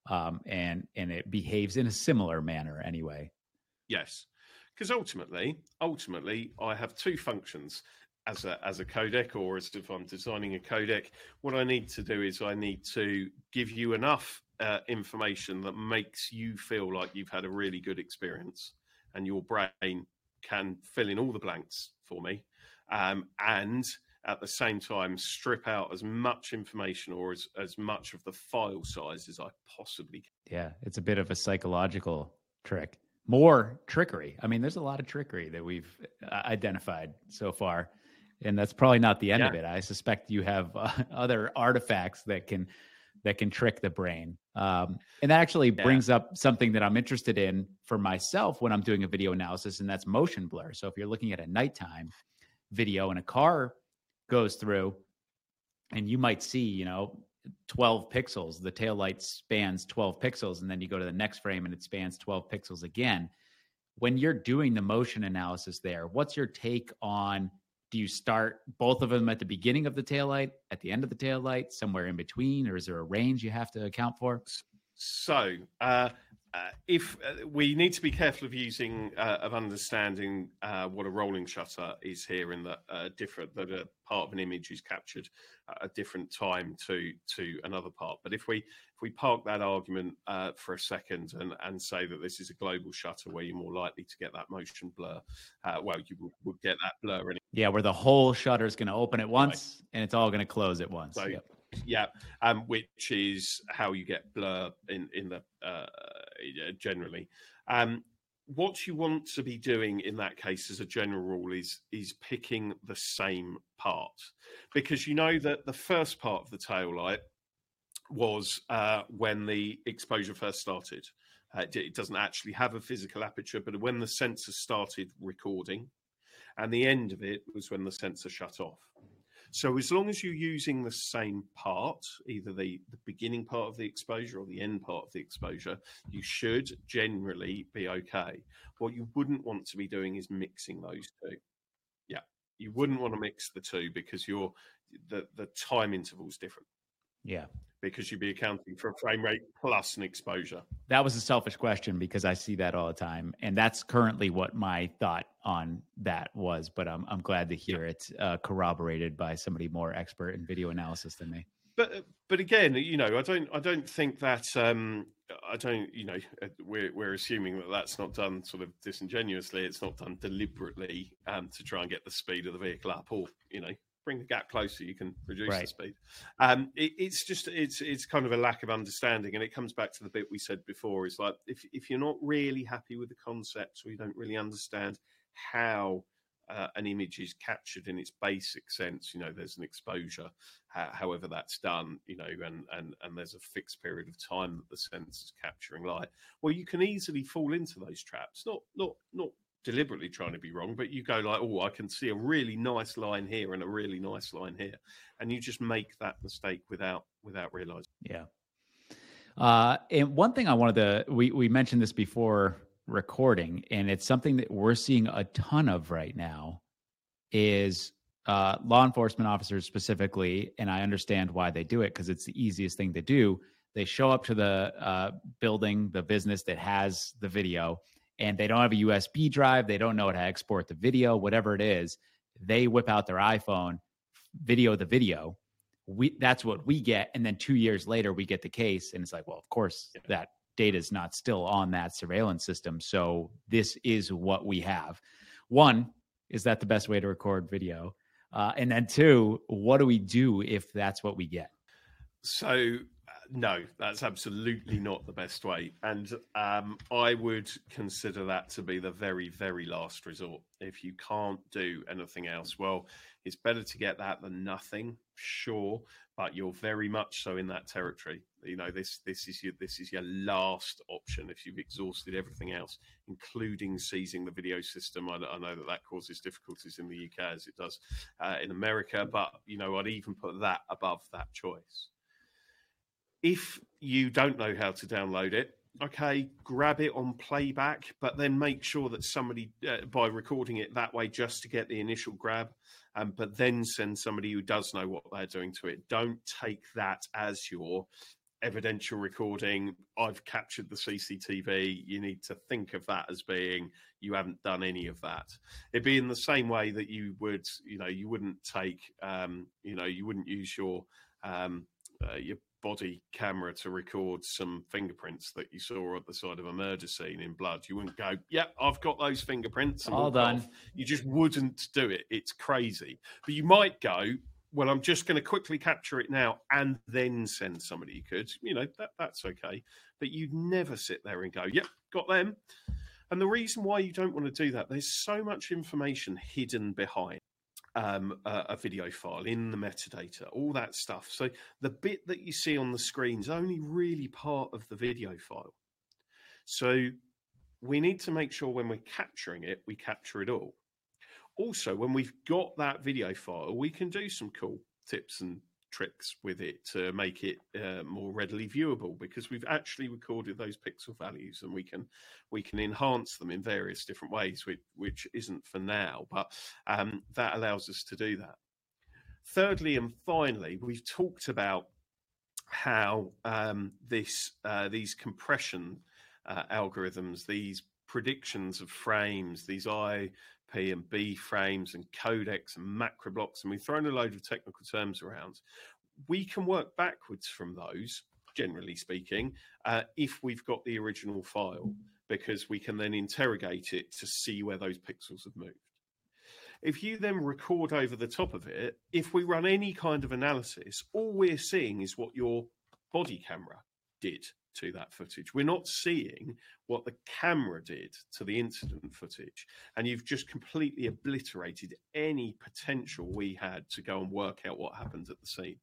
um, and and it behaves in a similar manner anyway. Yes, because ultimately, ultimately, I have two functions as a as a codec or as if I'm designing a codec, what I need to do is I need to give you enough uh, information that makes you feel like you've had a really good experience, and your brain can fill in all the blanks for me, um, and at the same time strip out as much information or as, as much of the file size as I possibly can. Yeah, it's a bit of a psychological trick. More trickery. I mean, there's a lot of trickery that we've uh, identified so far and that's probably not the end yeah. of it. I suspect you have uh, [laughs] other artifacts that can that can trick the brain. Um, and that actually yeah. brings up something that I'm interested in for myself when I'm doing a video analysis, and that's motion blur. So if you're looking at a nighttime video and a car goes through, and you might see, you know, 12 pixels, the tail light spans 12 pixels, and then you go to the next frame and it spans 12 pixels again. When you're doing the motion analysis there, what's your take on do you start both of them at the beginning of the tail light, at the end of the tail light, somewhere in between, or is there a range you have to account for? So, uh, uh, if uh, we need to be careful of using uh, of understanding uh, what a rolling shutter is here in that different that a part of an image is captured at a different time to to another part but if we if we park that argument uh, for a second and and say that this is a global shutter where you're more likely to get that motion blur well you would, would, get that blur anyway. yeah where the whole shutter is going to open at once right. and it's all going to close at once so, yep. yeah um, which is how you get blur in in the generally. Um, what you want to be doing in that case, as a general rule, is is picking the same part, because you know that the first part of the tail light was uh, when the exposure first started. Uh, it doesn't actually have a physical aperture, but when the sensor started recording, and the end of it was when the sensor shut off. So as long as you're using the same part, either the, the beginning part of the exposure or the end part of the exposure, you should generally be okay. What you wouldn't want to be doing is mixing those two. Yeah, you wouldn't want to mix the two because your the the time interval is different. Yeah, because you'd be accounting for a frame rate plus an exposure. That was a selfish question because I see that all the time, and that's currently what my thought on that was. But I'm I'm glad to hear it uh, corroborated by somebody more expert in video analysis than me. But but again, you know, I don't I don't think that um, I don't you know uh, we're we're assuming that that's not done sort of disingenuously. It's not done deliberately um, to try and get the speed of the vehicle up, or you know bring the gap closer, you can reduce right. the speed. Um, it, it's just it's it's kind of a lack of understanding, and it comes back to the bit we said before: is like if if you're not really happy with the concept, or you don't really understand how uh, an image is captured in its basic sense. You know, there's an exposure, however that's done. You know, and and and there's a fixed period of time that the sensor's capturing light. Well, you can easily fall into those traps. Not not not deliberately trying to be wrong, but you go like, oh, I can see a really nice line here and a really nice line here, and you just make that mistake without without realizing. Yeah. Uh, and one thing I wanted to we we mentioned this before recording, and it's something that we're seeing a ton of right now, is uh, law enforcement officers specifically, and I understand why they do it because it's the easiest thing to do. They show up to the uh, building, the business that has the video, and they don't have a USB drive, they don't know how to export the video, whatever it is, they whip out their iPhone, video the video. We that's what we get, and then two years later we get the case, and it's like, well, of course that data is not still on that surveillance system, so this is what we have. One, is that the best way to record video? Uh, and then two, what do we do if that's what we get? So no, that's absolutely not the best way. And um, I would consider that to be the very, very last resort. If you can't do anything else, well, it's better to get that than nothing, sure, but you're very much so in that territory. You know, this this is your this is your last option if you've exhausted everything else, including seizing the video system. I, I know that that causes difficulties in the UK as it does uh, in America, but you know, I'd even put that above that choice if you don't know how to download it, okay, grab it on playback, but then make sure that somebody, uh, by recording it that way just to get the initial grab, um, but then send somebody who does know what they're doing to it. Don't take that as your evidential recording. I've captured the CCTV. You need to think of that as being you haven't done any of that. It'd be in the same way that you would, you know, you wouldn't take, um, you know, you wouldn't use your um, uh, your body camera to record some fingerprints that you saw at the side of a murder scene in blood, you wouldn't go, "Yeah, I've got those fingerprints." All done. Off. You just wouldn't do it. It's crazy. But you might go, "Well, I'm just going to quickly capture it now and then send somebody." You could, you know, that that's okay. But you'd never sit there and go, "Yep, got them." And the reason why you don't want to do that, there's so much information hidden behind um, a, a, video file in the metadata, all that stuff. So the bit that you see on the screen is only really part of the video file. So we need to make sure when we're capturing it, we capture it all. Also, when we've got that video file, we can do some cool tips and tricks with it to make it uh, more readily viewable because we've actually recorded those pixel values and we can we can enhance them in various different ways which, which isn't for now but um, that allows us to do that. Thirdly and finally we've talked about how um, this uh, these compression uh, algorithms these predictions of frames these i P and B frames and codecs and macro blocks, and we've thrown a load of technical terms around. We can work backwards from those, generally speaking, uh, if we've got the original file, because we can then interrogate it to see where those pixels have moved. If you then record over the top of it, if we run any kind of analysis, all we're seeing is what your body camera did to that footage. We're not seeing what the camera did to the incident footage. And you've just completely obliterated any potential we had to go and work out what happened at the scene.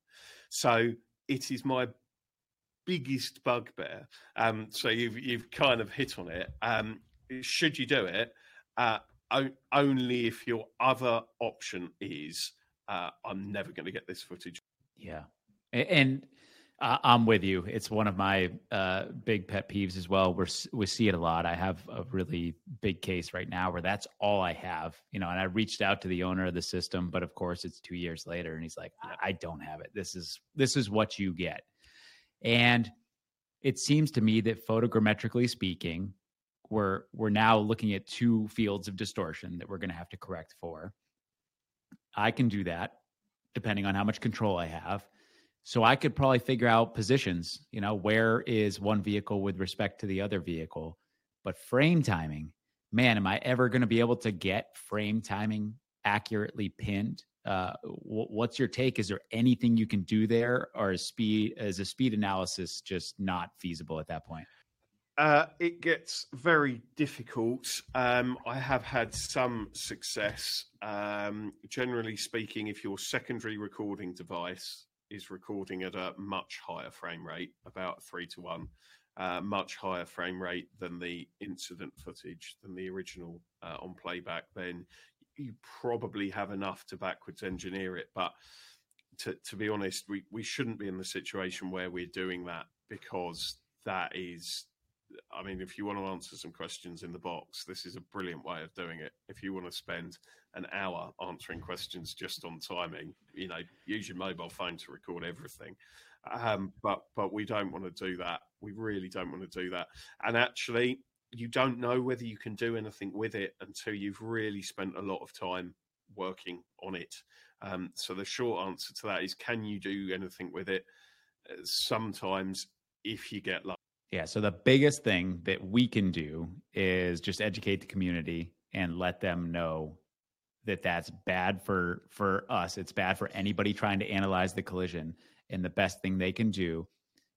So it is my biggest bugbear. Um, so you've you've kind of hit on it. Um, should you do it? Uh, only if your other option is uh, I'm never going to get this footage. Yeah, and uh, I'm with you. It's one of my uh, big pet peeves as well. We're, we see it a lot. I have a really big case right now where that's all I have, you know. And I reached out to the owner of the system, but of course, it's two years later, and he's like, "I, I don't have it. This is this is what you get." And it seems to me that photogrammetrically speaking, we're we're now looking at two fields of distortion that we're going to have to correct for. I can do that depending on how much control I have so I could probably figure out positions, you know, where is one vehicle with respect to the other vehicle. But frame timing, man, am I ever going to be able to get frame timing accurately pinned? Uh, what's your take? Is there anything you can do there, or is speed is a speed analysis just not feasible at that point? Uh, it gets very difficult. Um, I have had some success. Um, generally speaking, if your secondary recording device is recording at a much higher frame rate, about three to one, uh, much higher frame rate than the incident footage, than the original uh, on playback, then you probably have enough to backwards engineer it. But to, to be honest, we, we shouldn't be in the situation where we're doing that because that is I mean, if you want to answer some questions in the box, this is a brilliant way of doing it. If you want to spend an hour answering questions just on timing, you know, use your mobile phone to record everything. Um, but but we don't want to do that. We really don't want to do that. And actually, you don't know whether you can do anything with it until you've really spent a lot of time working on it. Um, so the short answer to that is, can you do anything with it? Uh, sometimes, if you get lucky yeah. So the biggest thing that we can do is just educate the community and let them know that that's bad for for us. It's bad for anybody trying to analyze the collision. And the best thing they can do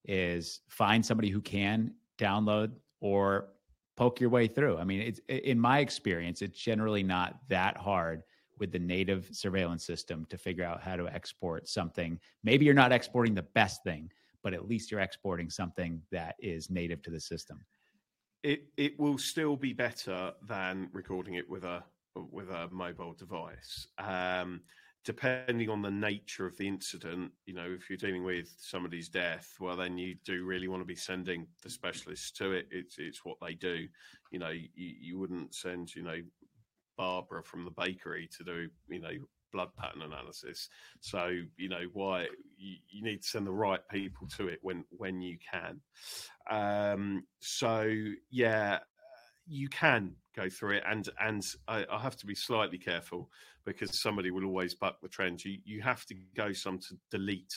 is find somebody who can download or poke your way through. I mean, it's in my experience, it's generally not that hard with the native surveillance system to figure out how to export something. Maybe you're not exporting the best thing, but at least you're exporting something that is native to the system. It it will still be better than recording it with a with a mobile device. Um, depending on the nature of the incident, you know, if you're dealing with somebody's death, well, then you do really want to be sending the specialists to it. It's it's what they do. You know, you, you wouldn't send, you know, Barbara from the bakery to do, you know, blood pattern analysis. So you know why you, you, need to send the right people to it when when you can. Um, so yeah, you can go through it, and and I, I, have to be slightly careful because somebody will always buck the trend. You you have to go some to delete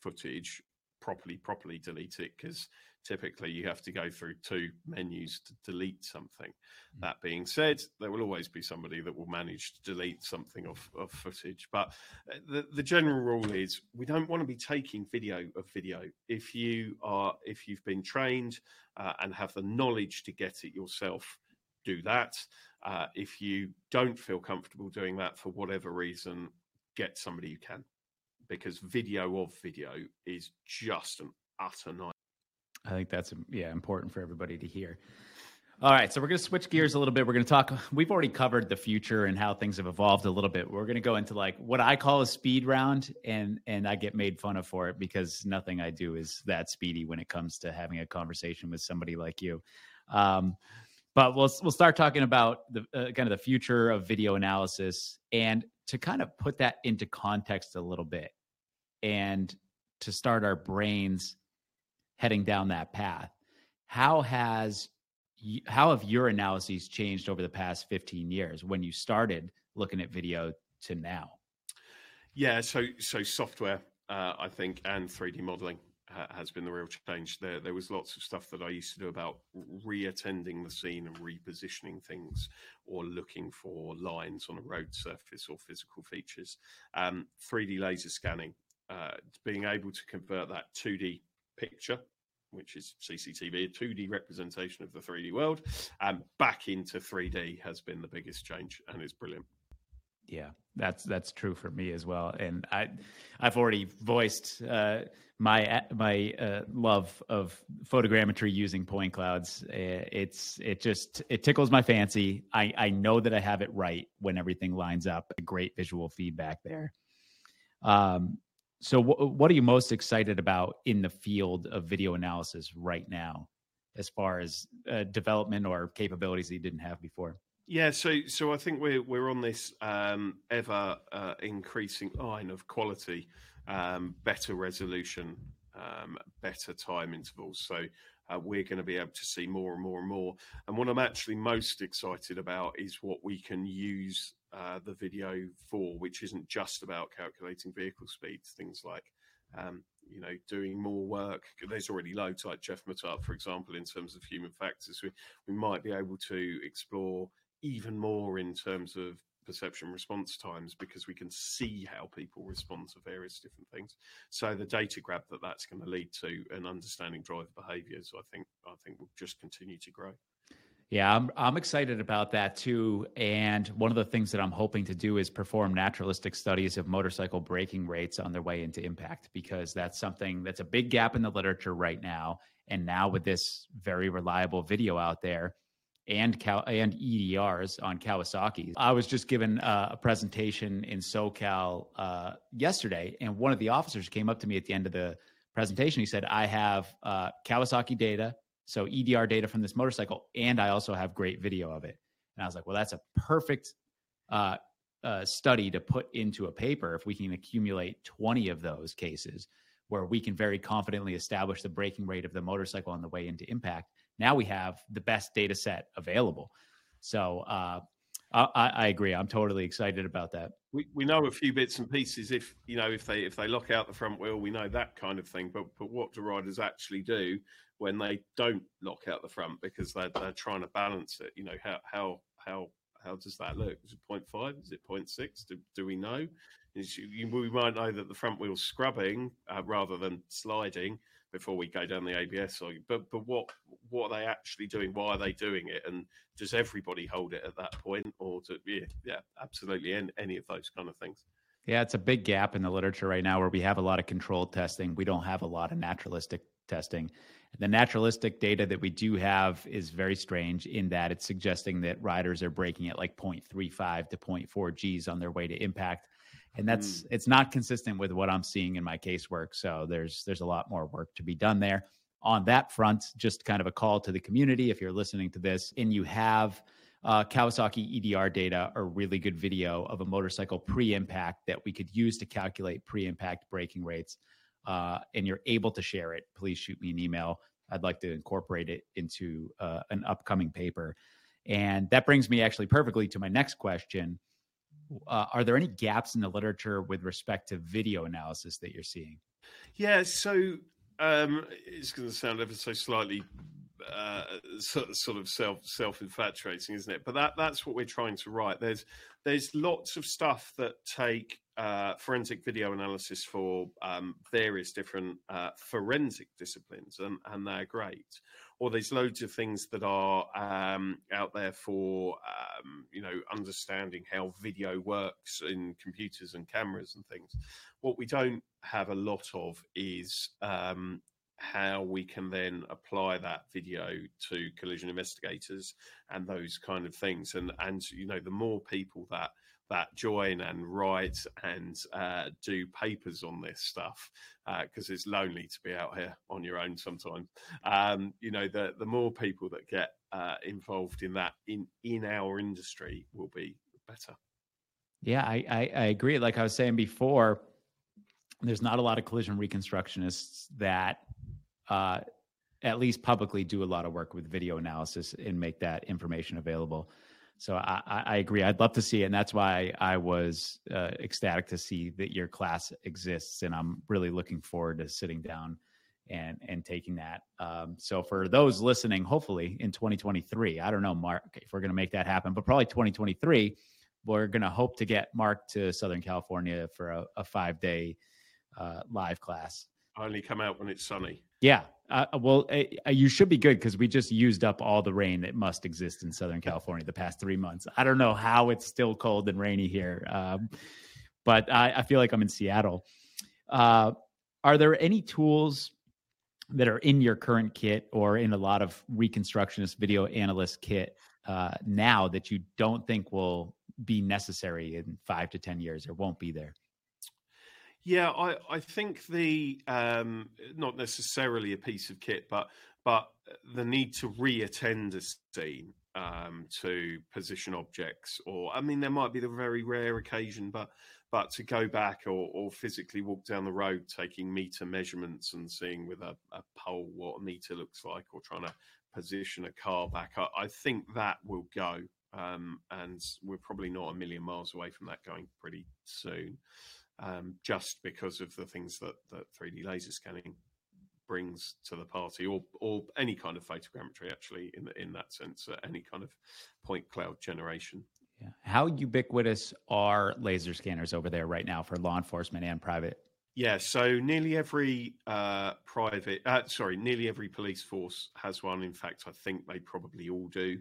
footage properly properly delete it because typically you have to go through two menus to delete something. Mm-hmm. That being said, there will always be somebody that will manage to delete something of, of footage. But uh, the, the general rule is we don't want to be taking video of video. If you are, if you've been trained uh, and have the knowledge to get it yourself, do that. Uh, if you don't feel comfortable doing that for whatever reason, get somebody who can, because video of video is just an utter nightmare. I think that's yeah important for everybody to hear. All right, so we're going to switch gears a little bit. We're going to talk. We've already covered the future and how things have evolved a little bit. We're going to go into like what I call a speed round, and and I get made fun of for it because nothing I do is that speedy when it comes to having a conversation with somebody like you. Um, but we'll we'll start talking about the uh, kind of the future of video analysis and to kind of put that into context a little bit, and to start our brains heading down that path. How has how have your analyses changed over the past 15 years when you started looking at video to now? Yeah, so so software, uh, I think, and 3D modeling has been the real change. There, there was lots of stuff that I used to do about reattending the scene and repositioning things, or looking for lines on a road surface or physical features. Um, 3D laser scanning, uh, being able to convert that 2D picture which is CCTV, a 2D representation of the 3D world, um, back into 3D has been the biggest change and is brilliant. Yeah, that's that's true for me as well, and I, I've already voiced uh, my my uh, love of photogrammetry using point clouds. Uh, it's it just it tickles my fancy. I I know that I have it right when everything lines up. Great visual feedback there. Um, so, what are you most excited about in the field of video analysis right now, as far as uh, development or capabilities that you didn't have before? Yeah, so so I think we're we're on this um, ever uh, increasing line of quality, um, better resolution, um, better time intervals. So uh, we're going to be able to see more and more and more. And what I'm actually most excited about is what we can use uh, the video for, which isn't just about calculating vehicle speeds, things like um, you know doing more work. There's already loads like Jeff Muttart, for example, in terms of human factors. We we might be able to explore even more in terms of perception response times because we can see how people respond to various different things. So the data grab that that's going to lead to and understanding driver behaviors, I think I think will just continue to grow. Yeah, I'm I'm excited about that too. And one of the things that I'm hoping to do is perform naturalistic studies of motorcycle braking rates on their way into impact because that's something that's a big gap in the literature right now. And now with this very reliable video out there and and EDRs on Kawasaki, I was just given a presentation in SoCal uh, yesterday, and one of the officers came up to me at the end of the presentation. He said, "I have uh, Kawasaki data." So EDR data from this motorcycle, and I also have great video of it. And I was like, well, that's a perfect uh, uh, study to put into a paper if we can accumulate 20 of those cases where we can very confidently establish the braking rate of the motorcycle on the way into impact. Now we have the best data set available. So uh, I, I, agree. I'm totally excited about that. We, we know a few bits and pieces. If you know if they if they lock out the front wheel, we know that kind of thing. But but what do riders actually do when they don't lock out the front because they're, they're trying to balance it. You know, how how how how does that look? Is it 0.5? Is it 0.6? Do, do we know? You, we might know that the front wheel's scrubbing uh, rather than sliding before we go down the ABS. But but what what are they actually doing? Why are they doing it? And does everybody hold it at that point? Or to, yeah, yeah, absolutely, any, any of those kind of things. Yeah, it's a big gap in the literature right now where we have a lot of controlled testing. We don't have a lot of naturalistic testing. The naturalistic data that we do have is very strange in that it's suggesting that riders are braking at like 0.35 to 0.4 Gs on their way to impact. And that's mm. it's not consistent with what I'm seeing in my casework. So there's there's a lot more work to be done there. On that front, just kind of a call to the community if you're listening to this and you have uh, Kawasaki EDR data or really good video of a motorcycle pre-impact that we could use to calculate pre-impact braking rates uh, and you're able to share it, please shoot me an email. I'd like to incorporate it into uh, an upcoming paper. And that brings me actually perfectly to my next question. Uh, are there any gaps in the literature with respect to video analysis that you're seeing? Yeah, so um, it's going to sound ever so slightly uh, sort of self self infatuating, isn't it? But that that's what we're trying to write. There's there's lots of stuff that take uh, forensic video analysis for um, various different uh, forensic disciplines, and, and they're great. Or there's loads of things that are um, out there for um, you know, understanding how video works in computers and cameras and things. What we don't have a lot of is um, how we can then apply that video to collision investigators and those kind of things. And and you know, the more people that that join and write and uh, do papers on this stuff because uh, it's lonely to be out here on your own sometimes. Um, you know, the the more people that get uh, involved in that in in our industry will be better. Yeah, I, I, I agree. Like I was saying before, there's not a lot of collision reconstructionists that uh, at least publicly do a lot of work with video analysis and make that information available. So I, I, agree. I'd love to see it, and that's why I was uh, ecstatic to see that your class exists, and I'm really looking forward to sitting down and and taking that. Um, so for those listening, hopefully in 2023, I don't know, Mark, if we're going to make that happen, but probably 2023, we're going to hope to get Mark to Southern California for a, a five day uh, live class. only come out when it's sunny. Yeah. Uh, well, uh, you should be good because we just used up all the rain that must exist in Southern California the past three months. I don't know how it's still cold and rainy here, um, but I, I, feel like I'm in Seattle. Uh, are there any tools that are in your current kit or in a lot of reconstructionist video analyst kit uh, now that you don't think will be necessary in five to 10 years or won't be there? Yeah, I, I think the um, not necessarily a piece of kit, but but the need to re-attend a scene um, to position objects, or I mean, there might be the very rare occasion, but but to go back or, or physically walk down the road taking meter measurements and seeing with a, a pole what a meter looks like, or trying to position a car back, I, I think that will go, um, and we're probably not a million miles away from that going pretty soon um, just because of the things that, that 3D laser scanning brings to the party, or or any kind of photogrammetry, actually, in in that sense, uh, any kind of point cloud generation. Yeah. How ubiquitous are laser scanners over there right now for law enforcement and private? Yeah, so nearly every uh, private, uh, sorry, nearly every police force has one. In fact, I think they probably all do.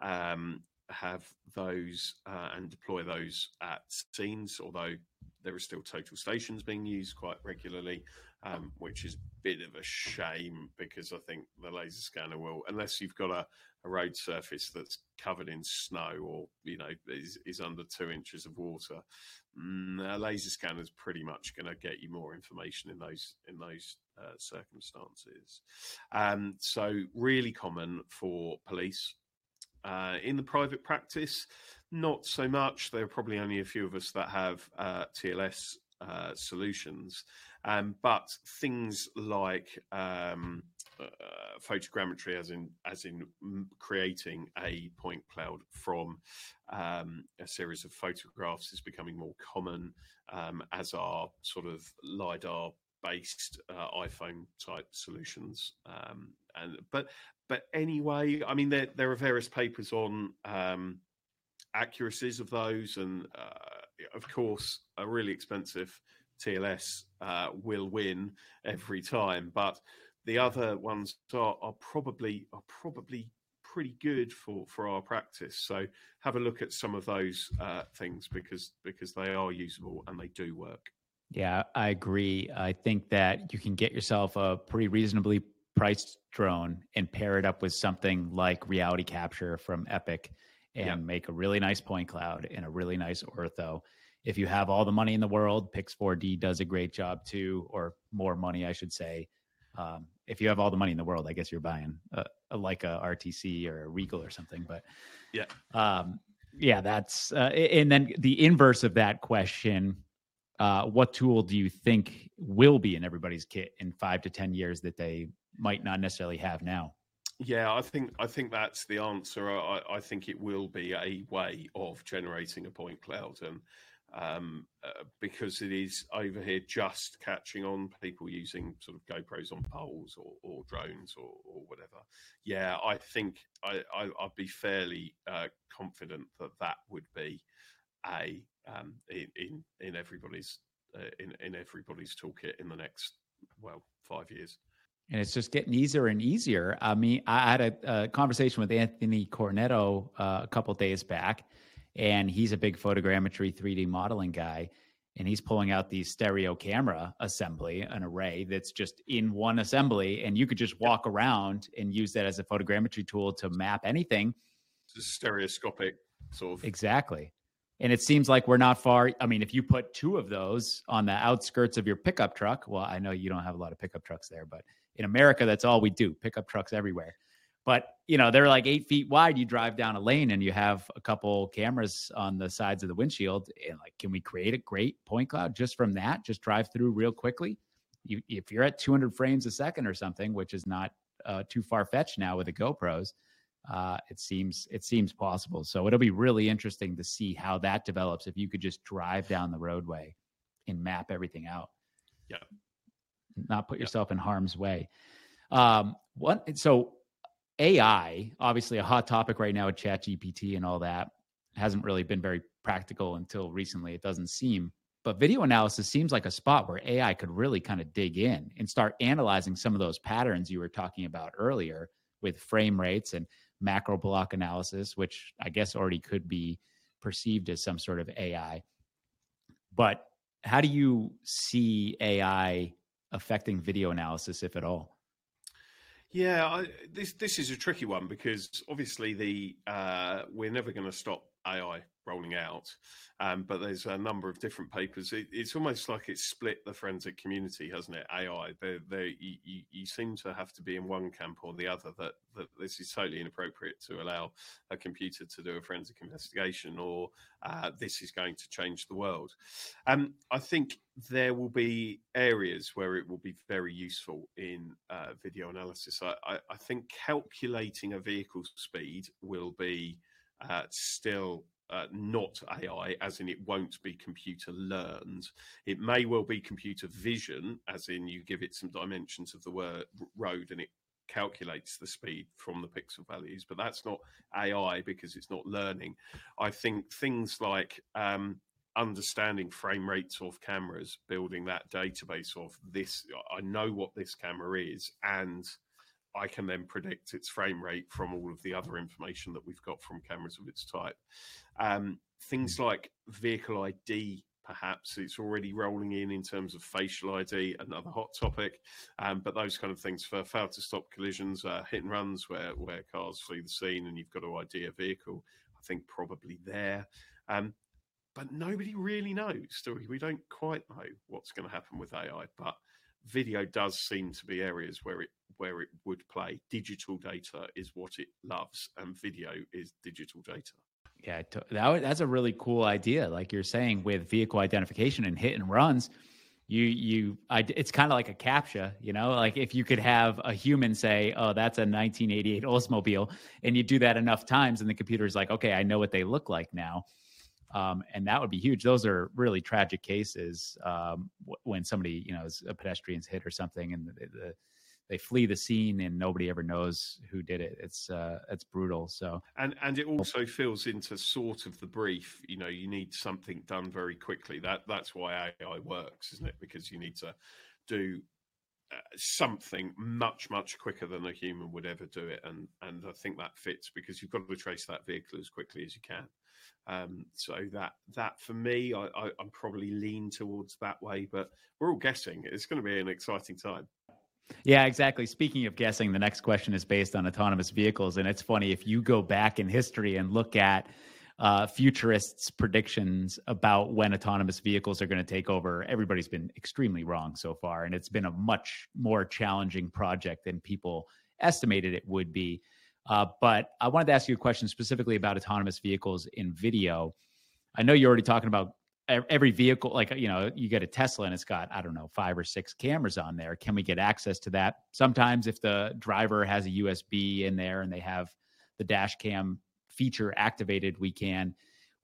Um, have those uh, and deploy those at scenes, although there are still total stations being used quite regularly, um, which is a bit of a shame because I think the laser scanner will, unless you've got a, a road surface that's covered in snow or you know is, is under two inches of water, mm, a laser scanner is pretty much going to get you more information in those in those uh, circumstances. Um, so really common for police uh, in the private practice, not so much. There are probably only a few of us that have uh, TLS uh, solutions, um, but things like um, uh, photogrammetry, as in as in creating a point cloud from um, a series of photographs, is becoming more common. Um, as are sort of lidar based uh, iPhone type solutions. Um, and but but anyway, I mean there there are various papers on um, accuracies of those, and uh, of course a really expensive TLS uh, will win every time, but the other ones are, are probably are probably pretty good for for our practice. So have a look at some of those uh, things because because they are usable and they do work. Yeah, I agree. I think that you can get yourself a pretty reasonably priced drone and pair it up with something like reality capture from Epic and yep. make a really nice point cloud and a really nice ortho. If you have all the money in the world, Pix4D does a great job too, or more money, I should say. Um, if you have all the money in the world, I guess you're buying a, a Leica RTC or a RIEGL or something. But yeah, um, yeah, that's uh, and then the inverse of that question uh, what tool do you think will be in everybody's kit in five to ten years that they might not necessarily have now? Yeah, I think I think that's the answer. I, I think it will be a way of generating a point cloud, and um, uh, because it is over here just catching on people using sort of GoPros on poles or, or drones or, or, whatever. Yeah, I think I, would be fairly uh, confident that that would be a um, in, in, in everybody's uh, in in everybody's toolkit in the next well five years. And it's just getting easier and easier. I mean, I had a, a conversation with Anthony Cornetto uh, a couple days back, and he's a big photogrammetry 3D modeling guy. And he's pulling out the stereo camera assembly, an array that's just in one assembly, and you could just walk around and use that as a photogrammetry tool to map anything. It's stereoscopic sort of. Exactly. And it seems like we're not far. I mean, if you put two of those on the outskirts of your pickup truck, well, I know you don't have a lot of pickup trucks there, but in America, that's all we do pickup trucks everywhere. But, you know, they're like eight feet wide. You drive down a lane and you have a couple cameras on the sides of the windshield. And like, can we create a great point cloud just from that? Just drive through real quickly. You, if you're at 200 frames a second or something, which is not uh, too far fetched now with the GoPros, uh, it seems it seems possible. So it'll be really interesting to see how that develops. If you could just drive down the roadway and map everything out. Yeah not put yourself in harm's way. Um, what so AI, obviously a hot topic right now with Chat GPT and all that, hasn't really been very practical until recently. It doesn't seem, but video analysis seems like a spot where AI could really kind of dig in and start analyzing some of those patterns you were talking about earlier with frame rates and macro block analysis, which I guess already could be perceived as some sort of AI. But how do you see AI affecting video analysis, if at all? Yeah, I, this this is a tricky one because obviously the uh, we're never going to stop AI rolling out. Um, but there's a number of different papers. It, it's almost like it's split the forensic community, hasn't it? AI. They, they, you, you, seem to have to be in one camp or the other. That, that this is totally inappropriate to allow a computer to do a forensic investigation, or uh, this is going to change the world. Um, I think there will be areas where it will be very useful in uh, video analysis. I, I, I think calculating a vehicle speed will be uh, still uh, not AI, as in it won't be computer learned. It may well be computer vision, as in you give it some dimensions of the word, road and it calculates the speed from the pixel values, but that's not AI because it's not learning. I think things like um, understanding frame rates of cameras, building that database of this, I know what this camera is, and I can then predict its frame rate from all of the other information that we've got from cameras of its type. Um, things hmm. like vehicle ID, perhaps it's already rolling in in terms of facial ID, another hot topic. Um, but those kind of things for fail to stop collisions, uh, hit and runs where where cars flee the scene and you've got to ID a vehicle. I think probably there. Um, but nobody really knows, do we? We don't quite know what's going to happen with AI, but video does seem to be areas where it where it would play. Digital data is what it loves, and video is digital data. Yeah, that, that's a really cool idea. Like you're saying, with vehicle identification and hit and runs, you you I, it's kind of like a captcha, you know. Like if you could have a human say, "Oh, that's a 1988 Oldsmobile," and you do that enough times, and the computer's like, "Okay, I know what they look like now." Um, and that would be huge. Those are really tragic cases um, when somebody, you know, is a pedestrian's hit or something, and the, the they flee the scene and nobody ever knows who did it. It's uh, it's brutal. So and and it also fills into sort of the brief. You know, you need something done very quickly. That that's why AI works, isn't it? Because you need to do uh, something much much quicker than a human would ever do it and and i think that fits because you've got to trace that vehicle as quickly as you can um, so that that for me I, I, i'm probably lean towards that way but we're all guessing it's going to be an exciting time yeah, exactly. Speaking of guessing, the next question is based on autonomous vehicles. And it's funny, if you go back in history and look at uh, futurists' predictions about when autonomous vehicles are going to take over, everybody's been extremely wrong so far. And it's been a much more challenging project than people estimated it would be. Uh, but I wanted to ask you a question specifically about autonomous vehicles in video. I know you're already talking about every vehicle like you know you get a tesla and it's got i don't know five or six cameras on there. Can we get access to that? Sometimes if the driver has a usb in there and they have the dash cam feature activated we can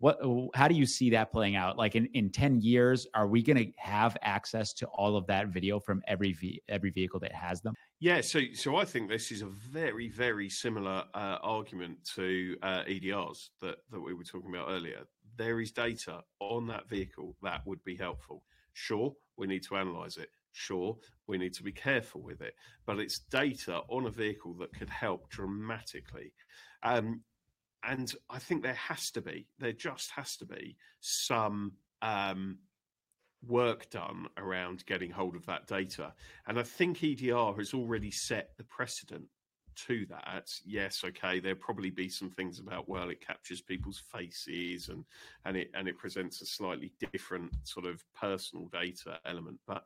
what how do you see that playing out like in, in 10 years are we going to have access to all of that video from every v, every vehicle that has them yeah so so i think this is a very very similar uh, argument to uh, edrs that that we were talking about earlier there is data on that vehicle that would be helpful. Sure, we need to analyze it. Sure, we need to be careful with it, but it's data on a vehicle that could help dramatically. Um, and I think there has to be, there just has to be some um, work done around getting hold of that data. And I think EDR has already set the precedent to that. Yes, okay, there'll probably be some things about well, it captures people's faces and and it and it presents a slightly different sort of personal data element. But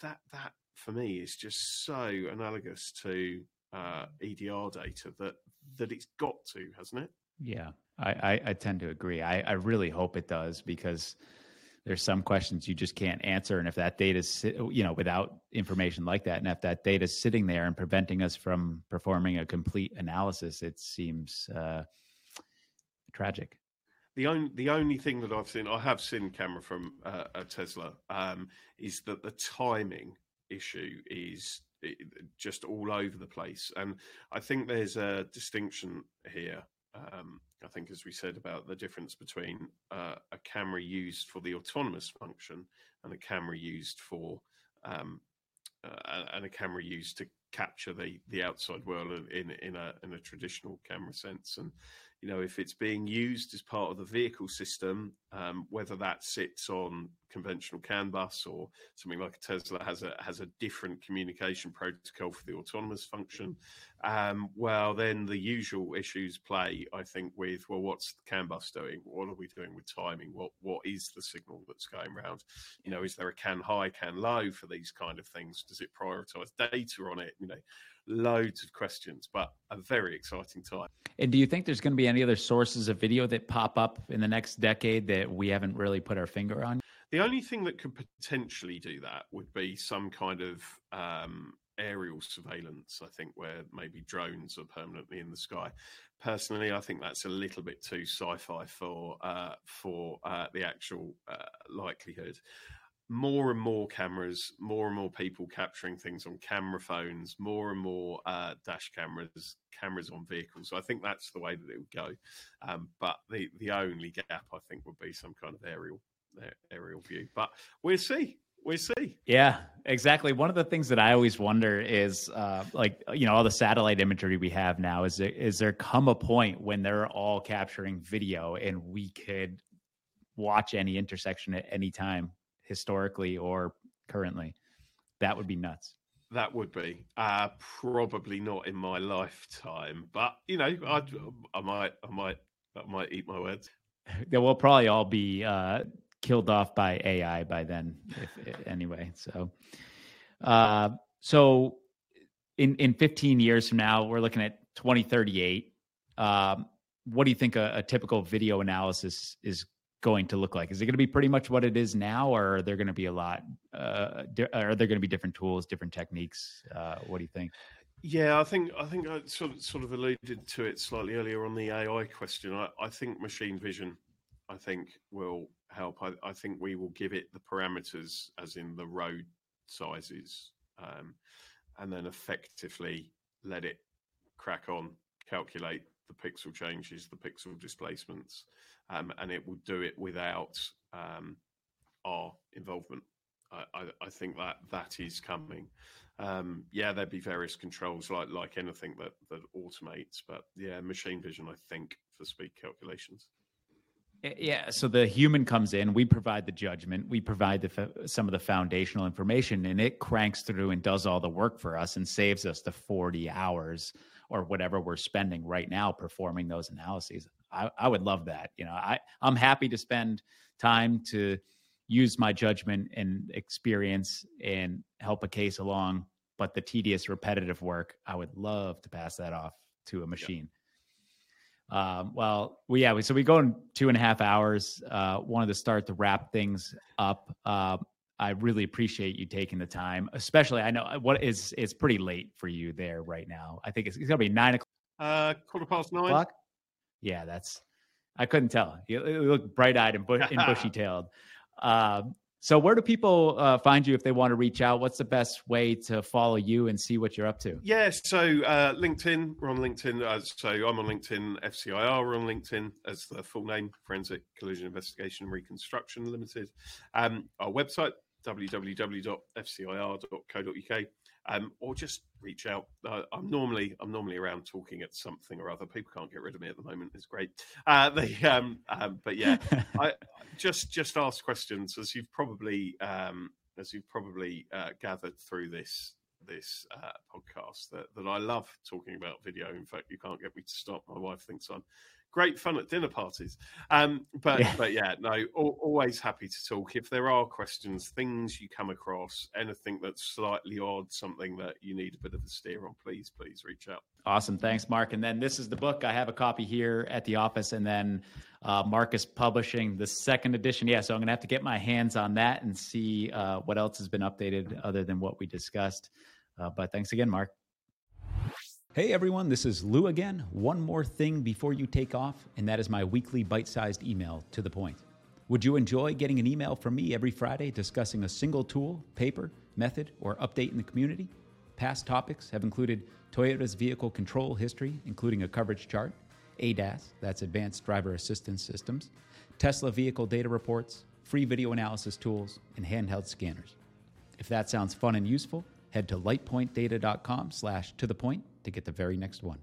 that that for me is just so analogous to uh, EDR data that that it's got to, hasn't it? Yeah, I, I, I tend to agree. I, I really hope it does because there's some questions you just can't answer. And if that data is you know without information like that and if that data is sitting there and preventing us from performing a complete analysis it seems uh, tragic. The only the only thing that I've seen, I have seen camera from uh, a Tesla, um, is that the timing issue is just all over the place, and I think there's a distinction here um, I think, as we said, about the difference between uh, a camera used for the autonomous function and a camera used for um, uh, and a camera used to capture the the outside world in in a in a traditional camera sense. And you know, if it's being used as part of the vehicle system, um, whether that sits on conventional CAN bus or something like a Tesla has a has a different communication protocol for the autonomous function, um, well, then the usual issues play. I think with well, what's the CAN bus doing? What are we doing with timing? What what is the signal that's going around? You know, is there a CAN high, CAN low for these kind of things? Does it prioritize data on it? You know loads of questions, but a very exciting time. And do you think there's going to be any other sources of video that pop up in the next decade that we haven't really put our finger on? The only thing that could potentially do that would be some kind of um, aerial surveillance, I think, where maybe drones are permanently in the sky. Personally, I think that's a little bit too sci-fi for uh, for uh, the actual uh, likelihood more and more cameras, more and more people capturing things on camera phones, more and more uh, dash cameras, cameras on vehicles. So I think that's the way that it would go. Um, but the the only gap I think would be some kind of aerial aerial view. But we'll see. We'll see. Yeah, exactly. One of the things that I always wonder is, uh, like, you know, all the satellite imagery we have now. Is there is there come a point when they're all capturing video and we could watch any intersection at any time historically or currently. That would be nuts. That would be uh, probably not in my lifetime, but you know, I, I might, I might, I might eat my words. [laughs] They will probably all be uh, killed off by AI by then, if, anyway. So, uh, so in in 15 years from now, we're looking at 2038. Um, what do you think a, a typical video analysis is going to look like? Is it going to be pretty much what it is now, or are there going to be a lot? Uh, di- are there going to be different tools, different techniques? Uh, what do you think? Yeah, I think I think I sort of sort of alluded to it slightly earlier on the AI question. I, I think machine vision, I think will help. I, I, think we will give it the parameters, as in the road sizes, um, and then effectively let it crack on, calculate the pixel changes, the pixel displacements, um, and it will do it without um, our involvement. I, I, think that that is coming. Um, yeah, there'd be various controls like like anything that that automates, but yeah, machine vision. I think for speed calculations. Eh, yeah, so the human comes in, we provide the judgment, we provide the some of the foundational information, and it cranks through and does all the work for us and saves us the 40 hours or whatever we're spending right now performing those analyses. I, I would love that. You know, I, I'm happy to spend time to use my judgment and experience and help a case along. But the tedious, repetitive work, I would love to pass that off to a machine. Um, well, we yeah, we, so we go in two and a half hours. Uh, wanted to start to wrap things up. Uh, I really appreciate you taking the time, especially I know uh, what is it's pretty late for you there right now. I think it's, it's gonna be nine o'clock. Uh, quarter past nine. O'clock? Yeah, that's. I couldn't tell. You, you look bright eyed and, and [laughs] bushy tailed. Uh, so, where do people uh, find you if they want to reach out? What's the best way to follow you and see what you're up to? Yeah, so uh, LinkedIn, we're on LinkedIn. Uh, so, I'm on LinkedIn, FCIR, we're on LinkedIn as the full name, Forensic Collision Investigation Reconstruction Limited. Um, our website, www.fcir.co.uk, um, or just reach out. Uh, I'm normally I'm normally around talking at something or other. People can't get rid of me at the moment. It's great. Uh, [laughs] they, um, um, but yeah, [laughs] I just just ask questions as you've probably um, as you've probably uh, gathered through this this uh, podcast that, that I love talking about video. In fact, you can't get me to stop. My wife thinks I'm great fun at dinner parties. Um, but yeah. but yeah, no, al- always happy to talk. If there are questions, things you come across, anything that's slightly odd, something that you need a bit of a steer on, please please reach out. Awesome, thanks, Mark. And then this is the book. I have a copy here at the office, and then uh, Marcus Publishing the second edition. Yeah, so I'm gonna have to get my hands on that and see uh, what else has been updated other than what we discussed. Uh, but thanks again, Mark. Hey everyone, this is Lou again. One more thing before you take off, and that is my weekly bite sized email to the point. Would you enjoy getting an email from me every Friday discussing a single tool, paper, method, or update in the community? Past topics have included Toyota's vehicle control history, including a coverage chart, ADAS, that's Advanced Driver Assistance Systems, Tesla vehicle data reports, free video analysis tools, and handheld scanners. If that sounds fun and useful, head to lightpointdata.com slash to the point to get the very next one.